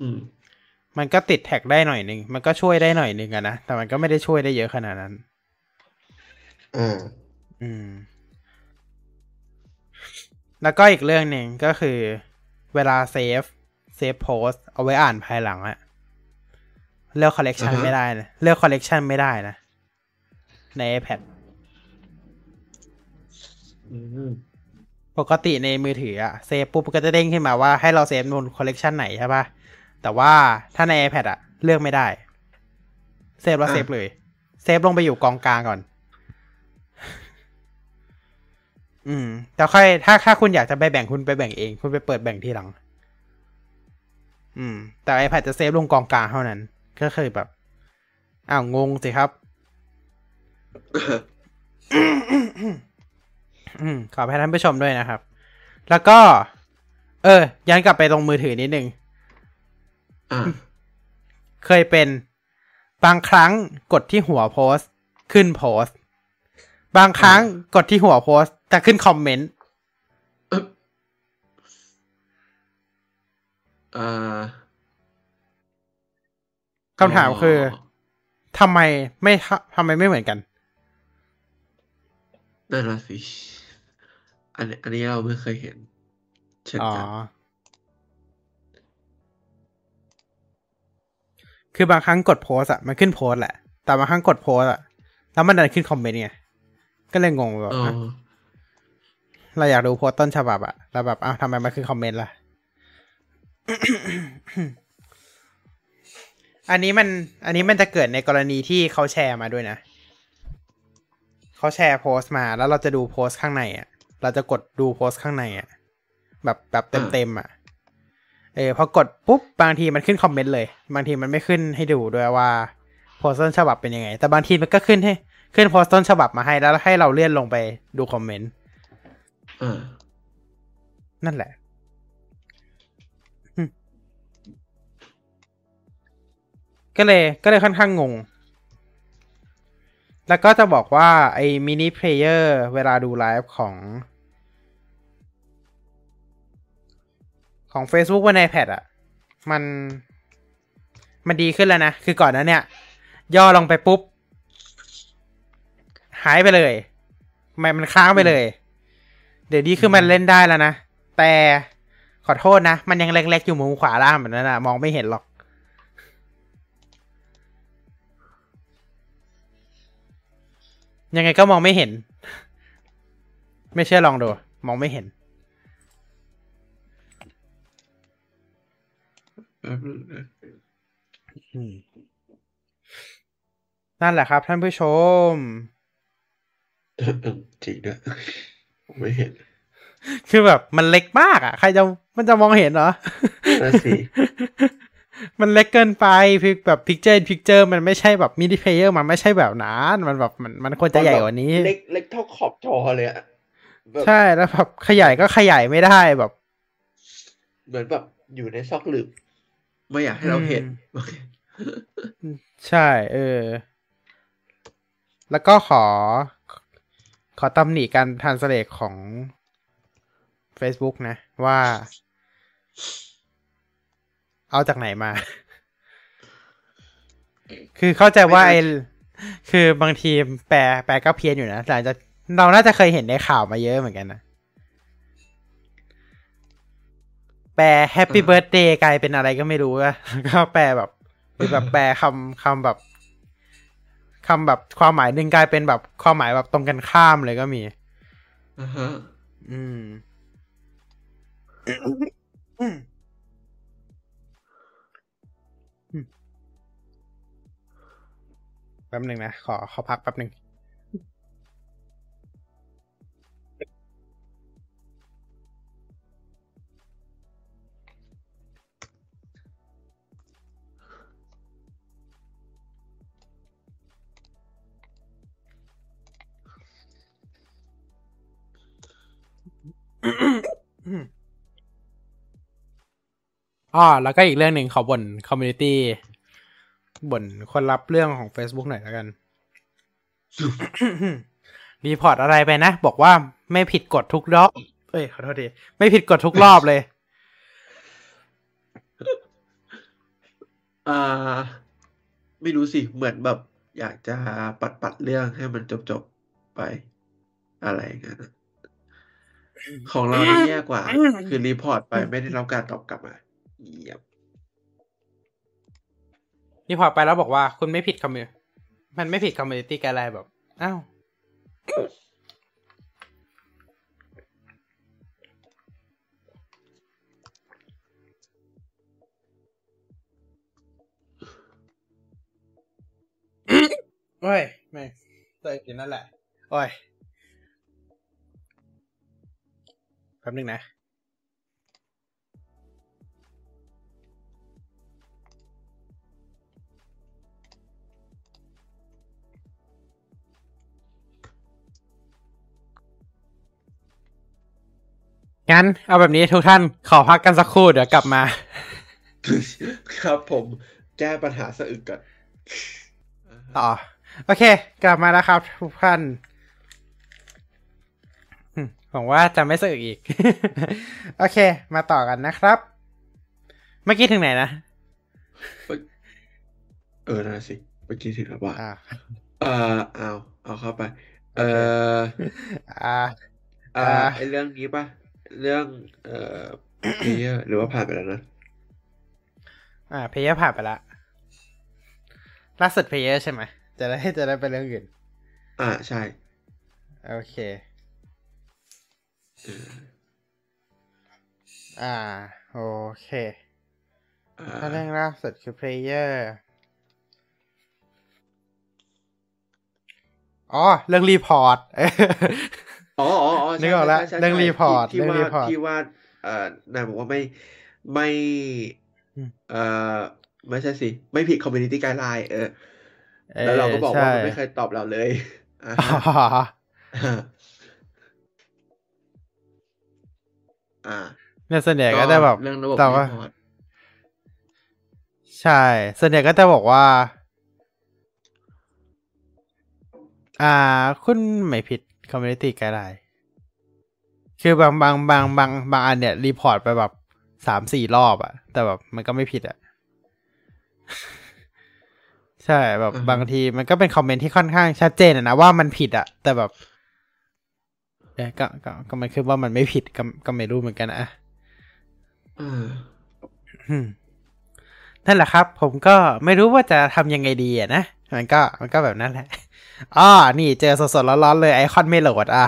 B: อืม
A: ๆมันก็ติดแท็กได้หน่อยหนึ่งมันก็ช่วยได้หน่อยหนึ่งอะนะ แต่มันก็ไม่ได้ช่วยได้เยอะขนาดนั้น
B: อ่า
A: อืม แล้วก็อีกเรื่องหนึ่งก็คือ เวลาเซฟเซฟโพสต์เอาไว้อ่านภายหลังอะเลือกคอลเลกชัน
B: อ่าฮะ
A: ไม่ได้นะเลือกคอลเลกชันไม่ได้นะ ใน iPad
B: อืม
A: ปกติในมือถืออะเซฟปุ๊บก็จะเด้งขึ้นมาว่าให้เราเซฟบนคอลเลกชันไหนใช่ปะแต่ว่าถ้าใน iPad อะเลือกไม่ได้ เซฟแล้ว
B: อะ
A: เซฟเลย เซฟลงไปอยู่กองกลางก่อน อืมแต่ค่อยถ้าถ้าคุณอยากจะไปแบ่งคุณไปแบ่งเอง คุณไปเปิดแบ่งทีหลัง อืม แต่ iPad จะเซฟลงกองกลางเท่านั้น ก็คือแบบ อ้าวงงสิครับอืมขอให้ท่านผู้ชมด้วยนะครับ แล้วก็ เออ ย้อนกลับไปตรงมือถือนิดนึง
B: อ่า
A: เคยเป็นบางครั้งกดที่หัวโพสต์ขึ้นโพสต์บางครั้งกดที่หัวโพส ต์จะขึ้นคอมเมนต์
B: อ่า
A: คำถามคือทำไมไม่ทำทำไมไม่เหมือนกัน
B: นั่นละสิอันนี้อันนี้เราไม่เคยเห็นเช่น
A: อ๋อ
B: กัน
A: คือบางครั้งกดโพสต์อะมันขึ้นโพสต์แหละ แต่บางครั้งกดโพสต์อะแล้วมันดันขึ้นคอมเมนต์ไง ก็เลยงงแบบ
B: อ๋อ
A: อะ เราอยากดูโพสต์ต้นฉบับอะแล้วแบบอ้าวทำไมมันขึ้นคอมเมนต์ล่ะ อันนี้มัน อันนี้มันจะเกิดในกรณีที่เขาแชร์มาด้วยนะ เขาแชร์โพสต์มา แล้วเราจะดูโพสต์ข้างในอะเราจะกดดูโพสต์ข้างในอะแบบแบบเต็มเต็มๆอะเออพอกดปุ๊บบางทีมันขึ้นคอมเมนต์เลย บางทีมันไม่ขึ้นให้ดูด้วยว่าโพสต์ต้นฉบับเป็นยังไง แต่บางทีมันก็ขึ้นให้ ขึ้นโพสต์ต้นฉบับมาให้แล้วให้เราเลื่อนลงไปดูคอมเมนต์ นั่นแหละก็เลยก็เลยค่อนข้างงง แล้วก็จะบอกว่า ไอ้มินิเพลเยอร์เวลาดูไลฟ์ของ ของ Facebook บน iPad อะ มัน มันดีขึ้นแล้วนะ คือก่อนนั้นเนี่ย ย่อลงไปปุ๊บ หายไปเลยมันมันค้างไปเลย เดี๋ยวนี้คือมันเล่นได้แล้วนะ แต่ขอโทษนะ มันยังเล็กๆอยู่มุมขวาล่างแบบนั้นนะมองไม่เห็นหรอก ยังไงก็มองไม่เห็น ไม่เชื่อลองดู มองไม่เห็น
B: แป๊บนึงนะ
A: นั่นแหละครับท่านผู้ชม
B: เออจริงด้วยผม ไม่เห็น
A: คือแบบมันเล็กมากอะ ใครจะมันจะมองเห็นเหรอ
B: นั่นสิ
A: มันเล็กเกินไป pic แบบ picture picture มันไม่ใช่แบบ mini player มันไม่ใช่แบบนั้นมันแบบมันมันควรจะใหญ่กว่านี้
B: เล็กเล็กเท่าขอบจอเลยอะแบบ
A: ใช่แล้วแบบขยายก็ขยายไม่ได้แบบ
B: เหมือนแบบอยู่ในซอกหลืบไม่อยากให้เราเห็น
A: ใช่ เออ แล้วก็ขอ ขอตำหนิการทันสเลกของ Facebook นะ ว่า เอาจากไหนมา คือเข้าใจว่าไอคือบางทีแปลแปลก็เพี้ยนอยู่นะหลังจากเราน่าจะเคยเห็นในข่าวมาเยอะเหมือนกันนะ แปล Happy
B: อ่า
A: Birthday กลายเป็นอะไรก็ไม่รู้อะแล้วก็แปลแบบหรือแบบแปลคำคำแบบ คำแบบความหมายหนึ่งกลายเป็นแบบความหมายแบบตรงกันข้ามเลยก็มี
B: อ่าฮะ
A: อืมแป๊บหนึ่งนะ ขอขอพักแป๊บหนึ่ง อ๋อแล้วก็อีกเรื่องหนึ่งขอบ่น community บ่นคนรับเรื่องของ Facebook หน่อยแล้วกัน report อะไรไปนะ บอกว่าไม่ผิดกฎทุกรอบ เอ้ยขอโทษทีไม่ผิดกฎทุกรอบเลย
B: อ่า ไม่รู้สิ เหมือนแบบ อยากจะปัดปัดเรื่องให้มันจบจบไปอะไรเงี้ยของเราแย่กว่า คือ report ไปไม่ได้รับการตอบกลับมา เยี่ยม
A: report ไปแล้วบอกว่าคุณไม่ผิด commu มันไม่ผิด community guide อะไรแบบอ้าวโอ้ยไม่เตยกินนั่นแหละ โอ้ยแป๊บนึงนะ งั้นเอาแบบนี้ทุกท่านขอพักกันสักครู่เดี๋ยวกลับมา
B: ครับผมแก้ปัญหาสะอึกก่อน
A: ต่อโอเค กลับมาแล้วครับ ทุกท่านอืมหวังว่าจะไม่สะอึกอีก โอเค มาต่อกันนะครับ เมื่อกี้ถึงไหนนะ
B: เออนั่นนะสิ เมื่อกี้ถึงแล้วว่า
A: อ่า
B: เออเอาเอาเข้าไป เออ
A: อ่า
B: อ่า
A: อ่า
B: ไอเรื่องนี้ปะ เรื่องเอ่อเพลเยอร์หรือว่าผ่านไปแล้วนะ
A: อ่าเพย์ผ่านไปละล่าสุดเพย์ใช่ไหมจะได้จะได้ไปเรื่องอื่น
B: อ่าใช่
A: โอเค
B: เออ
A: อ่า โอเค
B: อ่า
A: ถ้าเรื่องล่าสุดคือ Player อ๋อ เรื่องรีพอร์ต
B: อ๋ออ๋ออ๋อ
A: นึกออกแล้ว
B: ใช่ใช่ใช่
A: เรื่อง
B: ใช่
A: report
B: ที่
A: เรื่อง
B: ที่ว่า
A: report
B: ที่ว่าเอ่อนายบอกว่าไม่ไม่
A: อืม
B: เอ่อไม่ใช่สิ ไม่ผิด community guideline เออ
A: เออ
B: แล้วเราก็บอกว่า
A: ใช่
B: มันไม่เคยตอบเราเลยอ่า
A: อ๋
B: ฮะ
A: อ
B: อ่า
A: เนี่ยส่วนใหญ่ก็จะแบบ
B: เรื่องระบบ
A: แต่ว่า
B: report
A: ใช่ส่วนใหญ่ก็จะบอกว่า อ่า คุณไม่ผิด community guideline คือบางบางบางบางบางอันเนี่ย report ไปแบบสามสี่รอบอะแต่แบบมันก็ไม่ผิดอะใช่แบบ
B: อือฮึ
A: บางทีมันก็เป็นคอมเมนต์ที่ค่อนข้างชัดเจนอะนะว่ามันผิดอะแต่แบบเอ๊ะก็ก็ก็มันคือว่ามันไม่ผิดก็ก็ไม่รู้เหมือนกันนะ
B: อ่า
A: อืมนั่นแหละครับ ผมก็ไม่รู้ว่าจะทำยังไงดีอะนะมันก็มันก็แบบนั้นแหละ อ๋อนี่เจอสดๆร้อนๆเลยไอคอนไม่โหลดอะ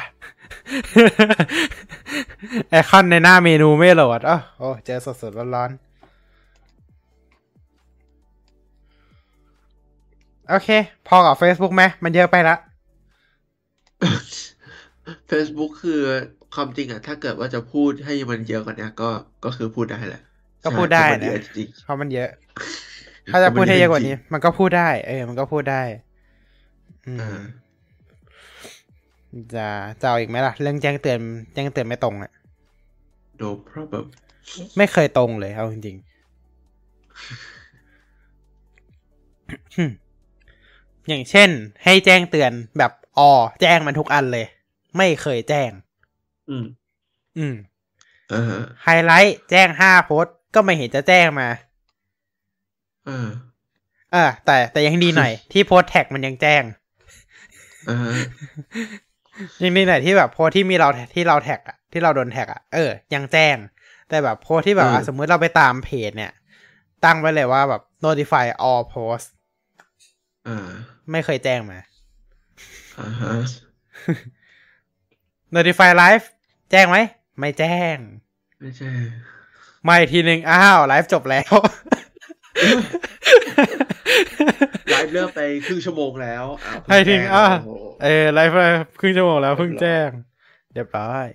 A: ไอคอนในหน้าเมนูไม่โหลดอ๋อโอ้เจอสดๆร้อนๆโอเค พอกับ Facebook ไหมมันเยอะไปละ
B: Facebook คือความจริงอะถ้าเกิดว่าจะพูดให้มันเยอะกว่านี้ก็ก็คือพูดได้แหละ
A: ก็พูดได้
B: ใช่เพราะมัน
A: นะ
B: เยอะจริง
A: เพราะมันเยอะ ถ้าจะพูดให้เยอะกว่านี้ มันก็พูดได้ เออ มันก็พูดได้อืม
B: อ่า
A: จะจะเอาอีกไหมล่ะ เรื่องแจ้งเตือน แจ้งเตือนไม่ตรงอะ
B: no problem
A: ไม่เคยตรงเลยเอาจริงๆ อย่างเช่น ให้แจ้งเตือนแบบออแจ้งมันทุกอันเลย ไม่เคยแจ้ง
B: อืม
A: อืม
B: อ่าฮะ
A: ไฮไลท์แจ้งห้าโพสต์ก็ไม่เห็นจะแจ้งมา
B: อ่า
A: เออ แต่แต่ยังดีหน่อย ที่โพสต์แท็กมันยังแจ้ง
B: อ่าฮะ
A: ยังดีหน่อยที่แบบโพสต์ที่มีเราที่เราแท็กอะที่เราโดนแท็กอะเออยังแจ้ง แต่แบบโพสต์ที่แบบอะสมมุติเราไปตามเพจเนี่ย ตั้งไว้เลยว่าแบบ notify all post
B: อ่า
A: ไม่เคยแจ้งมา
B: อ่าฮะ
A: Notify Live แจ้งไหม ไม่แจ้ง
B: ไม่ใช่
A: มาอีกทีหนึ่งอ้าว ไลฟ์จบแล้ว
B: ไลฟ์เริ่มไปครึ่งชั่วโมงแล้วอ้าว
A: ให้ทิ้งอะ
B: โโห
A: เออไลฟ์ไปครึ่งชั่วโมงแล้วเพิ่งแจ้งเรียบร้อย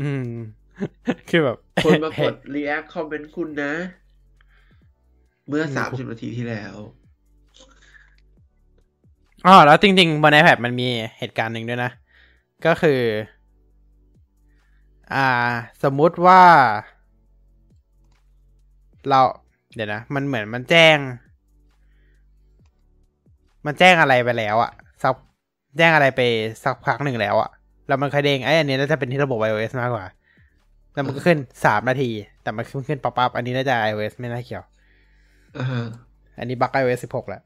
A: อืม คือแบบ
B: คนมากด react คอมเมนต์คุณนะ เมื่อสามสิบนาทีที่แล้ว
A: อ๋อแล้วจริงๆบน iPad มันมีเหตุการณ์หนึ่งด้วยนะ ก็คือ อ่า สมมุติว่า เรา เดี๋ยวนะ มันเหมือนมันแจ้ง มันแจ้งอะไรไปแล้วอะสักแจ้งอะไรไปสักพักหนึ่งแล้วอะแล้วมันเคยเด้งไอ้ยอันนี้น่าจะเป็นที่ระบบ iOS มากกว่า แล้วมันก็ขึ้นสามนาที แต่มันขึ้นขึ้นป๊อปๆอันนี้น่าจะ iOS ไม่น่าเกี่ยว
B: อ่าฮะ
A: อันนี้บั๊ก iOS 16แหละ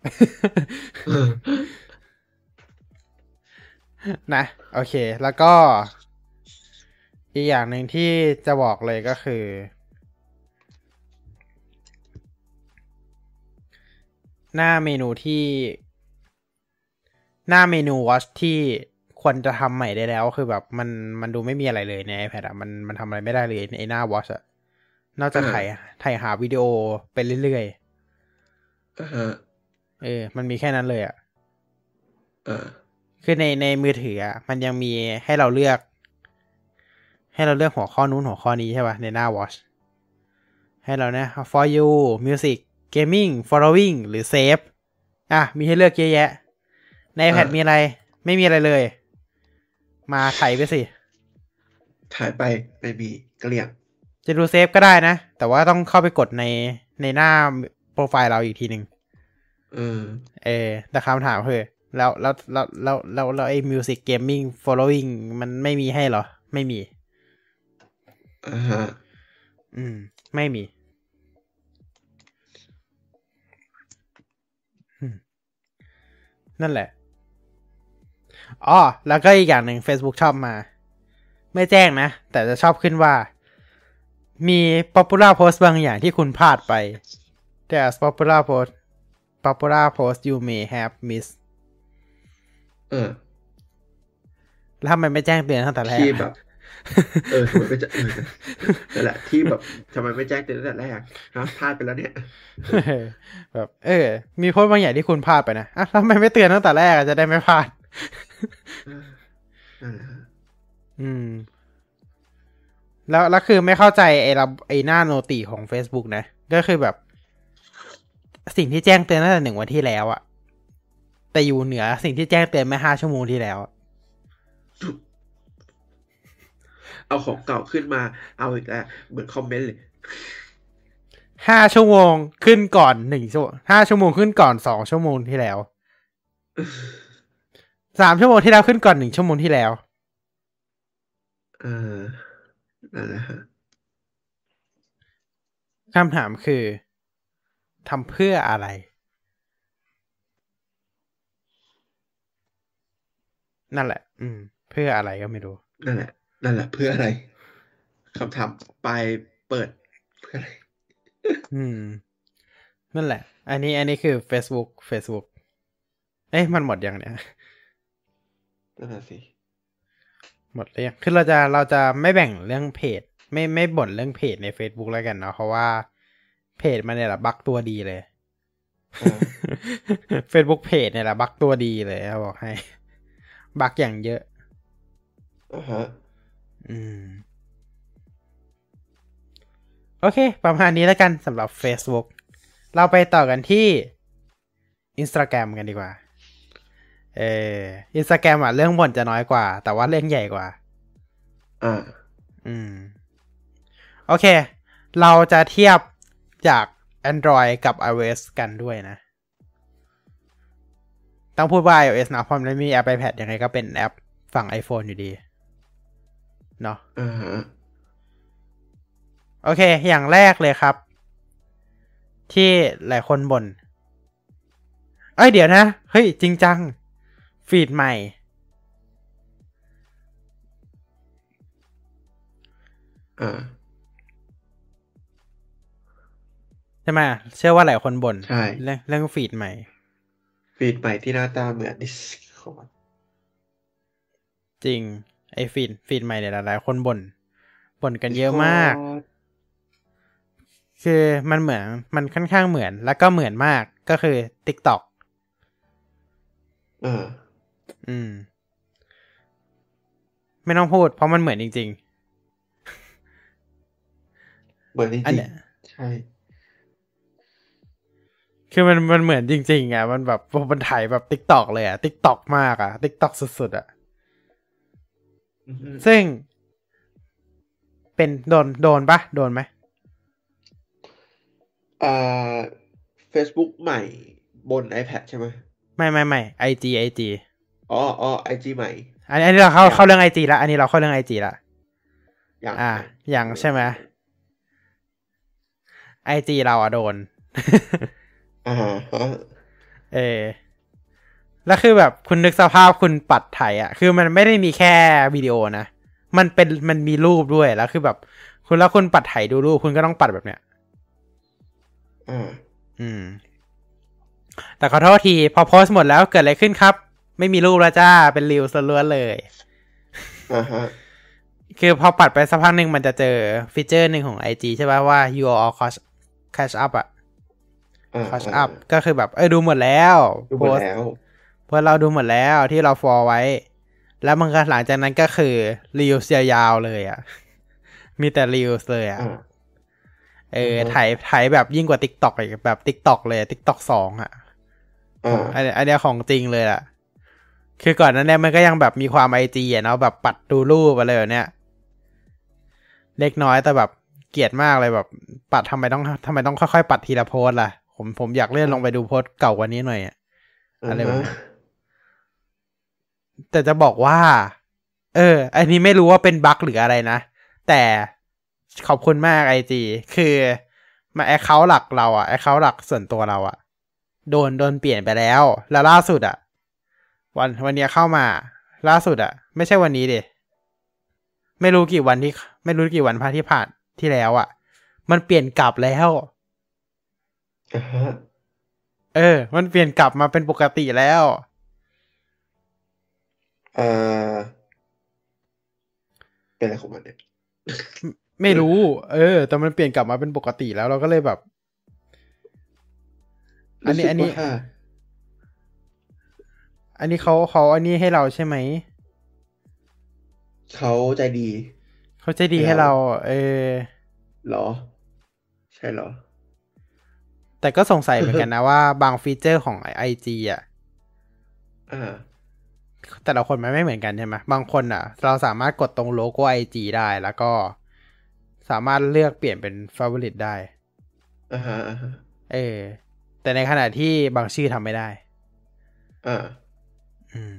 A: นะ โอเค แล้วก็ อีกอย่างหนึ่งที่จะบอกเลยก็คือ หน้าเมนูที่ หน้าเมนู Watch ที่ควรจะทำใหม่ได้แล้ว คือแบบมันมันดูไม่มีอะไรเลยใน iPad อะมันมันทำอะไรไม่ได้เลยในหน้า Watch อะนอกจากถ่ายถ่ายหาวิดีโอไปเรื่อย
B: อ่าฮะ
A: ๆเออ มันมีแค่นั้นเลยอะ
B: อ่า
A: คือในในมือถืออะมันยังมีให้เราเลือก ให้เราเลือกหัวข้อนู้นหัวข้อนี้ใช่ป่ะในหน้า watch ให้เราเนี่ย for you music gaming following หรือ save อะ มีให้เลือกเยอะแยะ ใน iPad มีอะไร ไม่มีอะไรเลย มาไถไปสิ
B: ถ่ายไปไม่มีเกลี้ยง
A: จะดูเซฟก็ได้นะ แต่ว่าต้องเข้าไปกดในในหน้าโปรไฟล์เราอีกทีหนึ่ง
B: เออ
A: เออ แต่คำถามคือแล้วแล้วแล้วแล้วแล้วแล้วไอ้ music gaming following มันไม่มีให้เหรอ ไม่มี
B: อ่าฮะ
A: อืม ไม่มี นั่นแหละอ๋อแล้วก็อีกอย่างหนึ่ง Facebook ชอบมา ไม่แจ้งนะ แต่จะชอบขึ้นว่า มี popular post บางอย่างที่คุณพลาดไป There's popular post popular post you may have missed
B: เออ
A: แล้วทำไมไม่แจ้งเตือนตั้งแต่แรก
B: ที่แบบ เออทำไมไม่แจ้งเออนั่นแหละที่แบบทำไมไม่แจ้งเตือนตั้งแต่แรกนะพลาดไปแล้วเนี่ย
A: เออแบบ เออ มีโพสต์บางอย่างที่คุณพลาดไปนะอะทำไมไม่เตือนตั้งแต่แรกอะจะได้ไม่พลาด
B: เออนั่นแหละฮะ
A: อืม แล้วแล้วคือไม่เข้าใจไอ้ระไอ้หน้าโนติของ Facebook นะ ก็คือแบบ สิ่งที่แจ้งเตือนตั้งแต่หนึ่งวันที่แล้วอะแต่อยู่เหนือสิ่งที่แจ้งเตือนเมื่อห้าชั่วโมงที่แล้วอะ
B: เอาของเก่าขึ้นมา เอาอีกแล้วเหมือนคอมเมนต์เลย
A: ห้าชั่วโมงขึ้นก่อนหนึ่งชั่วห้าชั่วโมงขึ้นก่อนสองชั่วโมงที่แล้วสามชั่วโมงที่แล้วขึ้นก่อนหนึ่งชั่วโมงที่แล้ว
B: เออนั่นแหละฮะ
A: คำถามคือทำเพื่ออะไร นั่นแหละ อืม เพื่ออะไรก็ไม่รู้
B: นั่นแหละ นั่นแหละเพื่ออะไรคำถามไปลายเปิดเพื่ออะไร
A: อืม นั่นแหละ อันนี้อันนี้คือ Facebook Facebook เอ้ยมันหมดยังเนี่ย
B: นั่นแหละสิ
A: หมดเลยงคือเราจะเราจะไม่แบ่งเรื่องเพจ ไม่ไม่บ่นเรื่องเพจใน Facebook แล้วกันเนาะเพราะว่าเพจมันเนี่ยแหละบักตัวดีเลย
B: อ่า
A: Facebook เพจเนี่ยแหละบักตัวดีเลยเขาบอกให้ บักอย่างเยอะ
B: อ่าฮะ
A: อืม โอเค ประมาณนี้แล้วกันสำหรับ Facebook เราไปต่อกันที่ Instagram กันดีกว่า เออ Instagram อะเรื่องบ่นจะน้อยกว่า แต่ว่าเรื่องใหญ่กว่า
B: อ่า
A: อืม โอเค เราจะเทียบจาก Android กับ iOS กันด้วยนะ ต้องพูดว่า iOS นะเพราะมันไม่มีแอป iPad ยังไงก็เป็นแอปฝั่ง iPhone อยู่ดี เนาะ
B: อ่าฮะ
A: โอเค อย่างแรกเลยครับ ที่หลายคนบน่นเอ้ยเดี๋ยวนะ เฮ้ย จริงจัง ฟีดใหม่
B: อ่า
A: ใช่ไหมเชื่อว่าหลายคนบ่น
B: ใช่
A: เรื่องเรื่องฟีดใหม่
B: ฟีดใหม่ที่หน้าตาเหมือน Discord
A: จริง ไอฟีดฟีดใหม่เนี่ยหลายๆคนบ่นบ่นกันเยอะมาก คือมันเหมือนมันค่อนข้างเหมือน แล้วก็เหมือนมากก็คือ TikTok
B: อ่า
A: อืม ไม่ต้องพูด เพราะมันเหมือนจริง
B: เหมือนจ
A: อัน
B: ริง
A: เนี้ย
B: ๆใช่
A: ๆคือมันมันเหมือนจริง ๆ อะ มันแบบมันถ่ายแบบ TikTok เลยอะ TikTok มากอะ TikTok สุดๆอะ
B: อือฮึ
A: ซึ่งเป็นโดนโดนปะโดนไหม
B: อ่า Facebook ใหม่บน iPad ใช่ไหม
A: ไม่ไม่ไม่ไอจีไอจี
B: อ๋ออ๋อ IG ใหม่
A: อันนี้อันนี้เราเข้า
B: อย่าง
A: เข้าเรื่องไอจีละอันนี้เราเข้าเรื่องไอจีละ
B: อย่าง
A: อ่า อย่างใช่ไหมไอจีเราอะโดน
B: อ่าฮะ
A: เออ แล้วคือแบบคุณนึกสภาพคุณปัดไถอะ คือมันไม่ได้มีแค่วิดีโอนะ มันเป็นมันมีรูปด้วยแล้วคือแบบ คุณแล้วคุณปัดไถดูรูปคุณก็ต้องปัดแบบเนี้ย
B: อ่า
A: อืม แต่ขอโทษที พอโพสต์หมดแล้วเกิดอะไรขึ้นครับ ไม่มีรูปแล้วจ้าเป็นรีวสล้วนเลย
B: อ่าฮะ
A: คือพอปัดไปสักพักหนึ่งมันจะเจอฟีเจอร์หนึ่งของ IG ใช่ป่ะว่า you are all catch catch up อะ
B: อ่า
A: catch
B: อ่า
A: up ก็คือแบบ เออดูหมดแล้ว
B: ดูหมดแล้ว
A: เพราะเราดูหมดแล้วที่เราฟอร์ไว้ แล้วมันก็หลังจากนั้นก็คือรีวยาวๆเลยอะมีแต่รีวเลยอะ
B: อ่า
A: เออ
B: อือฮึ
A: ถ่ายถ่ายแบบยิ่งกว่า TikTok อีกแบบ TikTok เลย TikTok สองอะ
B: อ่า
A: อันอันเนี้ยของจริงเลยล่ะ คือก่อนนั้นเนี่ยมันก็ยังแบบมีความไอจีอะเนาะแบบปัดดูรูปอะไรแบบเนี้ยเล็กน้อยแต่แบบเกลียดมากเลยแบบ ปัดทำไมต้องทำไมต้องค่อยๆ ปัดทีละโพสต์ล่ะ ผมผมอยากเลื่อนลงไปดูโพสต์เก่ากว่านี้หน่อยอะอะไรแบบนั้น แต่จะบอกว่า เออ อันนี้ไม่รู้ว่าเป็นบั๊กหรืออะไรนะ แต่ขอบคุณมาก IG คือมา account หลักเราอะ account หลักส่วนตัวเราอะโดนโดนเปลี่ยนไปแล้ว แล้วล่าสุดอะวันวันเนี้ยเข้ามา ล่าสุดอะไม่ใช่วันนี้เดไม่รู้กี่วันที่ ไม่รู้กี่วันพาที่ผ่านที่แล้วอะมันเปลี่ยนกลับแล้ว
B: อ่าฮะ
A: เออ มันเปลี่ยนกลับมาเป็นปกติแล้ว
B: อ่าเป็นอะไรของมันเนี่ย
A: ไม่รู้ เออ แต่มันเปลี่ยนกลับมาเป็นปกติแล้วเราก็เลยแบบ อันนี้
B: รู้สึก
A: อันนี้
B: ว่า
A: อันนี้เขาเขาอันนี้ให้เราใช่ไหม
B: เขาใจดี
A: เขาใจดีให้เรา เออ
B: เหรอ ใช่เหรอ
A: แต่ก็สงสัยเหมือนกันนะว่าบางฟีเจอร์ของไอจีอะ
B: อ่า
A: แต่ละคนมันไม่เหมือนกันใช่ไหมบางคนอะ เราสามารถกดตรงโลโก้ไอจีได้แล้วก็สามารถเลือกเปลี่ยนเป็น favorite ได้
B: อ่าฮะอ่าฮะ
A: เออ แต่ในขณะที่บางชื่อทำไม่ได้
B: อ่า
A: อืม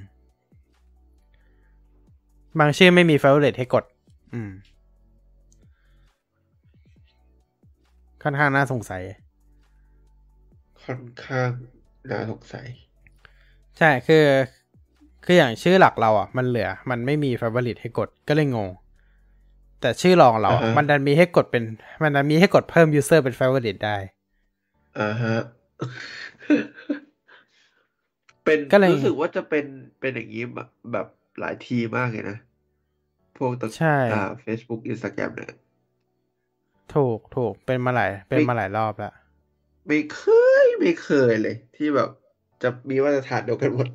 A: บางชื่อไม่มี favorite ให้กด อืม ค่อนข้างน่าสงสัย
B: ค่อนข้างน่าสงสัย
A: ใช่คือ คืออย่างชื่อหลักเราอะ มันเหลือ มันไม่มี favorite ให้กดก็เลยงง แต่ชื่อรองเราอะ
B: อ่าฮะ
A: มันดันมีให้กดเป็น มันดันมีให้กดเพิ่ม user เป็น favorite ได้
B: อ่าฮะเป็น
A: ก็เลย
B: รู้สึกว่าจะเป็นเป็นอย่างนี้แบบแบบหลายทีมากเลยนะ พวกตง
A: ใช่
B: อ่า Facebook Instagram เนี่ย
A: ถูกถูกเป็นมาหลายเป็น
B: ไม่
A: มาหลายรอบแล้ว
B: ไม่เคย ไม่เคยเลย ที่แบบจะมีมาตรฐานเดียวกันหมด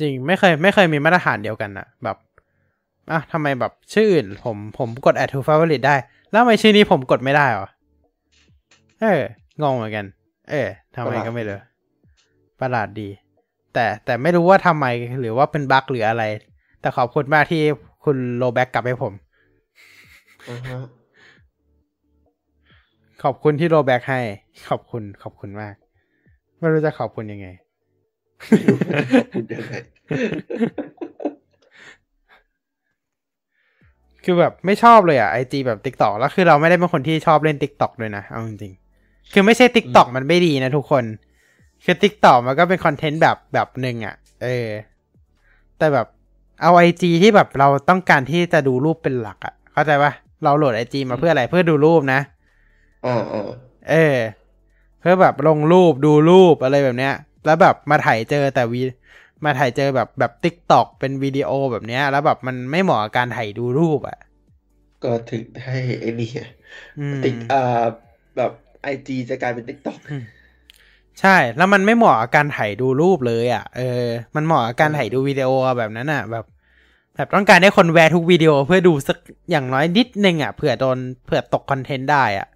A: จริงไม่เคยไม่เคยมีมาตรฐานเดียวกันอะแบบอะทำไมแบบชื่ออื่นผมผมกด add to favorite ได้ แล้วทำไมชื่อนี้ผมกดไม่ได้หรอ เอองงเหมือนกัน เออทำไม
B: ประหลาด
A: ก็ไม่รู้ประหลาดดี แต่แต่ไม่รู้ว่าทำไมหรือว่าเป็น bug หรืออะไร แต่ขอบคุณมากที่คุณ roll back กลับให้ผม
B: อ่าฮะ
A: ขอบคุณที่ roll back ให้ ขอบคุณ ขอบคุณมาก ไม่รู้จะขอบคุณยังไง
B: ไม่รู้จะพูดยังไง
A: คือแบบไม่ชอบเลยอะ IG แบบ TikTok แล้วคือเราไม่ได้เป็นคนที่ชอบเล่น TikTok ด้วยนะเอาจริงๆคือไม่ใช่ TikTok มันไม่ดีนะทุกคน คือ TikTok มันก็เป็น content แบบแบบหนึ่งอะ เออ แต่แบบเอา IG ที่แบบเราต้องการที่จะดูรูปเป็นหลักอะ เข้าใจปะเราโหลด IG มาเพื่ออะไรเพื่อดูรูปนะ
B: อ่าอ่า
A: เออเพื่อแบบลงรูปดูรูปอะไรแบบเนี้ย แล้วแบบมาถ่ายเจอแต่วีมาไถเจอแบบแบบ TikTok เป็นวิดีโอแบบเนี้ย แล้วแบบมันไม่เหมาะกับการถ่ายดูรูปอะ
B: ก็ถึงให้ไอ้นี่
A: อืม
B: ติ๊กอ่าแบบ IG จะกลายเป็น TikTok
A: ใช่ แล้วมันไม่เหมาะกับการถ่ายดูรูปเลยอะ เออ มันเหมาะกับการถ่ายดูวิดีโอแบบนั้นอะ แบบ แบบต้องการให้คนแวะทุกวิดีโอเพื่อดูสักอย่างน้อยนิดนึงอะเผื่อโดนเผื่อตก content ได้อะ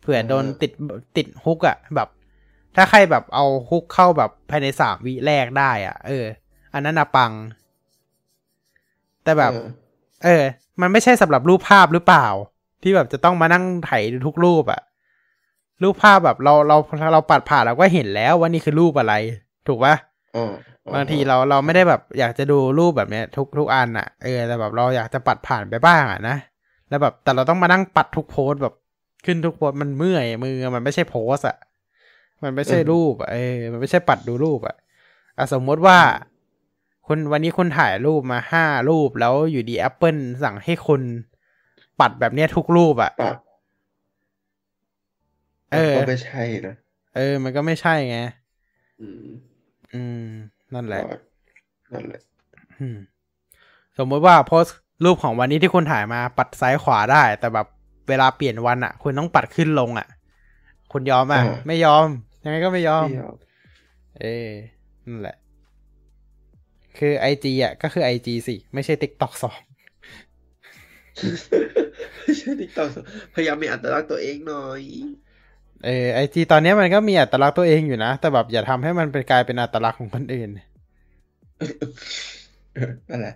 A: เผื่อโดนติดติด hook อะ แบบ ถ้าใครแบบเอาฮุกเข้าแบบภายในสามวิแรกได้อะ เออ อันนั้นอะปัง แต่แบบ
B: เออ
A: เออ มันไม่ใช่สำหรับรูปภาพหรือเปล่า ที่แบบจะต้องมานั่งไถดูทุกรูปอะรูปภาพแบบเราเราเราปัดผ่านเราก็เห็นแล้วว่านี่คือรูปอะไร ถูกปะ
B: อ่า
A: บางทีเราเราไม่ได้แบบ อยากจะดูรูปแบบเนี้ย ทุกทุกอันอะเออแต่แบบเราอยากจะปัดผ่านไปบ้างอะนะแล้วแบบแต่เราต้องมานั่งปัดทุกโพสต์แบบขึ้นทุกโพสต์มันเมื่อยมือมันไม่ใช่โพสต์อะ มันไม่ใช่รูปอะเออมันไม่ใช่ปัดดูรูปอะอะสมมติว่าคุณวันนี้คุณถ่ายรูปมาห้ารูปแล้วอยู่ดี Apple สั่งให้คุณปัดแบบเนี้ยทุกรูปอะ
B: ปะ
A: เออ
B: ก็ไม่ใช่นะ
A: เออ มันก็ไม่ใช่ไง
B: อืม
A: อืม นั่นแหละ
B: ก็นั่นแหละ
A: อืมสมมติว่าโพสต์รูปของวันนี้ที่คุณถ่ายมาปัดซ้ายขวาได้ แต่แบบเวลาเปลี่ยนวันอะคุณต้องปัดขึ้นลงอะคุณยอมอะ
B: อ่า
A: ไม่ยอม ยังไงก็ไม่ยอม
B: ไม่ยอม
A: เออนั่นแหละ คือ IG อะ ก็คือ IG สิ ไม่ใช่ TikTok สอง
B: ไม่ใช่ TikTok พยายามมีอัตลักษณ์ตัวเองหน่อย
A: เออ IG ตอนเนี้ยมันก็มีอัตลักษณ์ตัวเองอยู่นะ แต่แบบอย่าทำให้มันเป็นกลายเป็นอัตลักษณ์ของคนอื่น
B: เออนั่นแหละ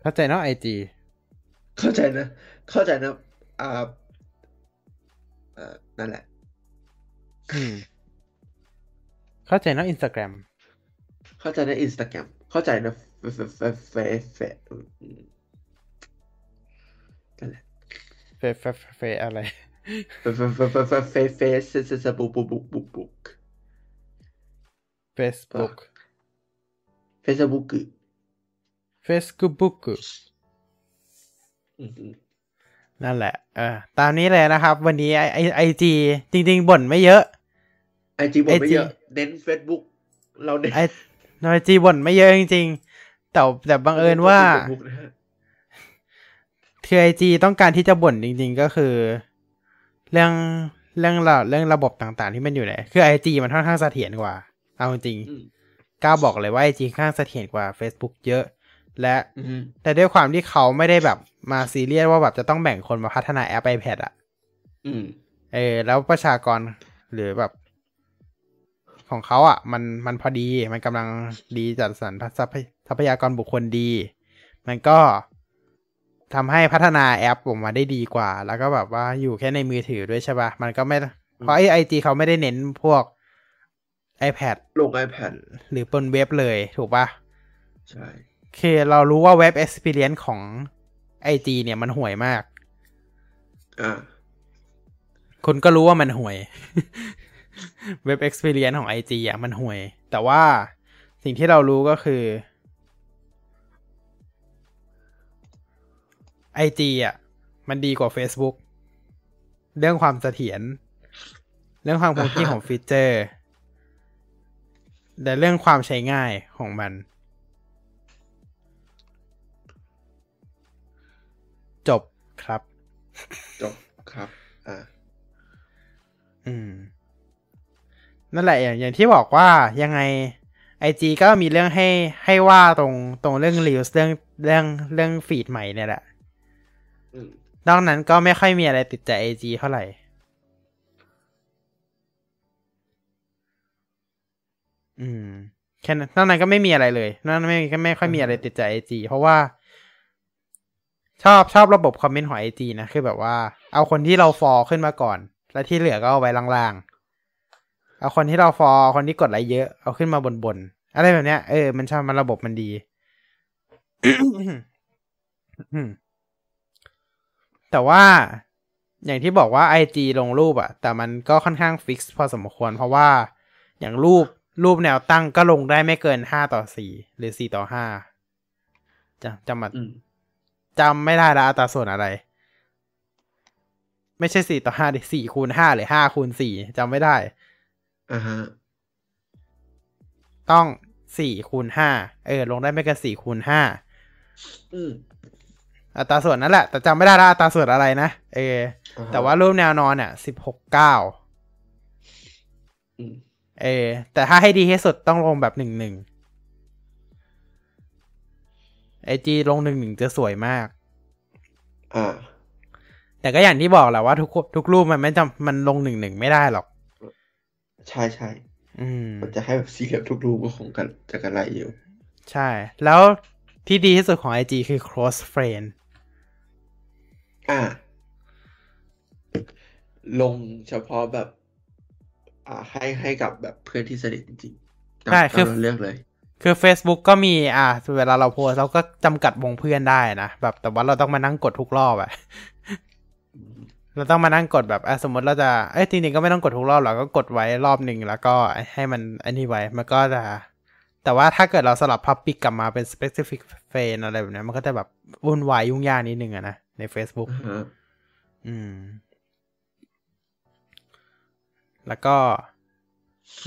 A: เข้าใจเนาะไอจี
B: เข้าใจนะ เข้าใจนะ อ่า เอ่อนั่นแหละ
A: อืมเข้าใจเนาะอินสตาแกรม
B: เข้าใจนะอินสตาแกรมเข้าใจนะเฟเฟเฟเฟเฟอืมนั่นแหละ
A: เฟเฟเฟอะไร
B: เฟเฟเฟเฟเฟเฟเฟเซเซเซบุกบุกบุกบุกบุก
A: Facebook
B: เฟซบุ๊ก
A: Facebook
B: อืม
A: นั่นแหละเออตามนี้เลยนะครับ วันนี้ไอไอไอจีจริง ๆบ่นไม่เยอะ
B: ไอจีบอกไม่
A: IG
B: เยอะเน้นเฟซบุ๊กเราเน้น
A: ไอไอจีบ่นไม่เยอะจริงๆแต่แต่บังเอิญว่า
B: เฟซบุ๊กนะฮะ
A: คือไอจีต้องการที่จะบ่นจริง ๆ ก็คือ เรื่องเรื่องระเรื่องระบบต่างๆ ที่มันอยู่ไหนคือไอจีมันค่อนข้างเสถียรกว่า เอาจริง
B: อืม
A: กล้าบอกเลยว่าไอจีค่อนข้างเสถียรกว่า Facebook เยอะ และ
B: อืม
A: แต่ด้วยความที่เขาไม่ได้แบบมาซีเรียสว่าแบบจะต้องแบ่งคนมาพัฒนาแอป iPad อะ
B: อืม
A: เออ แล้วประชากรหรือแบบ ของเขาอะ มันมันพอดีมันกำลังดีจัดสรรทรัพยทรัพยากรบุคคลดี มันก็ทำให้พัฒนาแอปออกมาได้ดีกว่า แล้วก็แบบว่าอยู่แค่ในมือถือด้วยใช่ปะมันก็ไม่ เพราะไอไอจีเขาไม่ได้เน้นพวก iPad
B: ลง iPad
A: หรือบนเว็บเลยถูกปะ
B: ใช่
A: คือเรารู้ว่าเว็บ Experience ของ IG เนี่ยมันห่วยมาก
B: อ่า
A: คุณก็รู้ว่ามันห่วย เว็บ Experience ของ IG อะมันห่วย แต่ว่าสิ่งที่เรารู้ก็คือ IG อะ มันดีกว่า Facebook เรื่องความเสถียรเรื่องความคงที่
B: อ่าฮะ
A: ของฟีเจอร์ แต่เรื่องความใช้ง่ายของมัน จบครับ
B: จบครับ อ่า
A: อืม นั่นแหละอย่างอย่างที่บอกว่ายังไงไอจีก็มีเรื่องให้ให้ว่าตรงตรงเรื่องรีวเรื่องเรื่องเรื่องฟีดใหม่เนี่ยแหละ
B: อืม
A: นอกนั้นก็ไม่ค่อยมีอะไรติดใจไอจีเท่าไหร่ อืมแค่นั้นนอกนั้นก็ไม่มีอะไรเลยนอกนั้นไม่ก็ไม่ค่อยมีอะไรติดใจไอจีเพราะว่า ชอบชอบระบบ comment ของ IG นะ คือแบบว่า เอาคนที่เรา follow ขึ้นมาก่อน แล้วที่เหลือก็เอาไว้ล่างๆ เอาคนที่เรา follow คนที่กดไลค์เยอะ เอาขึ้นมาบนๆ อะไรแบบเนี้ย เออ มันชอบมันระบบมันดี แต่ว่าอย่างที่บอกว่า IG ลงรูปอะแต่มันก็ค่อนข้าง fix พอสมควร เพราะว่าอย่างรูปรูปแนวตั้งก็ลงได้ไม่เกินห้าต่อสี่หรือสี่ต่อห้าจะจำมา จำไม่ได้ละอัตราส่วนอะไร ไม่ใช่สี่ต่อห้าดิสี่คูณห้าหรือห้าคูณสี่จำไม่ได้
B: อ่าฮะ
A: ต้องสี่คูณห้าเออ ลงได้ไม่เกินสี่คูณห้า
B: อืม
A: อัตราส่วนนั่นแหละ แต่จำไม่ได้ละอัตราส่วนอะไรนะเออ
B: อ่ฮะ
A: แต่ว่ารูปแนวนอนเนี่ยสิบหกเก้า
B: อืม
A: เออ แต่ถ้าให้ดีที่สุดต้องลงแบบหนึ่งหนึ่ง ไอจีลงหนึ่งหนึ่งจะสวยมาก
B: อ่า
A: แต่ก็อย่างที่บอกแหละว่าทุกทุกรูปมันไม่จำมันลงหนึ่งหนึ่งไม่ได้หรอก
B: ใช่ใช่
A: อืม
B: มันจะให้แบบสี่เหลี่ยมทุกรูปก็คงกันจะกันไรอยู่
A: ใช่ แล้วที่ดีที่สุดของ IG คือ close friend
B: อ่า ลงเฉพาะแบบ อ่าให้ให้กับแบบเพื่อนที่สนิทจริงๆตาม
A: ใช่คือ
B: ตามเราเลือกเลย
A: คือ Facebook ก็มีอ่าเวลาเราโพสต์เราก็จำกัดวงเพื่อนได้นะ แบบแต่ว่าเราต้องมานั่งกดทุกรอบอะเราต้องมานั่งกดแบบอะสมมติเราจะ เอ้ยจริงๆก็ไม่ต้องกดทุกรอบหรอกก็กดไว้รอบหนึ่งแล้วก็ให้มันอันนี้ไว้ มันก็จะ แต่ว่าถ้าเกิดเราสลับ Public กลับมาเป็น Specific Friend อะไรแบบเนี้ยมันก็จะแบบวุ่นวายยุ่งยากนิดนึงอะนะ ใน Facebook
B: อ่าฮะ
A: อืม แล้วก็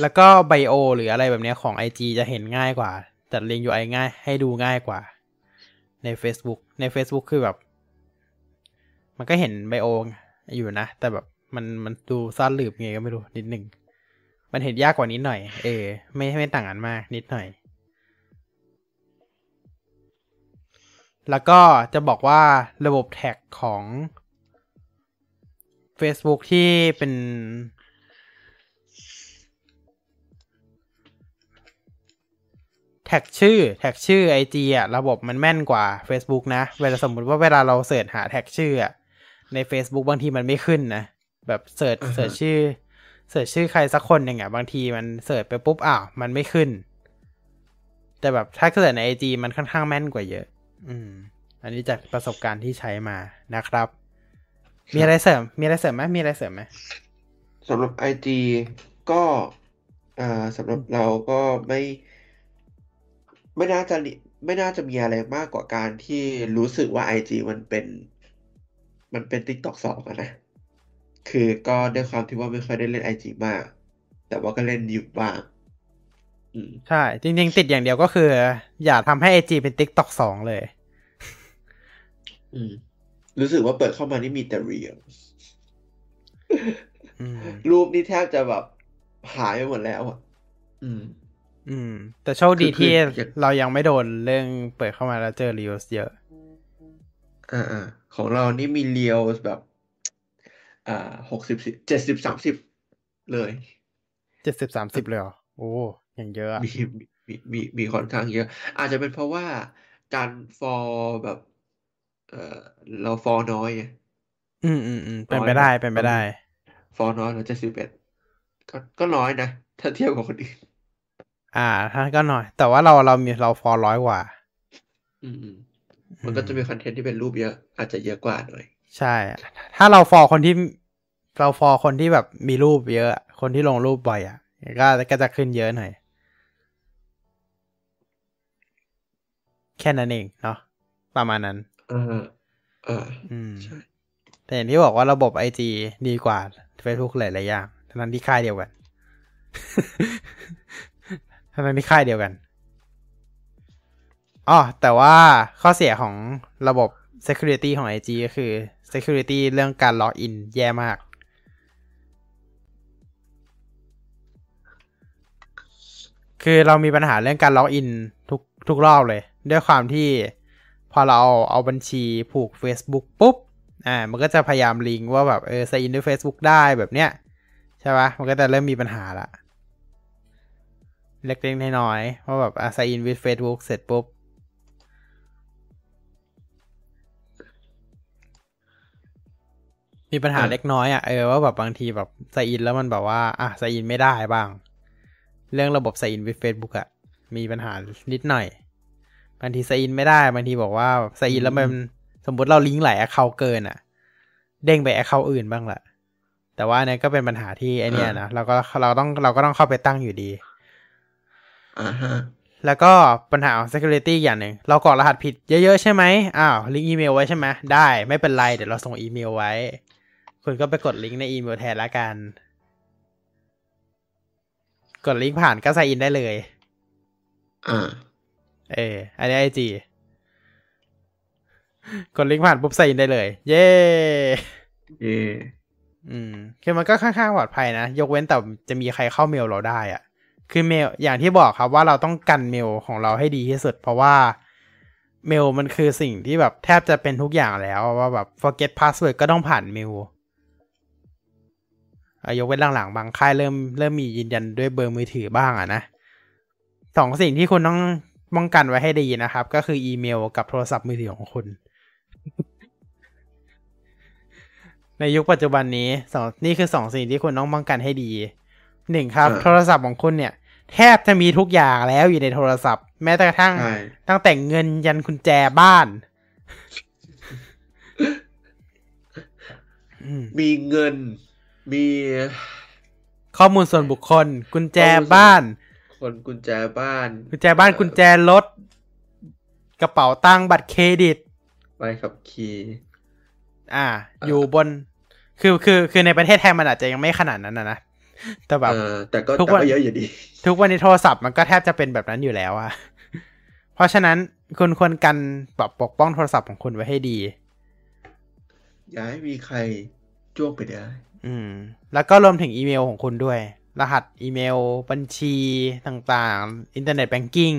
A: แล้วก็ไบโอหรืออะไรแบบนี้ของ IG จะเห็นง่ายกว่า จัดเรียง UI ง่ายให้ดูง่ายกว่า ใน Facebook ใน Facebook คือแบบ มันก็เห็นไบโออยู่นะ แต่แบบมันมันดูซ่อนหลืบไงก็ไม่รู้นิดหนึ่ง มันเห็นยากกว่านิดหน่อยเออไม่ไม่ต่างกันมากนิดหน่อย แล้วก็จะบอกว่าระบบ tag ของ Facebook ที่เป็น tag ชื่อ tag ชื่อ IG อะระบบมันแม่นกว่า Facebook นะ เวลาสมมุติว่าเวลาเรา search หา tag ชื่ออะใน Facebook บางทีมันไม่ขึ้นนะ แบบ search
B: อ่าฮะ
A: search ชื่อ search ชื่อใครสักคนหนึ่งอะบางทีมัน search ไปปุ๊บอ้าวมันไม่ขึ้น แต่แบบถ้าเสิร์ชใน IG มันค่อนข้างแม่นกว่าเยอะ อืม อันนี้จากประสบการณ์ที่ใช้มานะครับ มีอะไรเสริม มีอะไรเสริมไหมมีอะไรเสริมไหม
B: สำหรับ IG ก็อ่าสำหรับเราก็ไม่ ไม่น่าจะลิไม่น่าจะมีอะไรมากกว่าการที่รู้สึกว่า IG มันเป็น มันเป็น TikTok สองอะนะ คือก็ด้วยความที่ว่าไม่ค่อยได้เล่น IG มาก แต่ว่าก็เล่นอยู่บ้างอืม
A: ใช่ จริง ๆ ติดอย่างเดียวก็คือ อย่าทำให้ IG เป็น TikTok สองเลย
B: อืม รู้สึกว่าเปิดเข้ามานี่มีแต่เรียล
A: อืม
B: รูปนี่แทบจะแบบหายไปหมดแล้วอะ อืม
A: อืม แต่โชคดี
B: คือ
A: ที่
B: คือ
A: เรายังไม่โดนเรื่องเปิดเข้ามาแล้วเจอรีวิวเยอะ
B: อ่าอ่าของเรานี่มีเรียวแบบ อ่าหกสิบเจ็ดสิบสามสิบเลย
A: เจ็ดสิบสามสิบเลยเหรอ โอ้ยังเยอะอะ
B: มีมีมีมีค่อนข้างเยอะ อาจจะเป็นเพราะว่าการฟอลแบบ เออเราฟอลน้อยไง
A: อืมอืมอืมเป็น
B: น้อย
A: ไปได้
B: แบบ
A: เป็นไปได้
B: ฟอลน้อยแล้วเจ็ดสิบเอ็ดก็ก็น้อยนะ ถ้าเทียบกับคนอื่น
A: อ่าท่านก็หน่อย แต่ว่าเราเรามีเราฟอลร้อยกว่า
B: อืมอืมมันก็จะมีคอนเทนต์ที่เป็นรูปเยอะ อาจจะเยอะกว่าหน่อย
A: ใช่ ถ้าเราฟอลคนที่เราฟอลคนที่แบบมีรูปเยอะอะคนที่ลงรูปบ่อยอะ ก็ก็จะขึ้นเยอะหน่อย แค่นั้นเองเนาะประมาณนั้น
B: อ่าอ่า
A: อืม
B: ใช่
A: แต่อย่างที่บอกว่าระบบไอจีดีกว่า Facebook หลายๆอย่างทั้งนั้นที่ค่ายเดียวกัน ทั้งที่ค่ายเดียวกันอ๋อแต่ว่าข้อเสียของระบบ Security ของ IG ก็คือ Security เรื่องการล็อกอินแย่มาก คือเรามีปัญหาเรื่องการล็อกอินทุกทุกรอบเลย ด้วยความที่พอเราเอาเอาบัญชีผูก Facebook ปุ๊บ อ่า มันก็จะพยายามลิงก์ว่าแบบเออ sign in ด้วย Facebook ได้แบบเนี้ย ใช่ปะมันก็จะเริ่มมีปัญหาละ เล็กๆน้อยๆว่าแบบอะ sign in with Facebook เสร็จปุ๊บ มีปัญหา
B: อะ
A: เล็กน้อยอะเออว่าแบบบางทีแบบ sign in แล้วมันแบบว่า อะ sign in ไม่ได้บ้าง เรื่องระบบ sign in with Facebook อะมีปัญหานิดหน่อย บางที sign in ไม่ได้ บางทีบอกว่า sign in แล้วมันสมมติเราลิงก์หลาย account เกินอะเด้งไป account อื่นบ้างแหละแต่ว่าอันนี้ก็เป็นปัญหาที่ไอเนี้ยนะเราก็เราต้องเราก็ต้องเข้าไปตั้งอยู่ดี
B: อ่าฮะ
A: แล้วก็ปัญหาของ security อย่างหนึ่งเรากรอกรหัสผิดเยอะ ๆ ใช่ไหมอ้าวลิงก์อีเมลไว้ใช่ไหมได้ไม่เป็นไร เดี๋ยวเราส่งอีเมลไว้ คุณก็ไปกดลิงก์ในอีเมลแทนละกัน กดลิงก์ผ่านก็ใส่อินได้เลย
B: อ่า
A: เอออันนี้ไอจีกดลิงก์ผ่านปุ๊บใส่อินได้เลย เย้
B: เย่
A: อืมคือมันก็ค่อนข้างปลอดภัยนะ ยกเว้นแต่จะมีใครเข้าเมลเราได้อะ คือเมลอย่างที่บอกครับว่าเราต้องกันเมลของเราให้ดีที่สุด เพราะว่าเมลมันคือสิ่งที่แบบแทบจะเป็นทุกอย่างแล้วว่าแบบ forget password ก็ต้องผ่านเมลอะยกเว้นหลังๆ บางค่ายเริ่มเริ่มมียืนยันด้วยเบอร์มือถือบ้างอะนะสองสิ่งที่คุณต้องป้องกันไว้ให้ดีนะครับ ก็คืออีเมลกับโทรศัพท์มือถือของคุณ ในยุคปัจจุบันนี้สองนี่คือสองสิ่งที่คุณต้องป้องกันให้ดี หนึ่งครับ โทรศัพท์ของคุณเนี่ย แทบจะมีทุกอย่างแล้วอยู่ในโทรศัพท์ แม้แต่กระทั่ง
B: ใช่
A: ตั้งแต่เงินยันกุญแจบ้านอืม
B: มีเงินมี
A: ข้อมูลส่วนบุคคล กุญแจบ้าน
B: คนกุญแจบ้าน
A: กุญแจบ้านกุญแจรถ กระเป๋าตังค์บัตรเครดิต
B: ใบขับขี่
A: อ่า
B: เอ่อ
A: อยู่บน คือคือคือในประเทศไทยมันอาจจะยังไม่ขนาดนั้นนะนะ แต่แบบ
B: เออแต่ก็
A: ทุก
B: แต่
A: วัน
B: ก็เยอะอยู่ดี
A: ทุกวันนี้โทรศัพท์มันก็แทบจะเป็นแบบนั้นอยู่แล้วอะเพราะฉะนั้นคุณควรกันแบบปกป้องโทรศัพท์ของคุณไว้ให้ดี
B: อย่าให้มีใครจ้วงไปได้
A: อืม แล้วก็รวมถึงอีเมลของคุณด้วย รหัสอีเมล บัญชีต่างๆ อินเทอร์เน็ตแบงกิ้ง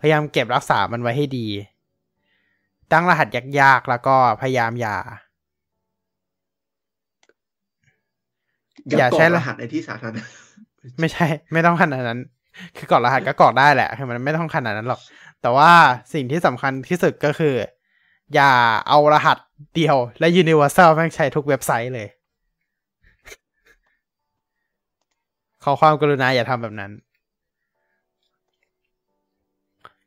A: พยายามเก็บรักษามันไว้ให้ดี ตั้งรหัสยากๆ แล้วก็พยายามอย่า
B: อย่า
A: อย่า
B: กร
A: ใช้
B: อก
A: ร
B: รหัสในที่สาธารณะ
A: ไม่ใช่ ไม่ต้องขนาดนั้น คือกรอกรหัสก็กรอกได้แหละคือมันไม่ต้องขนาดนั้นหรอก แต่ว่าสิ่งที่สำคัญที่สุดก็คือ อย่าเอารหัสเดียว และ universal แม่งใช้ทุกเว็บไซต์เลย ขอความกรุณาอย่าทำแบบนั้น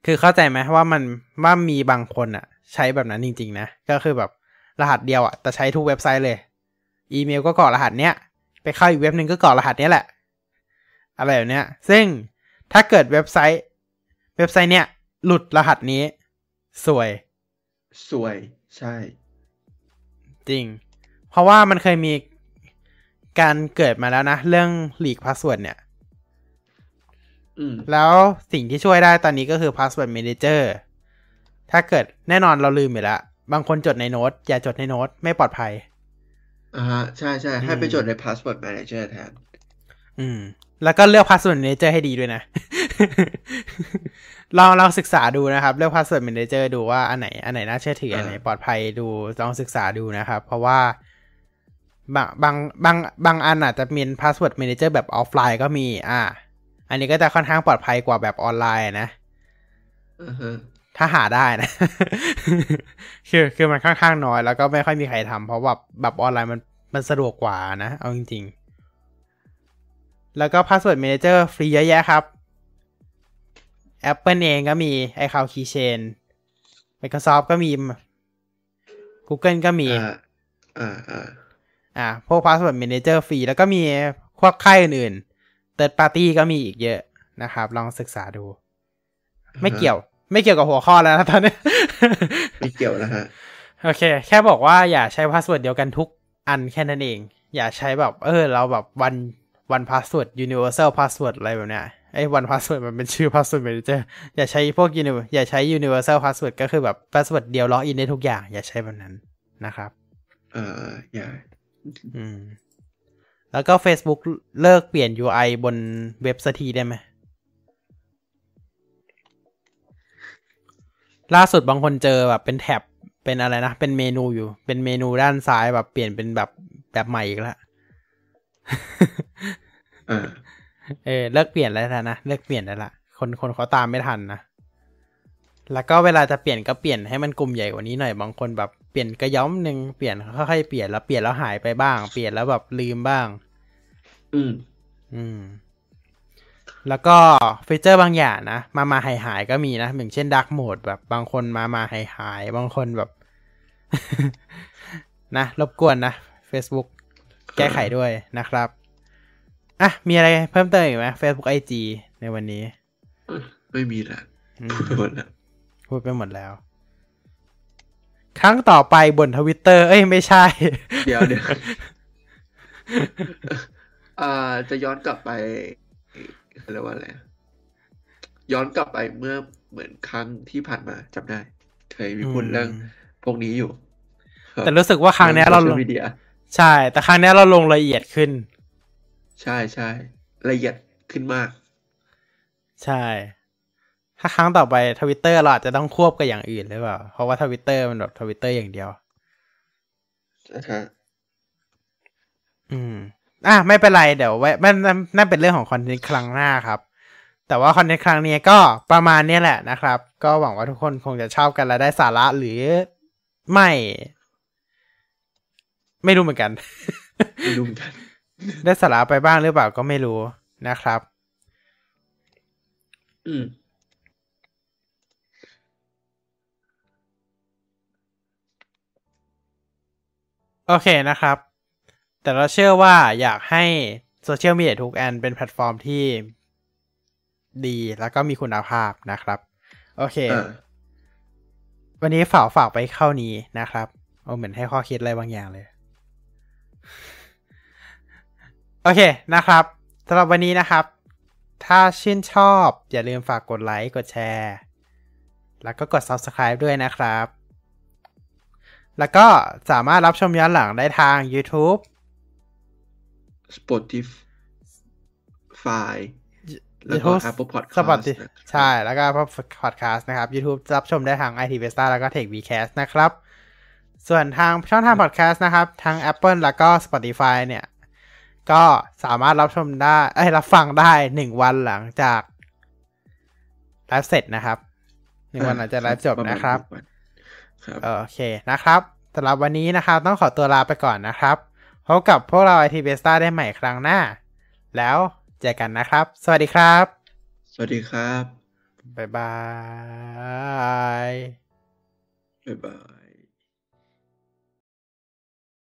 A: คือเข้าใจไหมว่ามันว่ามีบางคนอะใช้แบบนั้นจริง ๆ นะ ก็คือแบบรหัสเดียวอะแต่ใช้ทุกเว็บไซต์เลย อีเมลก็กรอกรหัสเนี้ยไป เข้าอีกเว็บหนึ่งก็กรอกรหัสเนี้ยแหละ อะไรแบบเนี้ย ซึ่งถ้าเกิดเว็บไซต์ เว็บไซต์เนี้ยหลุดรหัสนี้ ซวย
B: ซวย ใช่
A: จริง เพราะว่ามันเคยมีการเกิดมาแล้วนะ เรื่อง leak password เนี่ย
B: อืม
A: แล้วสิ่งที่ช่วยได้ตอนนี้ก็คือ Password Manager ถ้าเกิดแน่นอนเราลืมไปแล้ว บางคนจดในโน้ต อย่าจดในโน้ต ไม่ปลอดภัย
B: อ่าฮะใช่ใช่ให้ไป
A: อืม
B: จดใน password manager แทน
A: อืม แล้วก็เลือก Password Manager ให้ดีด้วยนะ ลองลองศึกษาดูนะครับ เลือก Password Manager ดูว่าอันไหนอันไหนน่าเชื่อถืออันไหนปลอดภัยดูลองศึกษาดูนะครับ เพราะว่า บางบางบางบางอันอาจจะมี Password Manager แบบออฟไลน์ก็มี อ่า อันนี้ก็จะค่อนข้างปลอดภัยกว่าแบบออนไลน์นะ
B: อือฮะ
A: ถ้าหาได้นะคือคือมันค่อนข้างน้อยแล้วก็ไม่ค่อยมีใครทำเพราะแบบแบบออนไลน์มันมันสะดวกกว่านะ เอาจริง ๆ แล้วก็ Password Manager ฟรีเยอะแยะครับ Apple เองก็มี iCloud Keychain Microsoft ก็มี Google ก็มี
B: อ่าอ่าอ่า
A: อ่าพวก Password Manager ฟรี แล้วก็มีพวกค่ายอื่นๆ Third Party ก็มีอีกเยอะนะครับ ลองศึกษาดู ไม่เกี่ยว ไม่เกี่ยวกับหัวข้อแล้วนะตอนนี้
B: ไม่เกี่ยวนะฮะ
A: โอเค แค่บอกว่าอย่าใช้ password เดียวกันทุกอันแค่นั้นเอง อย่าใช้แบบ เออ เราแบบวัน one password universal password อะไรแบบเนี้ยไอ้ 1Password มันเป็นชื่อ password manager อย่าใช้พวก uni อย่าใช้ universal password ก็คือแบบ password เดียว login ได้ทุกอย่าง อย่าใช้แบบนั้นนะครับ
B: อ่าอย่า
A: อืม แล้วก็ Facebook เลิกเปลี่ยน UI บนเว็บสักทีได้ไหม ล่าสุดบางคนเจอแบบเป็นแท็บเป็นอะไรนะ เป็นเมนูอยู่ เป็นเมนูด้านซ้ายแบบเปลี่ยนเป็นแบบแบบใหม่อีกแล้ว
B: อ่า
A: เออเลิกเปลี่ยนแล้วนะเลิกเปลี่ยนแล้วละคนคนเขาตามไม่ทันนะแล้วก็เวลาจะเปลี่ยนก็เปลี่ยนให้มันกลุ่มใหญ่กว่านี้หน่อยบางคนแบบเปลี่ยนกระย้อมหนึ่งเปลี่ยนค่อยๆเปลี่ยนแล้วเปลี่ยนแล้วหายไปบ้าง เปลี่ยนแล้วแบบลืมบ้าง
B: อืม
A: อืม แล้วก็ฟีเจอร์บางอย่างนะ มามาหายหายๆก็มีนะอย่างเช่นดักโหมดแบบบางคนมามาหายหายๆบางคนแบบ นะ รบกวนนะ Facebook แก้ไขด้วยนะครับ อะ มีอะไรเพิ่มเติมอีกไหม Facebook IG ในวันนี้
B: ไม่มีละ
A: อืม
B: หมดละ
A: พูดไปหมดแล้ว ครั้งต่อไปบนทวิตเตอร์เอ้ย ไม่ใช่
B: เดี๋ยวเดี๋ยวอ่าจะย้อนกลับไป เรียกว่าอะไรอะย้อนกลับไปเมื่อเหมือนครั้งที่ผ่านมาจำได้ เคยมีพูดเรื่องพวกนี้อยู่ครับ
A: แต่รู้สึกว่าครั้งเนี้ยเรา
B: social media
A: ใช่ แต่ครั้งเนี้ยเราลงละเอียดขึ้น
B: ใช่ใช่ละเอียดขึ้นมาก
A: ใช่ ถ้าครั้งต่อไปทวิตเตอร์เราอาจจะต้องควบกับอย่างอื่นหรือเปล่า เพราะว่าทวิตเตอร์มันแบบทวิตเตอร์อย่างเดียว
B: นะฮะ
A: อืม อะไม่เป็นไรเดี๋ยวไว้มันนั่นนั่นเป็นเรื่องของคอนเทนต์ครั้งหน้าครับ แต่ว่าคอนเทนต์ครั้งนี้ก็ประมาณเนี้ยแหละนะครับ ก็หวังว่าทุกคนคงจะชอบกันและได้สาระหรือไม่ ไม่รู้เหมือนกัน
B: ไม่รู้เหมือนกัน
A: ได้สาระไปบ้างหรือเปล่าก็ไม่รู้นะครับ
B: อืม
A: โอเคนะครับ แต่เราเชื่อว่าอยากให้โซเชียลมีเดียทุกอันเป็นแพลตฟอร์มที่ดีแล้วก็มีคุณภาพนะครับ โอเค
B: อ่า
A: วันนี้ฝากฝากไปเข้านี้นะครับเอาเหมือนให้ข้อคิดอะไรบางอย่างเลย โอเคนะครับสำหรับวันนี้นะครับ ถ้าชื่นชอบอย่าลืมฝากกดไลค์กดแชร์ แล้วก็กด Subscribe ด้วยนะครับ แล้วก็สามารถรับชมย้อนหลังได้ทาง YouTube
B: Spotify แล้วก็
A: YouTube
B: Apple Podcast
A: Spotify
B: นะครับ
A: ใช่ แล้วก็ Apple Podcast นะครับ YouTube รับชมได้ทาง IT v e s t a แล้วก็ Tech Vcast นะครับ ส่วนทางช่องทาง podcast นะครับ ทั้ง Apple แล้วก็ Spotify เนี่ย ก็สามารถรับชมได้ เอ้ย รับฟังได้หนึ่งวันหลังจากไลฟ์เสร็จนะครับหนึ่งวันหลังจากไลฟ์จบ
B: ปมาณ
A: นะครับ
B: หงวันครับ
A: โอเคนะครับสำหรับวันนี้นะครับ ต้องขอตัวลาไปก่อนนะครับ พบกับพวกเรา IT b e s t a ได้ใหม่ครั้งหน้า แล้วเจอกันนะครับ สวัสดีครับ
B: สวัสดีครับ
A: บ๊ายบาย
B: บ๊ายบาย